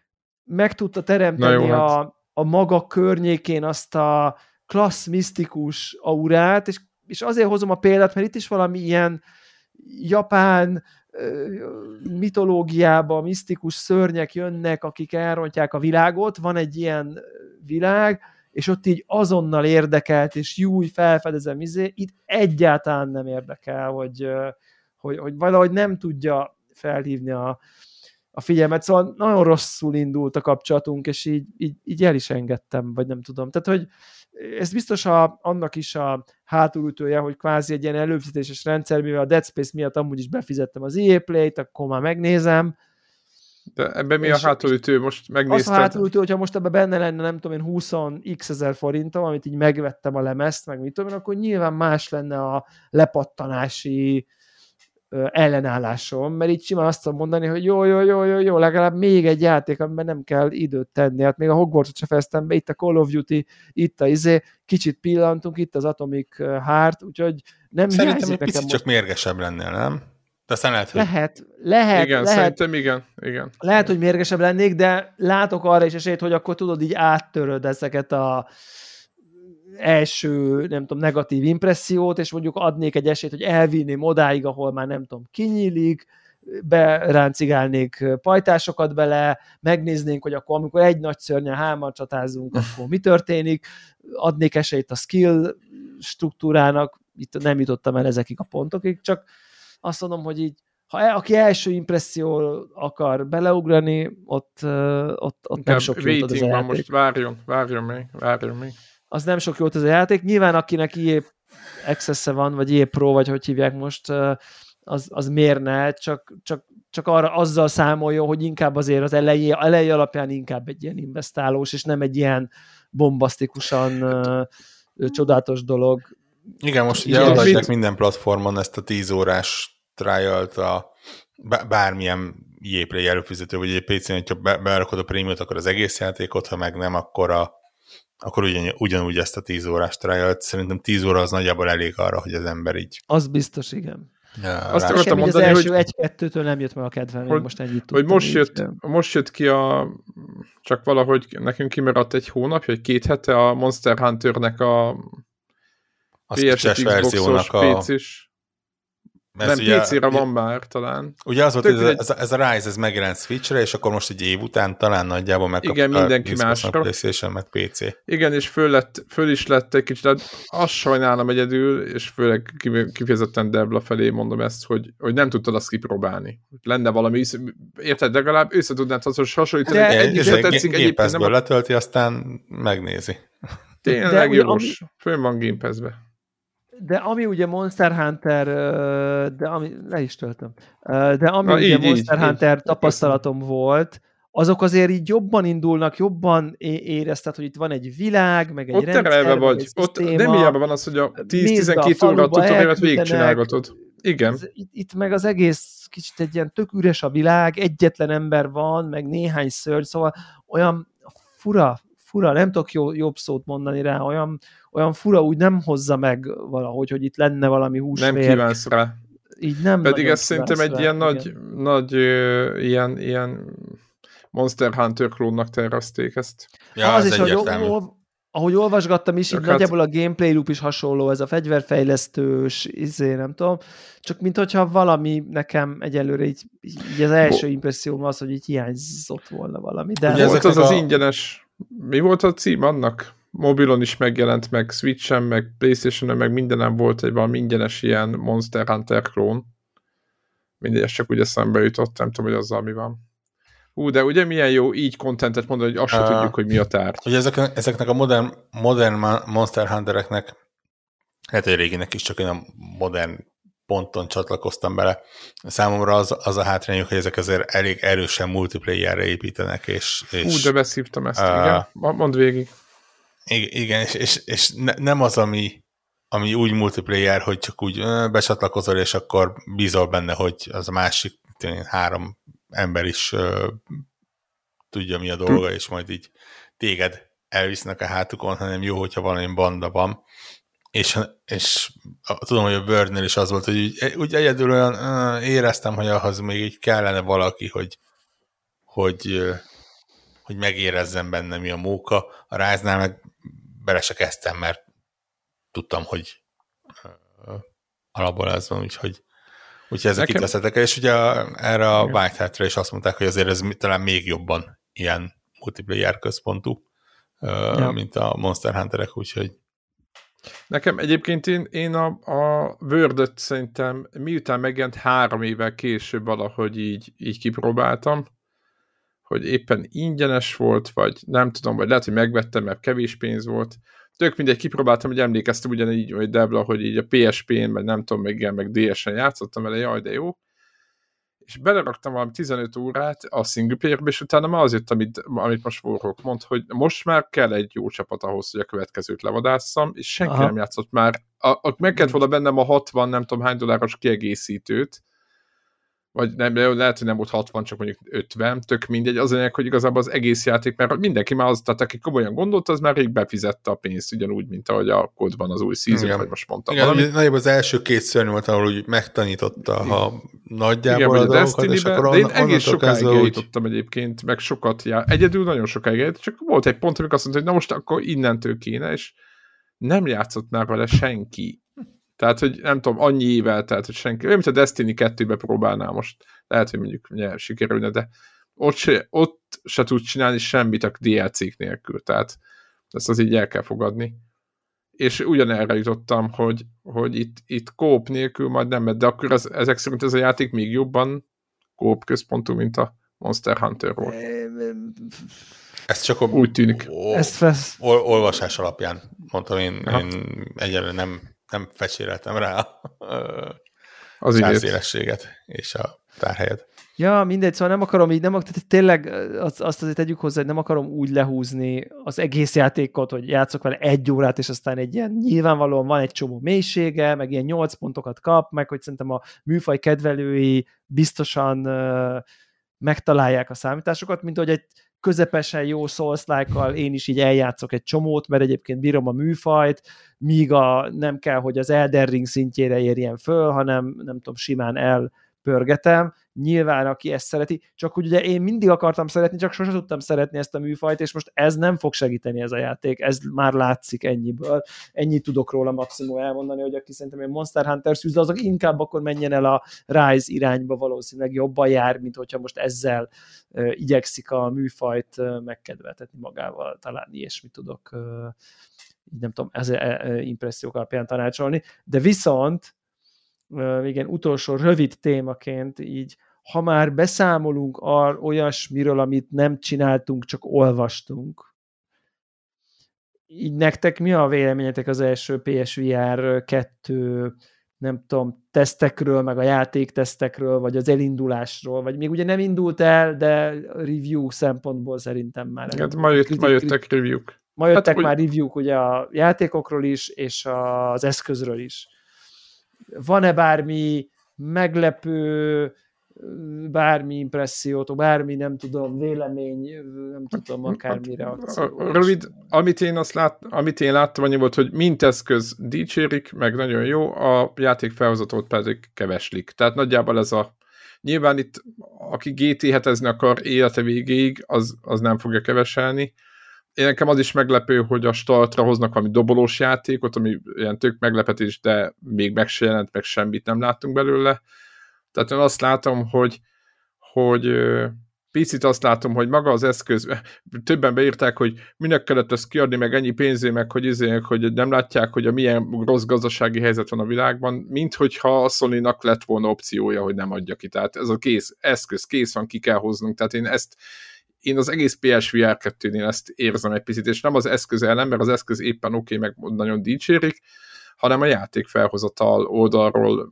meg tudta teremteni jó, hát. a, a maga környékén azt a klassz misztikus aurát, és, és azért hozom a példát, mert itt is valami ilyen japán mitológiába misztikus szörnyek jönnek, akik elrontják a világot, van egy ilyen világ, és ott így azonnal érdekelt, és júj, felfedezem, izé, itt egyáltalán nem érdekel, hogy, hogy, hogy valahogy nem tudja felhívni a, a figyelmet, szóval nagyon rosszul indult a kapcsolatunk, és így, így, így el is engedtem, vagy nem tudom. Tehát, hogy ez biztos a, annak is a hátulütője, hogy kvázi egy ilyen előfizetéses rendszer, mivel a Dead Space miatt amúgy is befizettem az EA Play-t, akkor már megnézem, de ebben mi a hátulütő? Most megnézted? Az a hátulütő, hogyha most ebben benne lenne, nem tudom én, 20x ezer forintom, amit így megvettem a lemezt, meg mit tudom én, akkor nyilván más lenne a lepattanási ellenállásom, mert így simán azt tudom mondani, hogy jó, jó, jó, jó, jó, legalább még egy játék, amiben nem kell időt tenni. Hát még a Hogwarts-ot se fejeztem be, itt a Call of Duty, itt a izé, kicsit pillantunk, itt az Atomic Heart, úgyhogy nem Szerintem egy picit most... csak mérgesebb lennél, nem? De aztán lehet, hogy... Lehet, lehet. Igen, lehet, szerintem igen, igen. Lehet, hogy mérgesebb lennék, de látok arra is esélyt, hogy akkor tudod, így áttöröd ezeket a első, nem tudom, negatív impressziót, és mondjuk adnék egy esélyt, hogy elvinném odáig, ahol már nem tudom, kinyílik, beráncigálnék pajtásokat bele, megnéznénk, hogy akkor amikor egy nagy szörnyen hárman csatázunk, akkor mi történik, adnék esélyt a skill struktúrának, itt nem jutottam el ezekig a pontokig, csak azt mondom, hogy így ha el, aki első impresszió akar beleugrani, ott, ott, ott nem sok játék. most várjon, várjon még, várjon még. Az nem sok jót az a játék. Nyilván akinek IE access van, vagy IE Pro, vagy hogy hívják most, az, az mérne, csak, csak, csak arra azzal számolja, hogy inkább azért az elejé, elejé alapján inkább egy ilyen investálós, és nem egy ilyen bombasztikusan uh, csodálatos dolog. Igen, most ugye adják minden platformon ezt a 10 órás trial a bármilyen EA Play előfizető, vagy egy PC-n, hogyha berakod a prémiumot, akkor az egész játékot, ha meg nem, akkor, a, akkor ugyan, ugyanúgy ezt a 10 órás trial Szerintem 10 óra az nagyjából elég arra, hogy az ember így... Az biztos, igen. Ja, Azt akartam mondani, az első hogy... egy-kettőtől nem jött meg a kedvem, hogy, most ennyit Hogy most jött, most jött ki a... Csak valahogy nekünk kimaradt egy hónap, vagy két hete a Monster Hunternek a PS-es verziónak a... PC-s ez nem, PC-re van már talán. Ugye az volt, hogy ez, ez, a Rise, ez megjelent Switch-re, és akkor most egy év után talán nagyjából megkapta Igen, mindenki másra. PlayStation, meg PC. Igen, és föl, lett, föl is lett egy kicsit, azt sajnálom egyedül, és főleg kifejezetten Debla felé mondom ezt, hogy, hogy nem tudtad azt kipróbálni. Lenne valami, érted, legalább össze tudnád hasonlítani. De egy, egy, tetszik, egy nem a... letölti, aztán megnézi. Tényleg jó, ami... fönn van Game Pass-be. De ami ugye Monster Hunter, de ami, le is töltöm, de ami Na, ugye így, Monster így, Hunter így. tapasztalatom volt, azok azért így jobban indulnak, jobban érezted, hogy itt van egy világ, meg egy ott rendszer, vagy. Egy ott nem hiába van az, hogy a 10-12 óra tutoriált végigcsinálgatod. Igen. Itt, itt meg az egész kicsit egy ilyen tök üres a világ, egyetlen ember van, meg néhány szörny, szóval olyan fura, fura, nem tudok jó, jobb szót mondani rá, olyan, olyan fura úgy nem hozza meg valahogy, hogy itt lenne valami húsvér. Nem kívánsz rá. Így nem Pedig ez szerintem egy rá, ilyen igen. nagy, nagy ö, ilyen, ilyen Monster Hunter klónnak tervezték ezt. Ja, az, az is, hogy ahogy olvasgattam is, így hát... nagyjából a gameplay loop is hasonló, ez a fegyverfejlesztős, izé, nem tudom, csak mint hogyha valami nekem egyelőre így, így az első impresszióm az, hogy így hiányzott volna valami. De Ugye volt az a... az ingyenes, mi volt a cím annak? Mobilon is megjelent, meg Switch-en, meg Playstation-en, meg mindenem volt egy valami ingyenes ilyen Monster Hunter klón. Mindegy, ez csak ugye szembe jutott, nem tudom, hogy azzal mi van. Ú, de ugye milyen jó így kontentet mondani, hogy azt uh, tudjuk, hogy mi a tárgy. Ugye ezek, ezeknek a modern, modern Monster Huntereknek, hát egy réginek is csak olyan modern ponton csatlakoztam bele. Számomra az, az a hátrányuk, hogy ezek azért elég erősen multiplayerre építenek, és... és Ú, de beszívtam ezt, uh, igen. Mondd végig. Igen, és, és, és ne, nem az, ami, ami úgy multiplayer, hogy csak úgy becsatlakozol, és akkor bízol benne, hogy az a másik három ember is uh, tudja, mi a dolga, és majd így téged elvisznek a hátukon, hanem jó, hogyha valami banda van. És, és tudom, hogy a Wordnél is az volt, hogy úgy, úgy egyedül olyan uh, éreztem, hogy ahhoz még így kellene valaki, hogy, hogy, uh, hogy megérezzem benne mi a móka. A ráznál meg bele se kezdtem, mert tudtam, hogy alapból ez van, úgyhogy, úgyhogy ezek Nekem... itt leszettek. És ugye erre a White hat is azt mondták, hogy azért ez talán még jobban ilyen multiplayer központú, ja. mint a Monster Hunterek, úgyhogy Nekem egyébként én, én a, a word szerintem miután megjelent három évvel később valahogy így, így kipróbáltam, hogy éppen ingyenes volt, vagy nem tudom, vagy lehet, hogy megvettem, mert kevés pénz volt. Tök mindegy, kipróbáltam, hogy emlékeztem ugyanígy, hogy Debla, hogy így a PSP-n, vagy nem tudom, meg igen, meg DS-en játszottam vele, jaj, de jó. És beleraktam valami 15 órát a single player és utána már az jött, amit, amit most forrok mond, hogy most már kell egy jó csapat ahhoz, hogy a következőt levadásszam, és senki Aha. nem játszott már. A, a, meg kellett volna bennem a 60, nem tudom hány dolláros kiegészítőt, vagy nem, lehet, hogy nem volt 60, csak mondjuk 50, tök mindegy, az anyag, hogy igazából az egész játék, mert mindenki már az, tehát aki komolyan gondolt, az már rég befizette a pénzt, ugyanúgy, mint ahogy a kodban az új season, vagy most mondtam Igen, valami. nagyjából az első két szörny volt, ahol úgy megtanította ha nagyjából Igen, a, a dolgokat, és akkor de én egész sokáig eljutottam úgy... egyébként, meg sokat já... Egyedül nagyon sokáig eljutottam, csak volt egy pont, amikor azt mondta, hogy na most akkor innentől kéne, és nem játszott már vele senki. Tehát, hogy nem tudom, annyi évvel, tehát, hogy senki, olyan, mint a Destiny 2-be próbálná most. Lehet, hogy mondjuk ugye, sikerülne, de ott se, ott se tud csinálni semmit a DLC-k nélkül, tehát ezt az így el kell fogadni. És ugyanerre jutottam, hogy, hogy itt, itt kóp nélkül majd nem, de akkor ez, ezek szerint ez a játék még jobban kóp központú, mint a Monster Hunter volt. Ez csak a, úgy tűnik. O, Ezt fesz... ol, olvasás alapján mondtam, én, én egyelőre nem, nem fecséreltem rá az szélességet és a tárhelyet. Ja, mindegy, szóval nem akarom így, nem tehát tényleg azt, azt azért tegyük hozzá, hogy nem akarom úgy lehúzni az egész játékot, hogy játszok vele egy órát, és aztán egy ilyen nyilvánvalóan van egy csomó mélysége, meg ilyen nyolc pontokat kap, meg hogy szerintem a műfaj kedvelői biztosan uh, megtalálják a számításokat, mint hogy egy közepesen jó souls én is így eljátszok egy csomót, mert egyébként bírom a műfajt, míg a, nem kell, hogy az Elden Ring szintjére érjen föl, hanem nem tudom, simán elpörgetem, nyilván aki ezt szereti, csak úgy ugye én mindig akartam szeretni, csak sosem tudtam szeretni ezt a műfajt, és most ez nem fog segíteni ez a játék, ez már látszik ennyiből. Ennyit tudok róla maximum elmondani, hogy aki szerintem egy Monster Hunter szűzde, azok inkább akkor menjen el a Rise irányba valószínűleg jobban jár, mint hogyha most ezzel uh, igyekszik a műfajt uh, megkedveltetni magával, talán ilyesmit tudok uh, nem tudom, ez impressziók alapján tanácsolni, de viszont igen, utolsó rövid témaként így ha már beszámolunk ar, olyasmiről, amit nem csináltunk, csak olvastunk, így nektek mi a véleményetek az első PSVR 2 nem tudom, tesztekről, meg a játéktesztekről, vagy az elindulásról, vagy még ugye nem indult el, de review szempontból szerintem már. Hát ma, jött, ma jöttek review-k. Ma jöttek hát, már review-k ugye a játékokról is, és az eszközről is. Van-e bármi meglepő, bármi impressziót, bármi, nem tudom, vélemény, nem tudom, akármi reakció. Rövid, amit én, azt lát, amit én láttam, annyi volt, hogy mint eszköz dicsérik, meg nagyon jó, a játék felhozatot pedig keveslik. Tehát nagyjából ez a nyilván itt, aki gt hetezni akar élete végéig, az, az nem fogja keveselni. Én nekem az is meglepő, hogy a startra hoznak valami dobolós játékot, ami ilyen tök meglepetés, de még meg se jelent, meg semmit nem láttunk belőle tehát én azt látom, hogy, hogy picit azt látom, hogy maga az eszköz, többen beírták, hogy minek kellett ezt kiadni, meg ennyi pénzé, meg hogy, izének, hogy nem látják, hogy a milyen rossz gazdasági helyzet van a világban, mint hogyha a sony lett volna opciója, hogy nem adja ki. Tehát ez a kész, eszköz kész van, ki kell hoznunk. Tehát én ezt, én az egész PSVR 2-nél ezt érzem egy picit, és nem az eszköz ellen, mert az eszköz éppen oké, okay, meg nagyon dicsérik, hanem a játék felhozatal oldalról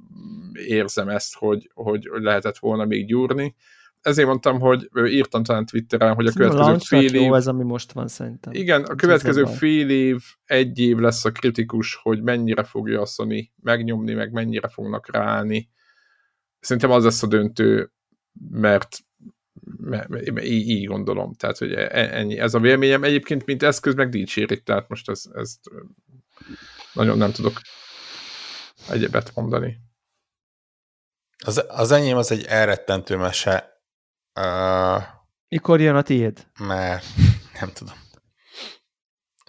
érzem ezt, hogy, hogy lehetett volna még gyúrni. Ezért mondtam, hogy írtam talán Twitteren, hogy a következő fél év... Jó ez, ami most van szerintem. Igen, a következő fél év, egy év lesz a kritikus, hogy mennyire fogja a Sony megnyomni, meg mennyire fognak ráállni. Szerintem az lesz a döntő, mert így, így gondolom. Tehát, hogy e- ennyi. Ez a véleményem egyébként, mint eszköz, meg dicsérik, tehát most ez, ezt nagyon nem tudok egyebet mondani. Az, az enyém az egy elrettentő mese. Uh, Mikor jön a tiéd? Mert nem tudom.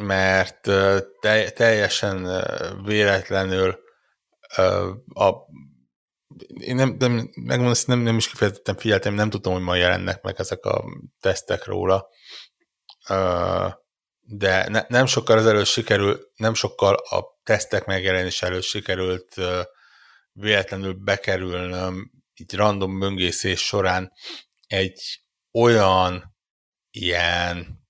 Mert uh, te, teljesen uh, véletlenül uh, a én nem, nem, megmondom, nem, nem is kifejezetten figyeltem, nem tudtam, hogy ma jelennek meg ezek a tesztek róla. De ne, nem sokkal az előtt sikerült, nem sokkal a tesztek megjelenés előtt sikerült véletlenül bekerülnöm így random böngészés során egy olyan ilyen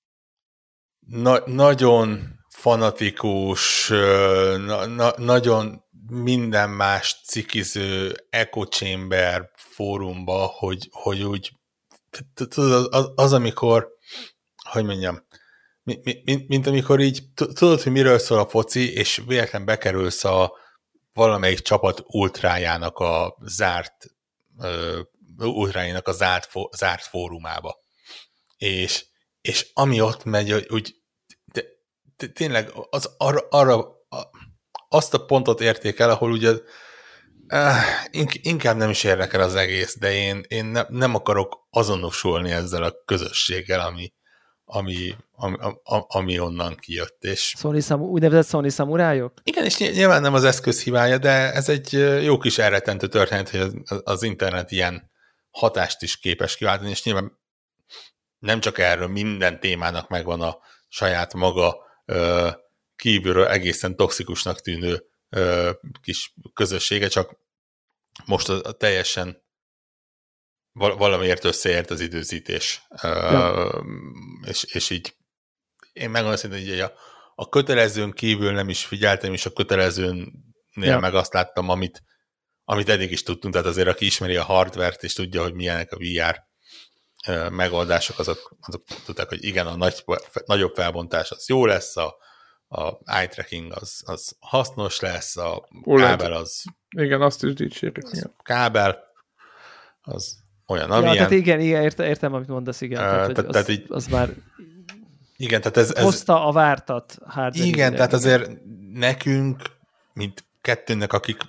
na- nagyon fanatikus, na- na- nagyon minden más cikiző echo chamber fórumba, hogy, hogy úgy tudod, az, az, amikor, hogy mondjam, mint, mint, mint amikor így tudod, hogy miről szól a foci, és véletlen bekerülsz a valamelyik csapat ultrájának a zárt uh, ultrájának a zárt, zárt fórumába. És, és ami ott megy, úgy de, de tényleg az arra, arra a, azt a pontot érték el, ahol ugye uh, inkább nem is érdekel az egész, de én, én ne, nem akarok azonosulni ezzel a közösséggel, ami, ami, ami, ami onnan kijött. És... Sony Samu, úgynevezett Sony szamurájok? Igen, és nyilván nem az eszköz hibája, de ez egy jó kis elretentő történet, hogy az, az internet ilyen hatást is képes kiváltani, és nyilván nem csak erről, minden témának megvan a saját maga ö, kívülről egészen toxikusnak tűnő ö, kis közössége, csak most a, a teljesen valamiért összeért az időzítés. Ja. És, és így én megmondom szintén, hogy a, a kötelezőn kívül nem is figyeltem, és a kötelezőnél ja. meg azt láttam, amit, amit eddig is tudtunk, tehát azért aki ismeri a hardvert, és tudja, hogy milyenek a VR megoldások, azok, azok tudták, hogy igen, a nagy, nagyobb felbontás az jó lesz, a, a eye tracking az, az hasznos lesz, a kábel az... Igen, azt is dicsérik. Kábel az olyan, amilyen... Ja, tehát igen, igen értem, értem, amit mondasz, igen. Uh, tehát, tehát, az, tehát így, az már igen, tehát ez, ez... Hozta a vártat hardware Igen, tehát azért nekünk, mint kettőnek, akik,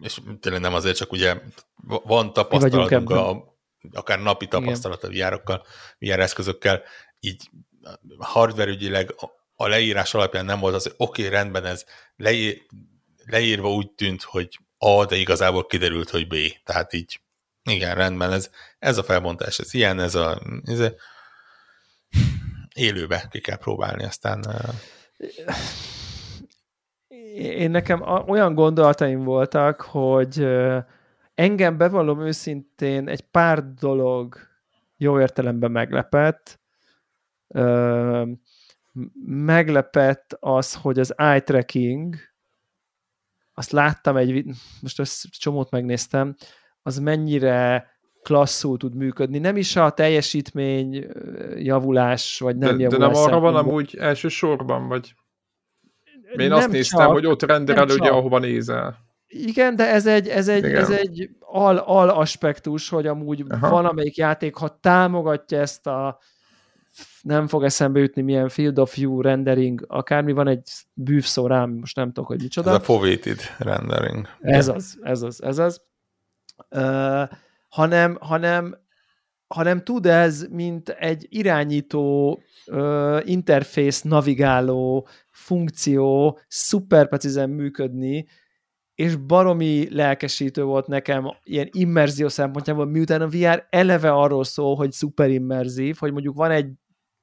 és tényleg nem azért, csak ugye van tapasztalatunk, a, akár napi tapasztalat a VR-okkal, VR eszközökkel, így hardware ügyileg a leírás alapján nem volt az, hogy oké, okay, rendben, ez leír, leírva úgy tűnt, hogy A, de igazából kiderült, hogy B. Tehát így igen, rendben, ez, ez a felbontás, ez ilyen, ez a ez élőbe ki kell próbálni, aztán én nekem olyan gondolataim voltak, hogy engem bevallom őszintén egy pár dolog jó értelemben meglepett. Meglepett az, hogy az eye tracking, azt láttam egy, most ezt csomót megnéztem, az mennyire klasszul tud működni. Nem is a teljesítmény javulás, vagy nem de, javulás. De nem arra van amúgy elsősorban, vagy én nem azt néztem, csak, hogy ott renderel ugye, ahova nézel. Igen, de ez egy, ez egy, ez egy al, al aspektus, hogy amúgy Aha. valamelyik játék, ha támogatja ezt a nem fog eszembe jutni, milyen field of view rendering, akármi van egy bűvszó rám, most nem tudok, hogy micsoda. Ez a fovéted rendering. Ez az, ez az, ez az hanem, hanem, hanem tud ez, mint egy irányító, uh, interfész navigáló funkció szuper precízen működni, és baromi lelkesítő volt nekem ilyen immerzió szempontjából, miután a VR eleve arról szól, hogy szuper immerzív, hogy mondjuk van egy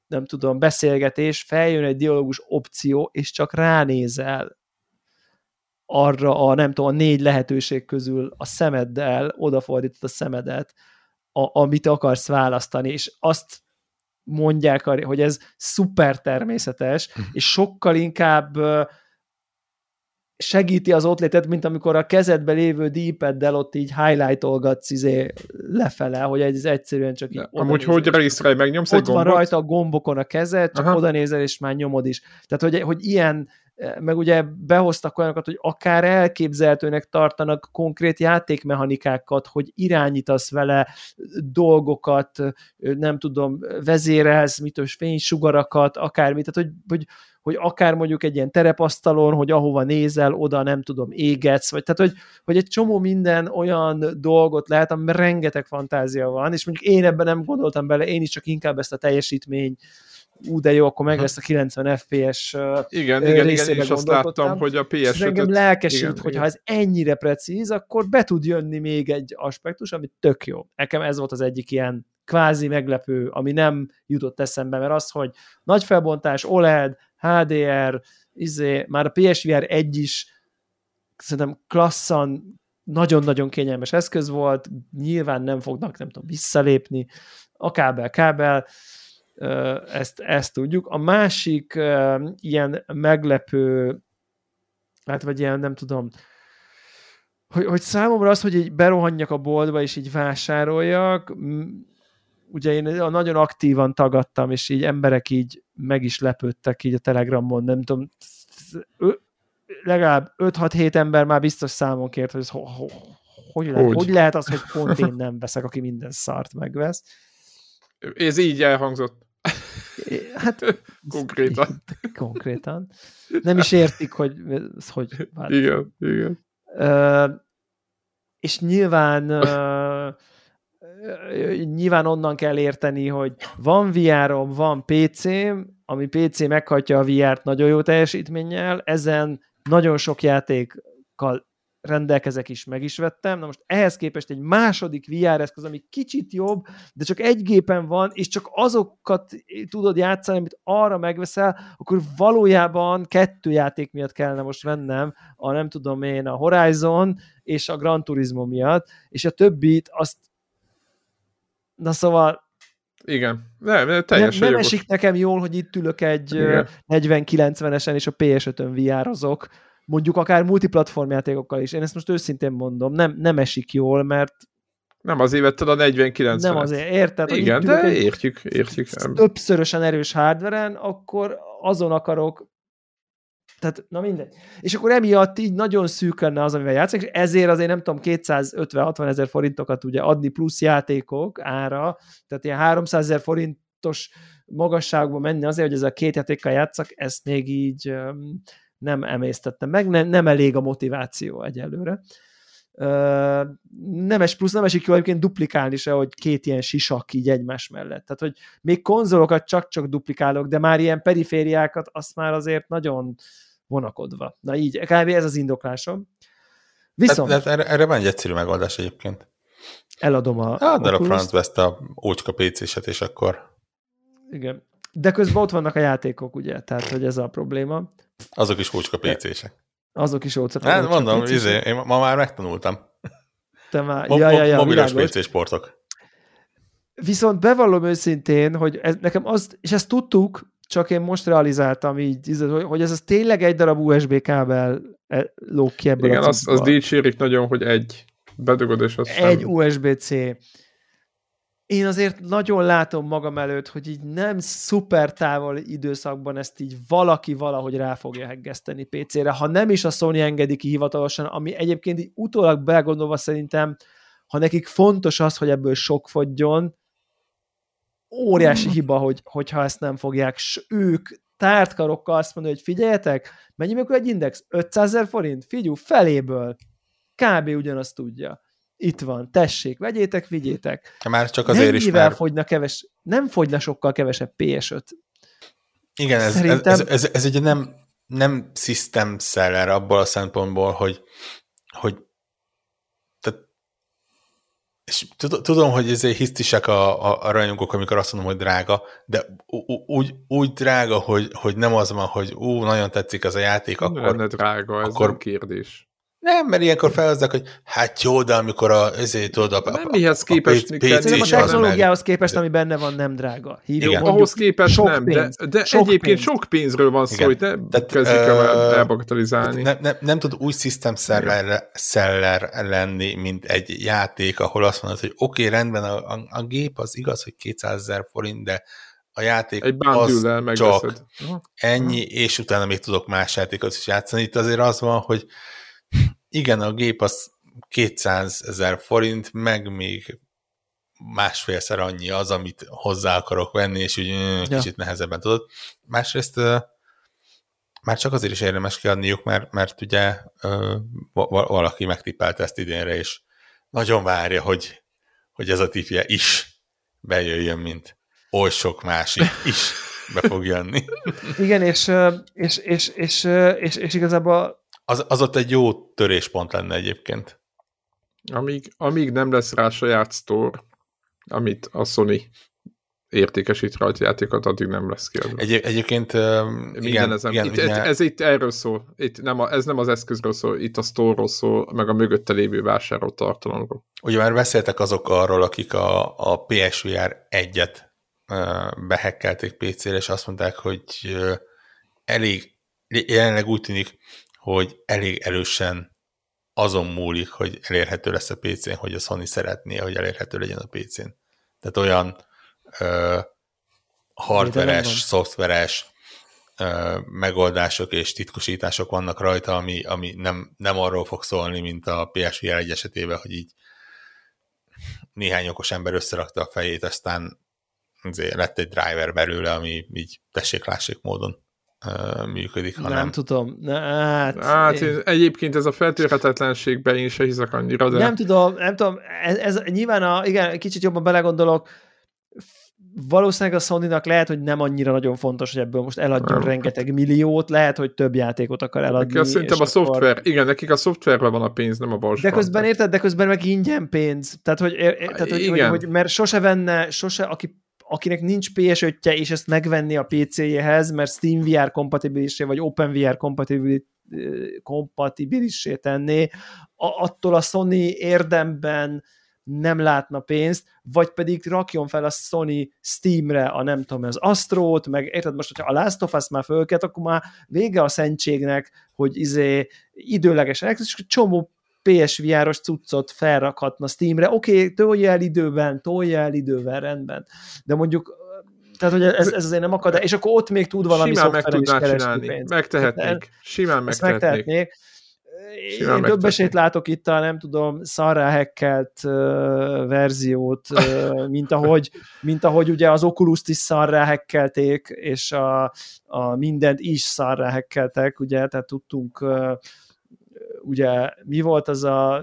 nem tudom, beszélgetés, feljön egy dialógus opció, és csak ránézel arra a, nem tudom, a négy lehetőség közül a szemeddel odafordítod a szemedet, a, amit akarsz választani, és azt mondják, hogy ez szuper természetes, uh-huh. és sokkal inkább segíti az ott létet, mint amikor a kezedbe lévő dípeddel ott így highlightolgatsz izé lefele, hogy ez egyszerűen csak így Amúgy hogy regisztrálj, megnyomsz Ott van rajta a gombokon a kezed, csak Aha. oda nézel, és már nyomod is. Tehát, hogy, hogy ilyen meg ugye behoztak olyanokat, hogy akár elképzelhetőnek tartanak konkrét játékmechanikákat, hogy irányítasz vele dolgokat, nem tudom, vezérelsz, mitős fénysugarakat, akármit, tehát hogy, hogy, hogy akár mondjuk egy ilyen terepasztalon, hogy ahova nézel, oda nem tudom, égetsz, vagy tehát, hogy, hogy egy csomó minden olyan dolgot lehet, amiben rengeteg fantázia van, és mondjuk én ebben nem gondoltam bele, én is csak inkább ezt a teljesítmény ú, de jó, akkor meg lesz a 90 FPS Igen, igen, igen, én is azt láttam, hogy a ps És engem lelkesít, igen, hogy igen. ha ez ennyire precíz, akkor be tud jönni még egy aspektus, ami tök jó. Nekem ez volt az egyik ilyen kvázi meglepő, ami nem jutott eszembe, mert az, hogy nagy felbontás, OLED, HDR, izé, már a PSVR 1 is szerintem klasszan nagyon-nagyon kényelmes eszköz volt, nyilván nem fognak, nem tudom, visszalépni, a kábel, kábel, ezt, ezt tudjuk. A másik ilyen meglepő, hát vagy ilyen nem tudom, hogy, hogy számomra az, hogy így berohanjak a boltba és így vásároljak, ugye én nagyon aktívan tagadtam, és így emberek így meg is lepődtek így a Telegramon, nem tudom, legalább 5-6-7 ember már biztos számon kért, hogy ez ho, ho, hogy, lehet, hogy lehet az, hogy pont én nem veszek, aki minden szart megvesz. Ez így elhangzott. Hát, konkrétan. Konkrétan. Nem is értik, hogy, hogy hát, igen, igen. Uh, és nyilván uh, nyilván onnan kell érteni, hogy van VR-om, van PC-m, ami PC meghatja a VR-t nagyon jó teljesítménnyel, ezen nagyon sok játékkal rendelkezek is, meg is vettem. Na most ehhez képest egy második VR eszköz, ami kicsit jobb, de csak egy gépen van, és csak azokat tudod játszani, amit arra megveszel, akkor valójában kettő játék miatt kellene most vennem, a nem tudom én, a Horizon és a Gran Turismo miatt, és a többit azt Na szóval igen, nem, teljesen nem, nem esik nekem jól, hogy itt ülök egy 40-90-esen, és a PS5-ön VR-ozok, mondjuk akár multiplatform játékokkal is. Én ezt most őszintén mondom, nem, nem esik jól, mert nem azért vetted a 49 Nem azért, érted? Igen, de értjük, értjük. Többszörösen erős hardveren, akkor azon akarok tehát, na mindegy. És akkor emiatt így nagyon szűk lenne az, amivel játszik, és ezért azért nem tudom, 250-60 ezer forintokat ugye adni plusz játékok ára, tehát ilyen 300 ezer forintos magasságban menni azért, hogy ezzel a két játékkal játszak, ezt még így nem emésztettem meg, nem, nem elég a motiváció egyelőre. Uh, nemes plusz nem esik jó egyébként duplikálni se, hogy két ilyen sisak így egymás mellett. Tehát, hogy még konzolokat csak-csak duplikálok, de már ilyen perifériákat azt már azért nagyon vonakodva. Na így, kb. ez az indoklásom. Viszont... Tehát, erre, erre van egy egyszerű megoldás egyébként. Eladom a... Adnál a francba ezt a ócska PC-set, és akkor... Igen. De közben ott vannak a játékok, ugye? Tehát, hogy ez a probléma. Azok is ócska PC-sek. Azok is ócska Hát mondom, izé, én ma már megtanultam. Te már, ja, ja, ja, Mobilos PC sportok. Viszont bevallom őszintén, hogy ez, nekem az, és ezt tudtuk, csak én most realizáltam így, hogy ez az tényleg egy darab USB kábel e, lóg ki ebből Igen, a az, az dicsérik nagyon, hogy egy bedugod, és az Egy. USB-C. Én azért nagyon látom magam előtt, hogy így nem szuper távol időszakban ezt így valaki valahogy rá fogja heggeszteni PC-re, ha nem is a Sony engedi ki hivatalosan, ami egyébként így utólag belgondolva szerintem, ha nekik fontos az, hogy ebből sok fogjon, óriási hiba, hogy, hogyha ezt nem fogják, s ők tárt karokkal azt mondani, hogy figyeljetek, mennyi akkor egy index? 500 ezer forint? Figyú, feléből. Kb. ugyanazt tudja. Itt van, tessék, vegyétek, vigyétek. Már csak azért is, mert... fogyna keves, nem fogyna sokkal kevesebb PS5. Igen, ez, Szerintem... ez, ez, ez, ez egy nem, nem system seller abból a szempontból, hogy, hogy és tudom, hogy ezért hisztisek a, a, a rajongók, amikor azt mondom, hogy drága, de úgy, úgy drága, hogy, hogy nem az van, hogy ú, nagyon tetszik az a játék, akkor... Lenne drága, ez akkor, kérdés. Nem, mert ilyenkor felhozzák, hogy hát jó, de amikor a, ezért tudod, a, nem mihez képest, a, PC, PC a technológiához képest, ami benne van, nem drága. Hívjuk, Igen. Ahhoz képest sok nem, pénz, de, de sok egyébként pénz. sok pénzről van szó, hogy ne kezdjük el elbagatelizálni. Nem, nem, nem tud új system seller, seller lenni, mint egy játék, ahol azt mondod, hogy oké, okay, rendben, a, a, a gép az igaz, hogy 200 ezer forint, de a játék egy az csak ennyi, és utána még tudok más játékot is játszani. Itt azért az van, hogy igen, a gép az 200 ezer forint, meg még másfélszer annyi az, amit hozzá akarok venni, és úgy ja. kicsit nehezebben tudod. Másrészt már csak azért is érdemes kiadniuk, mert, mert ugye valaki megtippelte ezt idénre, és nagyon várja, hogy, hogy ez a tipje is bejöjjön, mint oly sok másik is be fog jönni. Igen, és, és, és, és, és, és igazából az, az ott egy jó töréspont lenne egyébként. Amíg, amíg nem lesz rá saját store, amit a Sony értékesít rajta játékot, addig nem lesz kiadva. Egy, egyébként um, igen, ezen, igen, itt, ugye... ez, ez itt erről szól. Itt nem a, ez nem az eszközről szól, itt a store szól, meg a mögötte lévő vásárolt tartalomról. Ugye már beszéltek azok arról, akik a, a PSVR 1-et uh, behekkelték PC-re, és azt mondták, hogy elég, jelenleg úgy tűnik, hogy elég erősen azon múlik, hogy elérhető lesz a PC-n, hogy a Sony szeretné, hogy elérhető legyen a PC-n. Tehát olyan ö, hardveres, szoftveres ö, megoldások és titkosítások vannak rajta, ami, ami nem, nem arról fog szólni, mint a PSVR egy esetében, hogy így néhány okos ember összerakta a fejét, aztán lett egy driver belőle, ami így tessék-lássék módon működik, hanem... Nem tudom. Ne, hát, hát én... egyébként ez a feltörhetetlenségben én se hiszek annyira, de... Nem tudom, nem tudom, ez, ez nyilván a, igen, kicsit jobban belegondolok, valószínűleg a sony lehet, hogy nem annyira nagyon fontos, hogy ebből most eladjon nem. rengeteg milliót, lehet, hogy több játékot akar eladni. Nekik szerintem a akkor... szoftver, igen, nekik a szoftverben van a pénz, nem a balsban. De közben érted, de közben meg ingyen pénz. Tehát, hogy, tehát, hogy, igen. hogy, hogy mert sose venne, sose, aki akinek nincs ps 5 és ezt megvenni a PC-jehez, mert SteamVR kompatibilisé, vagy OpenVR kompatibilisé tenné, attól a Sony érdemben nem látna pénzt, vagy pedig rakjon fel a Sony Steamre a nem tudom, az Astro-t, meg érted most, hogyha a Last of Us már fölket, akkor már vége a szentségnek, hogy izé időlegesen, és csomó PSVR-os cuccot felrakhatna Steamre, oké, okay, tolja el időben, tolja el időben, rendben, de mondjuk tehát, hogy ez, ez azért nem akad, és akkor ott még tud valami Simán meg tudná csinálni, pénzt. megtehetnék, simán megtehetnék. megtehetnék. Simán Én több esélyt látok itt a, nem tudom, szarrá hekkelt uh, verziót, uh, mint, ahogy, mint ahogy ugye az Oculus-t is szarrá hekkelték, és a, a mindent is szarrá hekkeltek, ugye, tehát tudtunk uh, ugye mi volt az a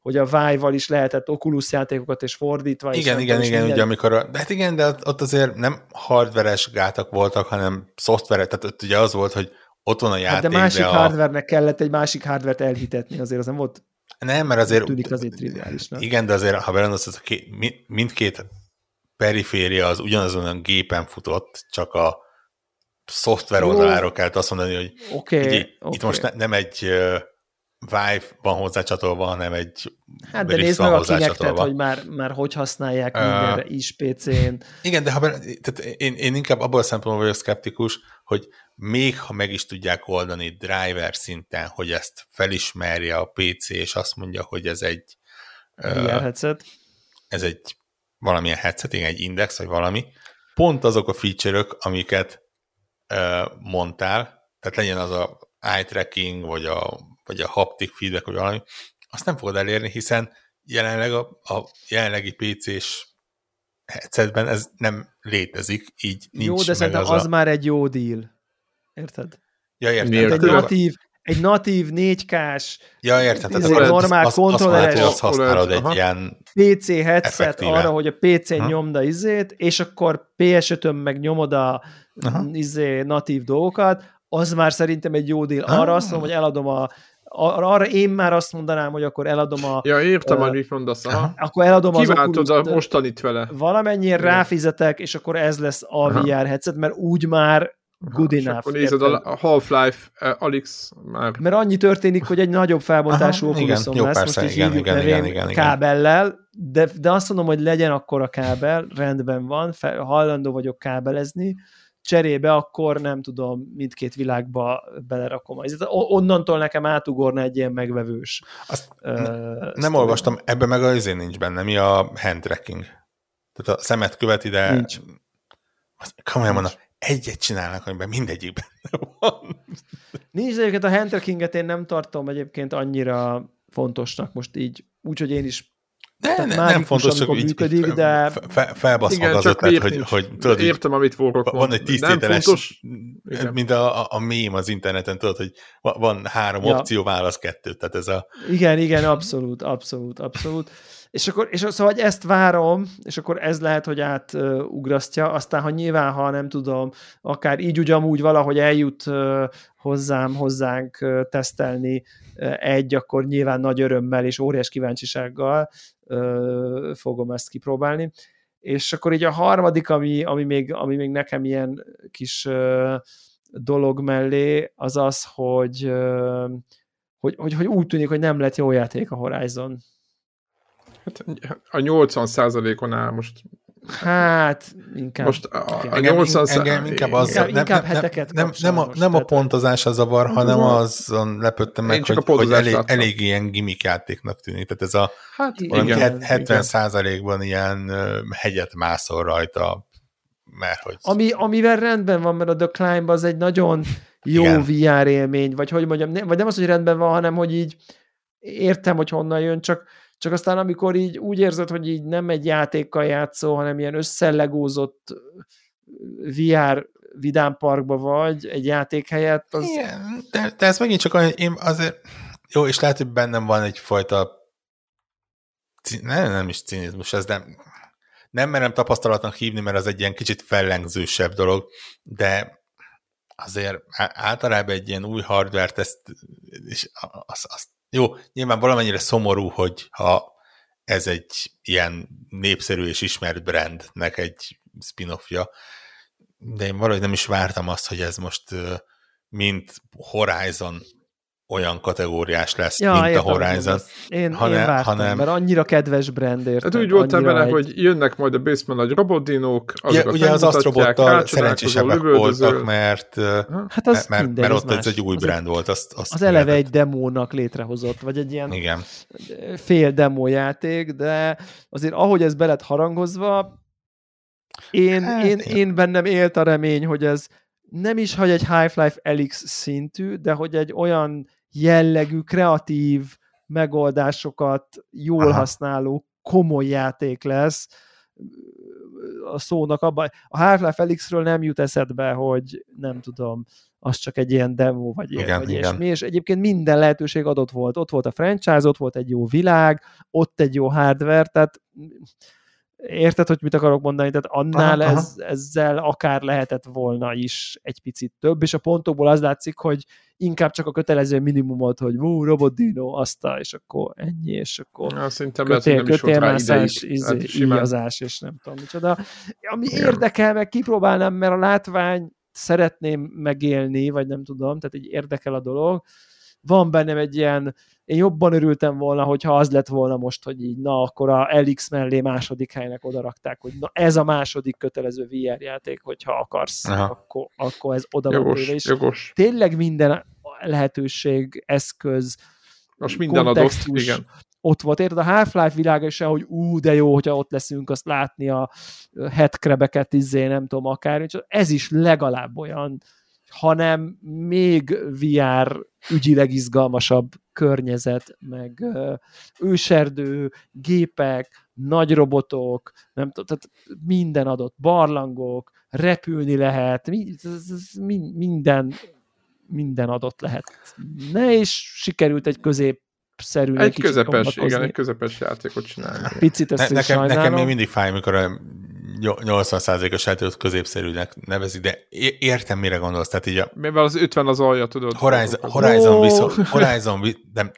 hogy a Vive-val is lehetett Oculus játékokat, és fordítva. Igen, és igen, igen, minden... ugye amikor, a, de hát igen, de ott azért nem hardveres gátak voltak, hanem szoftverek, tehát ott ugye az volt, hogy ott van a játék, hát de másik de a... hardvernek kellett egy másik hardvert elhitetni, azért az nem volt nem, mert azért... Tűnik azért triviálisnak. Igen, de azért, ha belegondolsz, az a két, mindkét periféria az ugyanazon a gépen futott, csak a szoftver oldaláról kellett azt mondani, hogy okay, így, okay. itt most ne, nem egy uh, Vive van hozzácsatolva, hanem egy Hát de nézd meg a kinektet, hogy már, már hogy használják uh, mindenre is PC-n. Igen, de ha tehát én, én inkább abból a szempontból vagyok szkeptikus, hogy még ha meg is tudják oldani driver szinten, hogy ezt felismerje a PC, és azt mondja, hogy ez egy VR uh, headset. Ez egy valamilyen headset, igen, egy index, vagy valami. Pont azok a feature-ök, amiket mondtál, tehát legyen az a eye tracking, vagy a, vagy a haptic feedback, vagy valami, azt nem fogod elérni, hiszen jelenleg a, a jelenlegi PC-s headsetben ez nem létezik, így nincs Jó, de szerintem az, az a... már egy jó deal. Érted? Ja, értem. Egy natív, egy natív 4K-s ja, értem. Tehát izé, normál az, kontrolleres az, azt használod egy ilyen PC headset effektíve. arra, hogy a PC-n nyomda izét, és akkor PS5-ön meg nyomod a izé, natív dolgokat, az már szerintem egy jó deal. Arra azt mondom, hogy eladom a arra én már azt mondanám, hogy akkor eladom a... Ja, értem, uh, hogy mit mondasz. Aha. Akkor eladom Kiváltod az a mostanit vele. Valamennyire ráfizetek, és akkor ez lesz a Aha. VR headset, mert úgy már good enough. akkor nézed a Half-Life uh, Alyx már. Mert annyi történik, hogy egy nagyobb felbontású Oculusom lesz, persze, most igen, igen, igen, igen, igen, kábellel, de, de azt mondom, hogy legyen akkor a kábel, rendben van, fel, hajlandó vagyok kábelezni, cserébe akkor nem tudom, mindkét világba belerakom. Onnantól nekem átugorna egy ilyen megvevős. Azt uh, ne, nem olvastam, ebben meg az izé nincs benne, mi a hand tracking. Tehát a szemet követi, de... Nincs. Komolyan mondom, egyet csinálnak, amiben mindegyikben van. Nincs, de egyébként a hand trackinget én nem tartom egyébként annyira fontosnak most így, úgyhogy én is de ne, nem fontos, csak így, működik, így de... Fe, felbaszom az ötlet, hogy, hogy tudod, értem, amit fogok Van egy tisztételes, fontos... mint a, a, a mém az interneten, tudod, hogy van három ja. opció, válasz kettőt, tehát ez a... Igen, igen, abszolút, abszolút, abszolút. És akkor, és szóval, hogy ezt várom, és akkor ez lehet, hogy átugrasztja, aztán, ha nyilván, ha nem tudom, akár így ugyanúgy valahogy eljut hozzám, hozzánk tesztelni egy, akkor nyilván nagy örömmel és óriás kíváncsisággal fogom ezt kipróbálni. És akkor így a harmadik, ami, ami, még, ami még nekem ilyen kis dolog mellé, az az, hogy, hogy, hogy, hogy úgy tűnik, hogy nem lett jó játék a Horizon. Hát a 80 on áll most Hát, inkább. Most a, a engem, 80 engem inkább az, inkább, nem, inkább nem, heteket nem, nem, a, nem a pontozás a zavar, hanem azon lepődtem meg, hogy, hogy elég, elég ilyen gimmick játéknak tűnik. Tehát ez a hát, igen, 70 százalékban ilyen hegyet mászol rajta, mert hogy... Ami, amivel rendben van, mert a The Climb az egy nagyon jó igen. VR élmény, vagy hogy mondjam, nem, vagy nem az, hogy rendben van, hanem hogy így értem, hogy honnan jön, csak csak aztán amikor így úgy érzed, hogy így nem egy játékkal játszol, hanem ilyen összelegózott VR Vidám Parkba vagy egy játék helyett. Az... Igen, de, de ez megint csak olyan, én azért, jó, és lehet, hogy bennem van egyfajta nem, nem is cinizmus, ez nem, nem merem tapasztalatnak hívni, mert az egy ilyen kicsit fellengzősebb dolog, de azért általában egy ilyen új hardware ezt, és az, az, jó, nyilván valamennyire szomorú, hogy ha ez egy ilyen népszerű és ismert brandnek egy spin-offja, de én valahogy nem is vártam azt, hogy ez most mint Horizon olyan kategóriás lesz, ja, mint értem, a Horizon. Én, hanem, én vártam, hanem... mert annyira kedves brand értem. Hát úgy voltam vele, egy... hogy jönnek majd a basement nagy robotdinók, azokat ja, Ugye az Astrobottal szerencsésebbek voltak, mert, hát az mert, mindegy, mert ott ez egy új brand volt. Azt, azt az eleve egy demónak létrehozott, vagy egy ilyen Igen. fél demo játék, de azért ahogy ez be lett harangozva, én, hát, én, én bennem élt a remény, hogy ez nem is, hogy egy Half-Life Elix szintű, de hogy egy olyan jellegű, kreatív megoldásokat jól Aha. használó, komoly játék lesz a szónak abban. A Half-Life Felixről nem jut eszedbe, hogy nem tudom, az csak egy ilyen demo, vagy ilyen, igen, vagy igen. ilyesmi, és egyébként minden lehetőség adott volt. Ott volt a franchise, ott volt egy jó világ, ott egy jó hardware, tehát Érted, hogy mit akarok mondani? Tehát annál aha, ez, aha. ezzel akár lehetett volna is egy picit több, és a pontokból az látszik, hogy inkább csak a kötelező minimumot, hogy Woo, robot dino, azt és akkor ennyi, és akkor ja, szerintem kötél, nem kötélmászás, izé, íjazás, és nem tudom micsoda. Ami Igen. érdekel, meg kipróbálnám, mert a látvány szeretném megélni, vagy nem tudom, tehát így érdekel a dolog. Van bennem egy ilyen én jobban örültem volna, hogyha az lett volna most, hogy így, na, akkor a LX mellé második helynek odarakták, hogy na, ez a második kötelező VR játék, hogyha akarsz, akkor, akkor ez oda jogos, van És jogos. tényleg minden lehetőség, eszköz, most minden adott, igen ott volt. Érted? A Half-Life világa is hogy ú, de jó, hogyha ott leszünk, azt látni a hetkrebeket, izé, nem tudom, akár. Ez is legalább olyan, hanem még VR ügyileg izgalmasabb környezet, meg őserdő, gépek, nagy robotok, nem tudom, tehát minden adott, barlangok, repülni lehet, minden, minden adott lehet. Ne, és sikerült egy közép szerű. Egy közepes, igen, egy közepes játékot csinálni. Picit ezt ne, nekem, nekem még mindig fáj, amikor a 80%-os játékot középszerűnek nevezi, de értem, mire gondolsz. Tehát így a... Mivel az 50 az alja, tudod? Horizon, Horizon, oh! viszont, Horizon de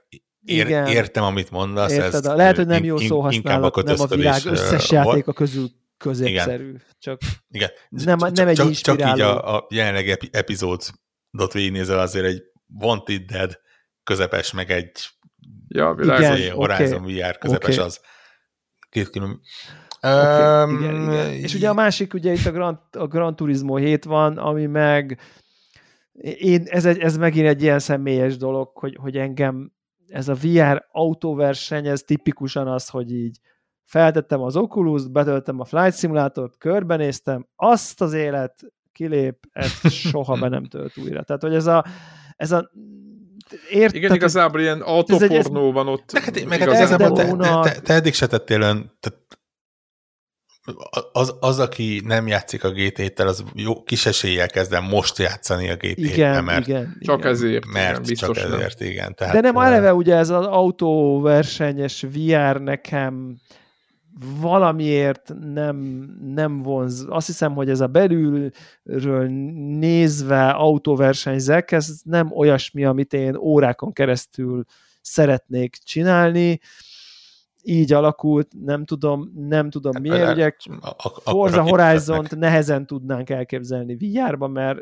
ér, Igen. értem, amit mondasz. Érted, ez lehet, hogy nem jó szó használat, a nem a világ összes játéka közül középszerű. Igen. Csak Igen. Nem, nem csak, egy csak, csak így a, a jelenleg epizódot végignézel azért egy Wanted Dead közepes, meg egy ja, világ, igen, Horizon okay. VR közepes okay. az két külön Okay, um, igen, igen. És ugye a másik, ugye itt a Gran, a Gran Turismo 7 van, ami meg én, ez, egy, ez megint egy ilyen személyes dolog, hogy, hogy engem ez a VR autóverseny, ez tipikusan az, hogy így feltettem az oculus betöltem a Flight Simulator-t, körbenéztem, azt az élet kilép, ez soha be nem tölt újra. Tehát, hogy ez a, ez a Ért, Igen, igazából ilyen autopornó van ott. Meg, hát, meg hát igazából te, te, te, te, eddig se tettél ön, te, az, az, aki nem játszik a GT-tel, az jó kis eséllyel kezd el most játszani a GT-tel, mert igen, csak igen. ezért. Mert igen, csak ezért, igen. Tehát, De nem eleve ugye ez az autóversenyes VR nekem valamiért nem, nem vonz. Azt hiszem, hogy ez a belülről nézve autóversenyzek, ez nem olyasmi, amit én órákon keresztül szeretnék csinálni így alakult, nem tudom, nem tudom hát, miért, ugye Forza Horizon-t nehezen tudnánk elképzelni VR-ban, mert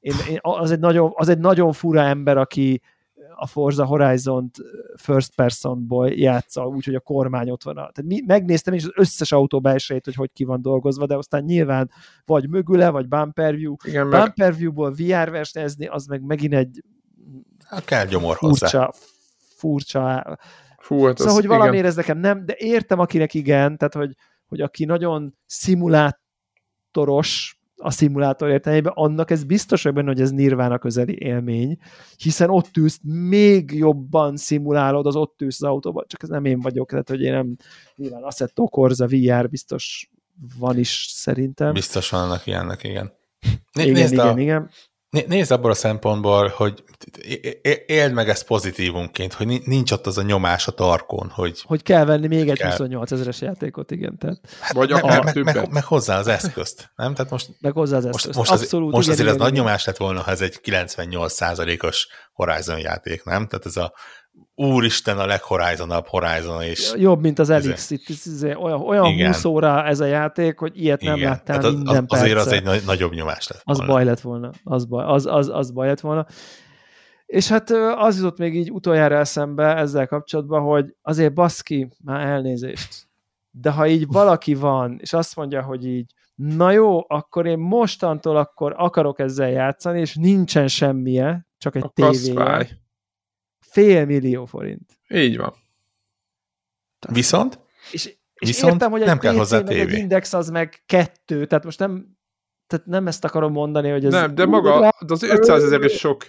én, én, az, egy nagyon, az egy nagyon fura ember, aki a Forza Horizon-t first personból játsza, úgyhogy a kormány ott van. Tehát mi, megnéztem is az összes autó belsejét, hogy hogy ki van dolgozva, de aztán nyilván vagy mögüle, vagy bumper view. Igen, bumper view-ból VR versenyezni, az meg megint egy hát kell gyomor furcsa, hozzá. furcsa Fú, hát szóval, hogy valamiért ez nekem nem, de értem, akinek igen, tehát, hogy, hogy aki nagyon szimulátoros a szimulátor értelmében, annak ez biztos hogy benne, hogy ez nirvána közeli élmény, hiszen ott ülsz, még jobban szimulálod az ott ülsz az autóban, csak ez nem én vagyok, tehát hogy én nem, nyilván Assetto Corsa VR biztos van is szerintem. Biztos vannak ilyenek, igen. Né, igen, igen, a, igen. Nézd abból a szempontból, hogy éld meg ezt pozitívumként, hogy nincs ott az a nyomás a tarkon, hogy... Hogy kell venni még egy kell. 28 ezeres játékot, igen. Tehát. Hát Vagy meg, meg, meg, meg, meg, hozzá az eszközt, nem? Tehát most, meg hozzá az eszközt. Most, most, Abszolút, az, most igen, azért igen, ez igen, nagy nyomás lett volna, ha ez egy 98% os Horizon játék, nem? Tehát ez a úristen a leghorizonabb Horizon és... Jobb, mint az Elix. Itt, itt, olyan, olyan igen. 20 óra ez a játék, hogy ilyet igen. nem láttál hát az, minden az, Azért az egy nagy, nagyobb nyomás lett volna. Az baj lett volna. Az baj, az, az, az baj lett volna. És hát az jutott még így utoljára eszembe ezzel kapcsolatban, hogy azért baszki, már elnézést. De ha így valaki van, és azt mondja, hogy így, na jó, akkor én mostantól akkor akarok ezzel játszani, és nincsen semmije, csak egy tévéje. Fél millió forint. Így van. Viszont? És, és Viszont értem, hogy nem kell hozzá tévé. Egy index az meg kettő, tehát most nem, tehát nem ezt akarom mondani, hogy ez... Nem, de maga, rá, az 500 ezer is sok.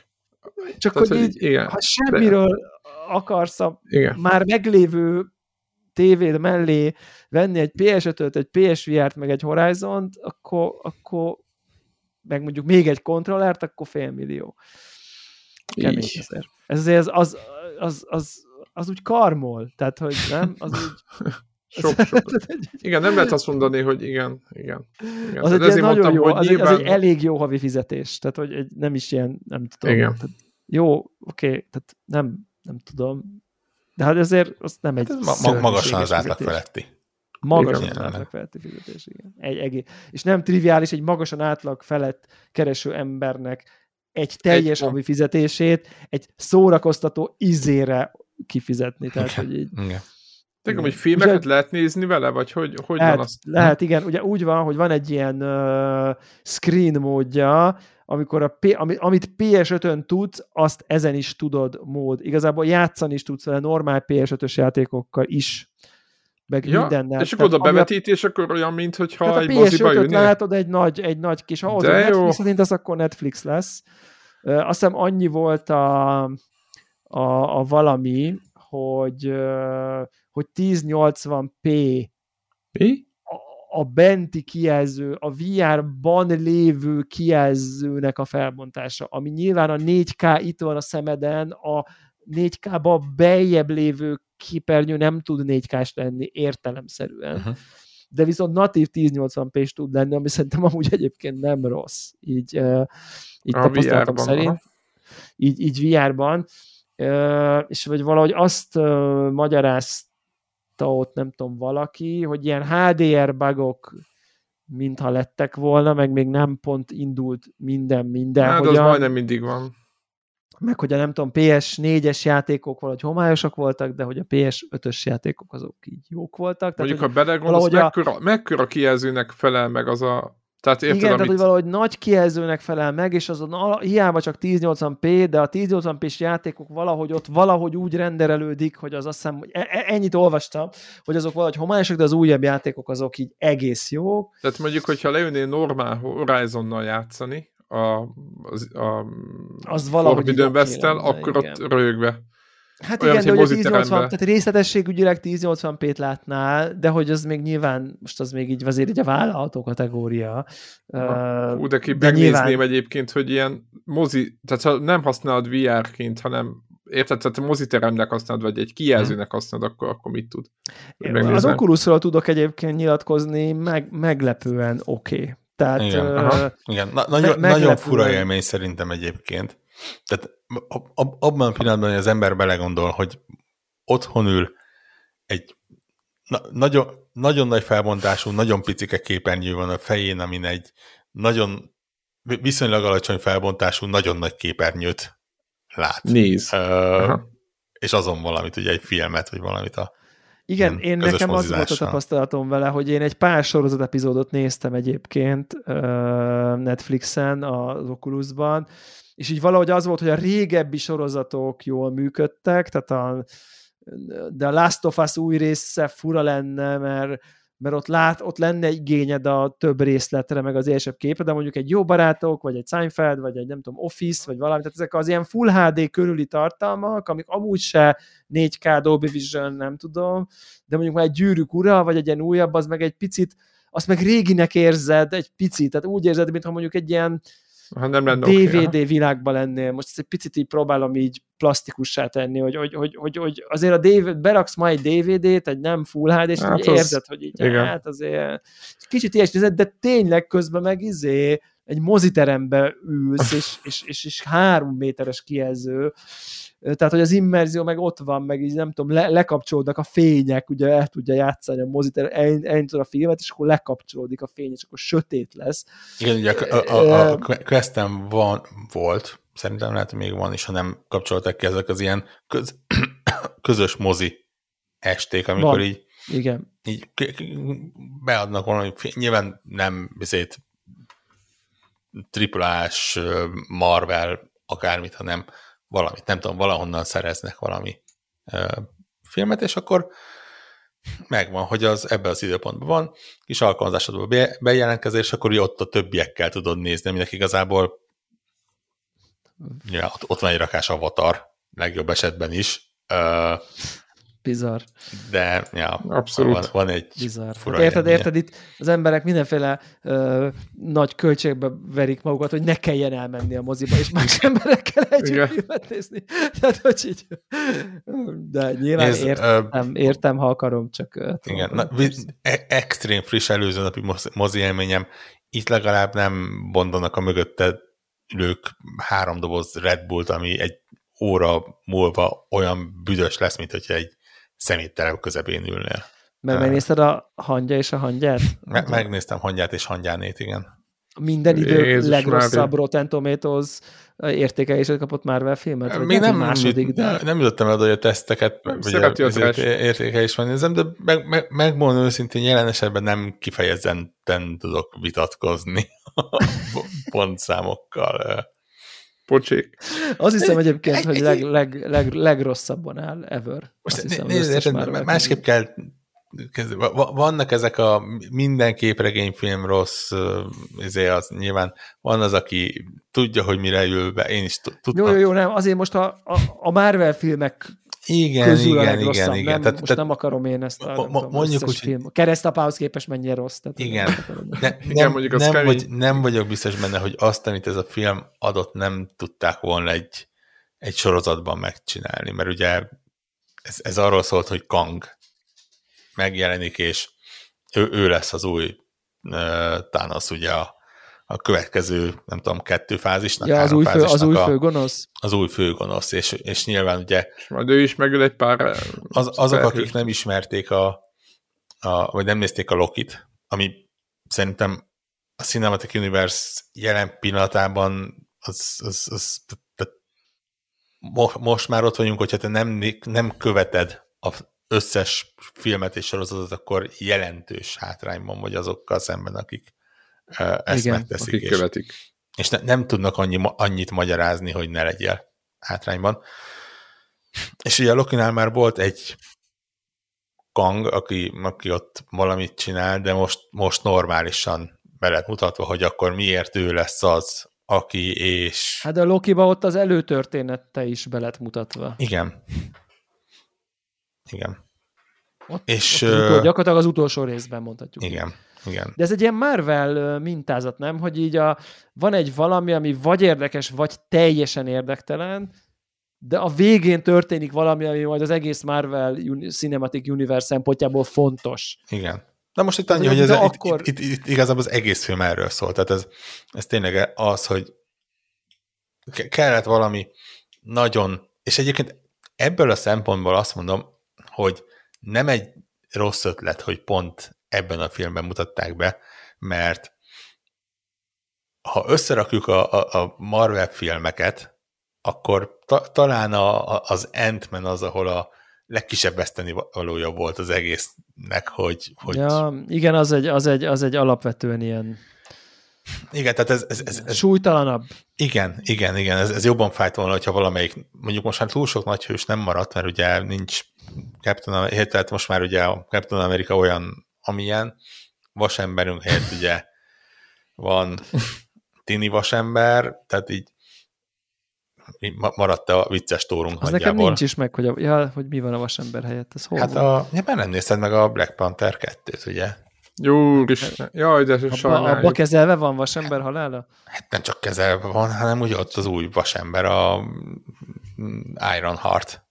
Csak tehát, hogy így, igen, ha semmiről de... akarsz a igen. már meglévő tévéd mellé venni egy PS5-öt, egy PSVR-t, meg egy Horizon-t, akkor, akkor meg mondjuk még egy kontrollert, akkor fél millió. Kemény ezer. Ez azért az, az, az, az, az úgy karmol, tehát hogy nem, az úgy... Sok, sok. Igen, nem lehet azt mondani, hogy igen, igen. igen. Az, egy nagyon mondtam, jó, hogy az, nyilván... egy, az egy elég jó havi fizetés, tehát hogy egy, nem is ilyen, nem tudom. Igen. Tehát, jó, oké, okay, tehát nem, nem tudom, de hát ezért az nem egy hát ma, magasan az átlag feletti. Magasan az átlag feletti fizetés, igen. Egy, egy, és nem triviális egy magasan átlag felett kereső embernek egy teljes egy, havi fizetését egy szórakoztató izére kifizetni. Tehát, igen. hogy így, igen. Tudom, hogy filmeket Ugye, lehet nézni vele, vagy hogy, hogy lehet, van azt? Lehet, igen. Ugye úgy van, hogy van egy ilyen uh, screen módja, amikor a P, ami, amit PS5-ön tudsz, azt ezen is tudod mód. Igazából játszani is tudsz vele normál PS5-ös játékokkal is meg ja, mindennel. És akkor oda bevetítés, a... akkor olyan, mint hogyha egy moziba jönnél? látod egy nagy, egy nagy kis, ahhoz, hogy Netflix az akkor Netflix lesz. Azt hiszem annyi volt a, a, a valami, hogy, hogy 1080p Mi? A, a benti kijelző, a VR-ban lévő kijelzőnek a felbontása, ami nyilván a 4K itt van a szemeden, a 4K-ba beljebb lévő képernyő nem tud 4K-s lenni értelemszerűen. Uh-huh. De viszont natív 1080p is tud lenni, ami szerintem amúgy egyébként nem rossz. Így, így a tapasztalatom szerint. Aha. Így, így VR-ban. És vagy valahogy azt magyarázta ott, nem tudom, valaki, hogy ilyen HDR bugok mintha lettek volna, meg még nem pont indult minden, minden. Hát hogy az majdnem mindig van meg hogy a nem tudom, PS4-es játékok valahogy homályosak voltak, de hogy a PS5-ös játékok azok így jók voltak. Tehát, Mondjuk, ha belegondolsz, mekkora, a... mekkora kijelzőnek felel meg az a tehát érted, Igen, amit... tehát hogy valahogy nagy kijelzőnek felel meg, és azon hiába csak 1080p, de a 1080p-s játékok valahogy ott valahogy úgy renderelődik, hogy az azt hiszem, hogy e, e- ennyit olvastam, hogy azok valahogy homályosak, de az újabb játékok azok így egész jók. Tehát mondjuk, hogyha leülnél normál Horizonnal játszani, a, az, a az időn vesztel, akkor igen. ott rögve. Hát Olyan, igen, de hogy a 1080, tehát részletességügyileg 1080p-t látnál, de hogy az még nyilván, most az még így azért így a vállalható kategória. Ú, de ki de megnézném nyilván... egyébként, hogy ilyen mozi, tehát ha nem használod VR-ként, hanem érted, tehát a moziteremnek használod, vagy egy kijelzőnek használod, akkor, akkor mit tud? Az Oculusról tudok egyébként nyilatkozni, meg, meglepően oké. Okay. Tehát, igen, uh, igen. Na, nagyon, nagyon fura élmény szerintem egyébként. Tehát ab, ab, abban a pillanatban, hogy az ember belegondol, hogy otthon ül egy na, nagyon, nagyon nagy felbontású, nagyon picike képernyő van a fején, amin egy nagyon viszonylag alacsony felbontású, nagyon nagy képernyőt lát. Néz. Uh, és azon valamit, ugye egy filmet, vagy valamit a igen, én nekem az volt a tapasztalatom vele, hogy én egy pár sorozat epizódot néztem egyébként Netflixen, az Oculusban, és így valahogy az volt, hogy a régebbi sorozatok jól működtek, tehát a, de a Last of Us új része fura lenne, mert mert ott, lát, ott lenne igényed a több részletre, meg az élesebb képre, de mondjuk egy jó barátok, vagy egy Seinfeld, vagy egy nem tudom, Office, vagy valami, tehát ezek az ilyen Full HD körüli tartalmak, amik amúgy se 4K Dolby Vision, nem tudom, de mondjuk már egy gyűrűk ura, vagy egy ilyen újabb, az meg egy picit, azt meg réginek érzed egy picit, tehát úgy érzed, mintha mondjuk egy ilyen ha nem lenne DVD okay, világban lennél. Most ezt egy picit így próbálom így plastikussá tenni, hogy, hogy, hogy, hogy, hogy azért a DVD, beraksz ma egy DVD-t, egy nem full HD, és hát az, érzed, hogy így, igen. hát azért kicsit ilyesmi, de tényleg közben meg izé egy moziterembe ülsz, és, és, és, és három méteres kijelző, tehát, hogy az immerzió meg ott van, meg így nem tudom, le, lekapcsolódnak a fények, ugye el tudja játszani a moziter, elindítod a filmet, és akkor lekapcsolódik a fény, és akkor sötét lesz. Igen, ugye a, a, a, Questem van, volt, szerintem lehet, hogy még van is, ha nem kapcsoltak ki ezek az ilyen köz, közös mozi esték, amikor van. így, Igen. így beadnak valami, nyilván nem bizét triplás Marvel akármit, hanem valamit, nem tudom, valahonnan szereznek valami filmet, és akkor megvan, hogy az ebben az időpontban van, kis alkalmazásodban be, bejelentkezés, akkor ott a többiekkel tudod nézni, aminek igazából ja, ott, ott van egy rakás avatar, legjobb esetben is, Bizarr. De, ja, Abszolút. Van, van egy Bizarr. fura hát érted, érted, itt az emberek mindenféle ö, nagy költségbe verik magukat, hogy ne kelljen elmenni a moziba, és más emberekkel együtt filmet nézni. Tehát, hogy így, de nyilván Nézd, értem, uh, értem, ha akarom, csak... Igen, na, e- extrém friss előző napi mozi élményem, itt legalább nem bondanak a mögötte ülők három doboz Red Bullt, ami egy óra múlva olyan büdös lesz, mint hogyha egy szemétterem közepén ülnél. Mert megnézted a hangja és a hangyát? Me- megnéztem hangyát és hangyánét, igen. Minden idő Jézus legrosszabb Mária. Rotten Tomatoes értékelését kapott Marvel filmet? Még nem, második, de... nem jutottam el, hogy a teszteket értékelés nézem, de meg, meg, megmondom őszintén, jelen esetben nem kifejezetten tudok vitatkozni a pontszámokkal. Pocsék. Azt hiszem egyébként, hogy leg, leg, leg, legrosszabban áll ever. Most hiszem, nézd, érted, másképp kell vannak ezek a minden képregényfilm rossz, ezért az nyilván van az, aki tudja, hogy mire ül be, én is tudtam. Jó, jó, jó, nem, azért most a, a, a Marvel filmek igen, közül igen, a igen, igen. Nem, tehát, most tehát, nem akarom én ezt a mo, mondjuk úgy, film. Keresztapához képest mennyire rossz. Tehát igen. Ne, igen, nem, mondjuk az nem, vagy, nem vagyok biztos benne, hogy azt, amit ez a film adott, nem tudták volna egy, egy sorozatban megcsinálni, mert ugye ez, ez arról szólt, hogy Kang megjelenik, és ő, ő lesz az új uh, Thanos, ugye a, a következő, nem tudom, kettő fázisnak, ja, az új, fő, az új főgonosz? Az új főgonosz, és, és nyilván ugye... És majd ő is megöl egy pár... Az, azok, akik nem ismerték a, a, vagy nem nézték a Lokit, ami szerintem a Cinematic Universe jelen pillanatában az, az, az most már ott vagyunk, hogyha te nem, nem követed az összes filmet és sorozatot, akkor jelentős hátrányban vagy azokkal szemben, akik ezt Igen, megteszik. És, követik. És ne, nem tudnak annyi, annyit magyarázni, hogy ne legyél hátrányban. És ugye a Lokinál már volt egy Kang, aki, aki ott valamit csinál, de most, most normálisan be lett mutatva, hogy akkor miért ő lesz az, aki és... Hát a Lokiba ott az előtörténete is be lett mutatva. Igen. Igen. Ott, és ott utol, gyakorlatilag az utolsó részben mondhatjuk. Igen. Igen. De ez egy ilyen Marvel mintázat, nem? Hogy így a, van egy valami, ami vagy érdekes, vagy teljesen érdektelen, de a végén történik valami, ami majd az egész Marvel Cinematic Universe szempontjából fontos. Igen. Na most itt annyi, hogy ez, akkor... itt, itt, itt, igazából az egész film erről szól. Tehát ez, ez tényleg az, hogy kellett valami nagyon, és egyébként ebből a szempontból azt mondom, hogy nem egy rossz ötlet, hogy pont ebben a filmben mutatták be, mert ha összerakjuk a, a, a Marvel filmeket, akkor ta, talán a, a, az Ant-Man az, ahol a legkisebb veszteni valója volt az egésznek, hogy... hogy... Ja, igen, az egy, az, egy, az egy alapvetően ilyen igen, tehát ez, ez, ez, ez súlytalanabb. Igen, igen, igen, ez, ez jobban fájt volna, hogyha valamelyik, mondjuk most már túl sok nagy hős nem maradt, mert ugye nincs Captain America, tehát most már ugye a Captain America olyan amilyen vasemberünk helyett ugye van tini vasember, tehát így maradt a vicces tórunk Az nagyjából. nekem nincs is meg, hogy, a, ja, hogy mi van a vasember helyett. Ez hol hát a, ja, már nem nézted meg a Black Panther 2-t, ugye? Jó, is. Jaj, de abba, abba kezelve van vasember halála? Hát nem csak kezelve van, hanem úgy ott az új vasember, a Iron Heart.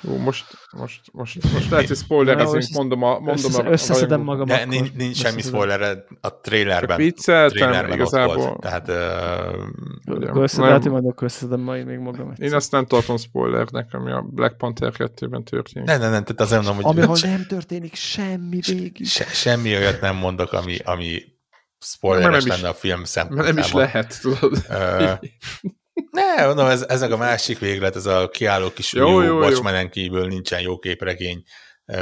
Jó, most, most, most, most lehet, hogy spoilerezünk, mondom a... Mondom a, összeszedem magam De nincs, nincs semmi spoiler a trailerben. Vicceltem, trailerben igazából. Volt, tehát... Uh, összedelt, majd akkor összeszedem majd még magam. Egyszer. Én azt nem tartom spoilernek, ami a Black Panther 2-ben történik. Nem, nem, nem, tehát azért mondom, hogy... Amihol nem történik semmi végig. Se, semmi olyat nem mondok, ami, ami spoileres lenne a film szempontjából. Nem is lehet, tudod. Ne, mondom, ez, ez a másik véglet, ez a kiálló kis jó, jó, Watchmenen kívül nincsen jó képregény uh,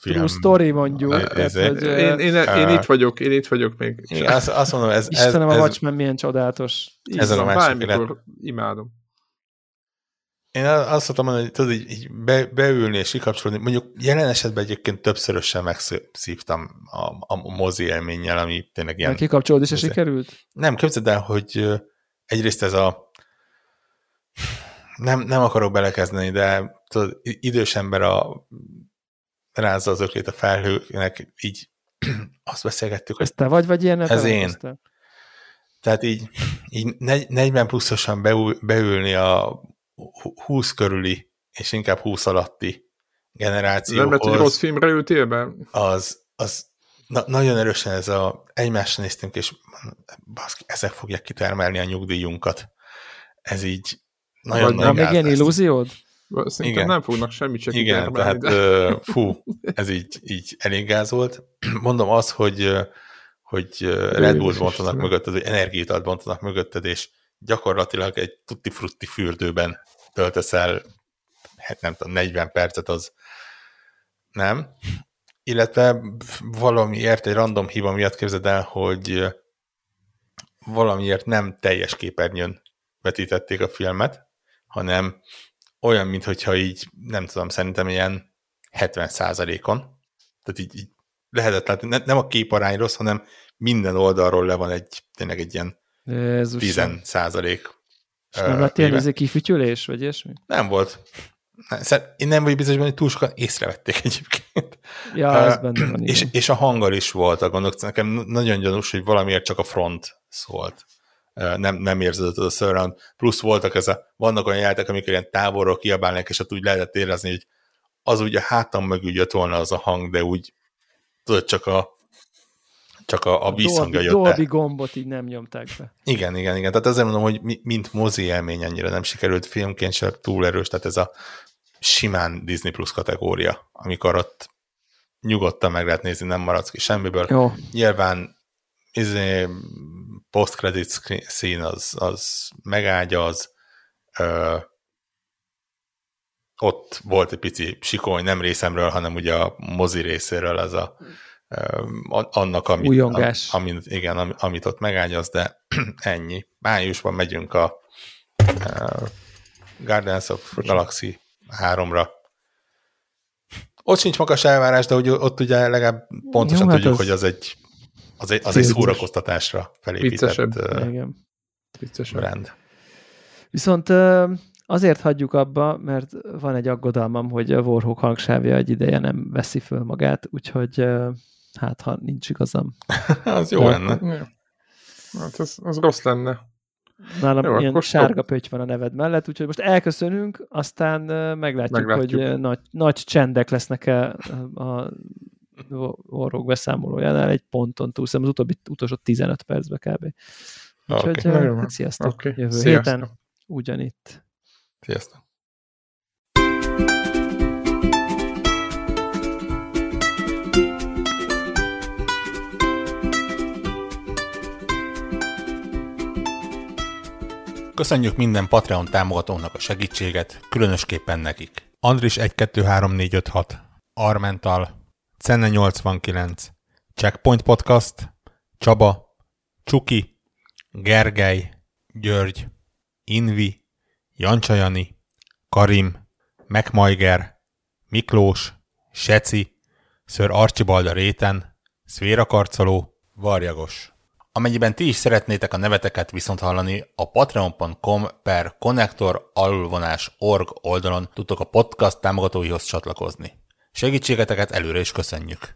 film. True story mondjuk. Ez, ez, hogy, én, én, uh, én, itt vagyok, én itt vagyok még. Azt, azt mondom, ez... Istenem, ez, a Watchmen milyen csodálatos. Ez a másik véglet. imádom. Én azt mondtam mondani, hogy tudod, így, így be, beülni és kikapcsolni, mondjuk jelen esetben egyébként többszörösen megszívtam a, a mozi élménnyel, ami tényleg ilyen... Kikapcsolod is, és sikerült? Nem, képzeld el, hogy egyrészt ez a nem, nem akarok belekezdeni, de tudod, idős ember a rázza az öklét a felhőnek, így azt beszélgettük. Ez te vagy, vagy ilyen? Ez én. Tehát így, így 40 pluszosan beül, beülni a 20 körüli, és inkább 20 alatti generációhoz. Nem lett, hogy rossz filmre ültél be? Az, az na, nagyon erősen ez a egymásra néztünk, és baszki, ezek fogják kitermelni a nyugdíjunkat. Ez így nagyon Vagy még ilyen illúziód? Szerintem Igen. nem fognak semmit se Igen, tehát de... fú, ez így, így elég gáz volt. Mondom azt, hogy, hogy Red Bull bontanak mögötted, hogy energiát bontanak mögötted, és gyakorlatilag egy tutti-frutti fürdőben töltesz el, hát nem tudom, 40 percet az nem. Illetve valamiért, egy random hiba miatt képzeld el, hogy valamiért nem teljes képernyőn vetítették a filmet, hanem olyan, mintha így, nem tudom, szerintem ilyen 70 on Tehát így, így lehetett látni, ne, nem a képarány rossz, hanem minden oldalról le van egy, tényleg egy ilyen Jézus 10 százalék. És nem lett ilyen ez kifütyülés, vagy ilyesmi? Nem volt. Én nem vagyok biztos, hogy túl sokan észrevették egyébként. Ja, ez benne van. És, és a hanggal is volt a gondok. Nekem nagyon gyanús, hogy valamiért csak a front szólt nem, nem az a surround. Plusz voltak ez a, vannak olyan játék, amikor ilyen távolról kiabálnak, és ott úgy lehetett érezni, hogy az ugye hátam mögül jött volna az a hang, de úgy tudod, csak a csak a, a, a vízhangja jött Dolby gombot így nem nyomták be. Igen, igen, igen. Tehát azért mondom, hogy mint mozi élmény ennyire nem sikerült filmként sem túl erős, tehát ez a simán Disney Plus kategória, amikor ott nyugodtan meg lehet nézni, nem maradsz ki semmiből. Jó. Nyilván izé, post-credit szín az, az megágyaz, ö, ott volt egy pici sikony, nem részemről, hanem ugye a mozi részéről az a ö, annak, amit, Újongás. amit, igen, amit ott megágyaz, de ennyi. Májusban megyünk a uh, Guardians of Galaxy 3-ra. Ott sincs magas elvárás, de ott ugye legalább pontosan Jó, hát tudjuk, az... hogy az egy az egy, az egy szórakoztatásra felépített uh, brand. Viszont azért hagyjuk abba, mert van egy aggodalmam, hogy a Warhawk hangsávja egy ideje nem veszi föl magát, úgyhogy hát ha nincs igazam. az jó lenne. Hát az, az rossz lenne. Nálam jó, ilyen sárga pötty van a neved mellett, úgyhogy most elköszönünk, aztán meglátjuk, meglátjuk. hogy nagy, nagy csendek lesznek -e a orrok beszámolójánál egy ponton túl, az utóbbi utolsó 15 percbe kb. Úgyhogy okay. hát sziasztok. Okay. Jövő sziasztok. héten ugyanitt. Sziasztok. Köszönjük minden Patreon támogatónak a segítséget, különösképpen nekik. Andris 123456, Armental, Cenne 89, Checkpoint Podcast, Csaba, Csuki, Gergely, György, Invi, Jancsajani, Karim, Megmajger, Miklós, Seci, Ször Archibald a réten, Szvéra Karcoló, Varjagos. Amennyiben ti is szeretnétek a neveteket viszont hallani, a patreon.com per connector org oldalon tudtok a podcast támogatóihoz csatlakozni. Segítségeteket előre is köszönjük!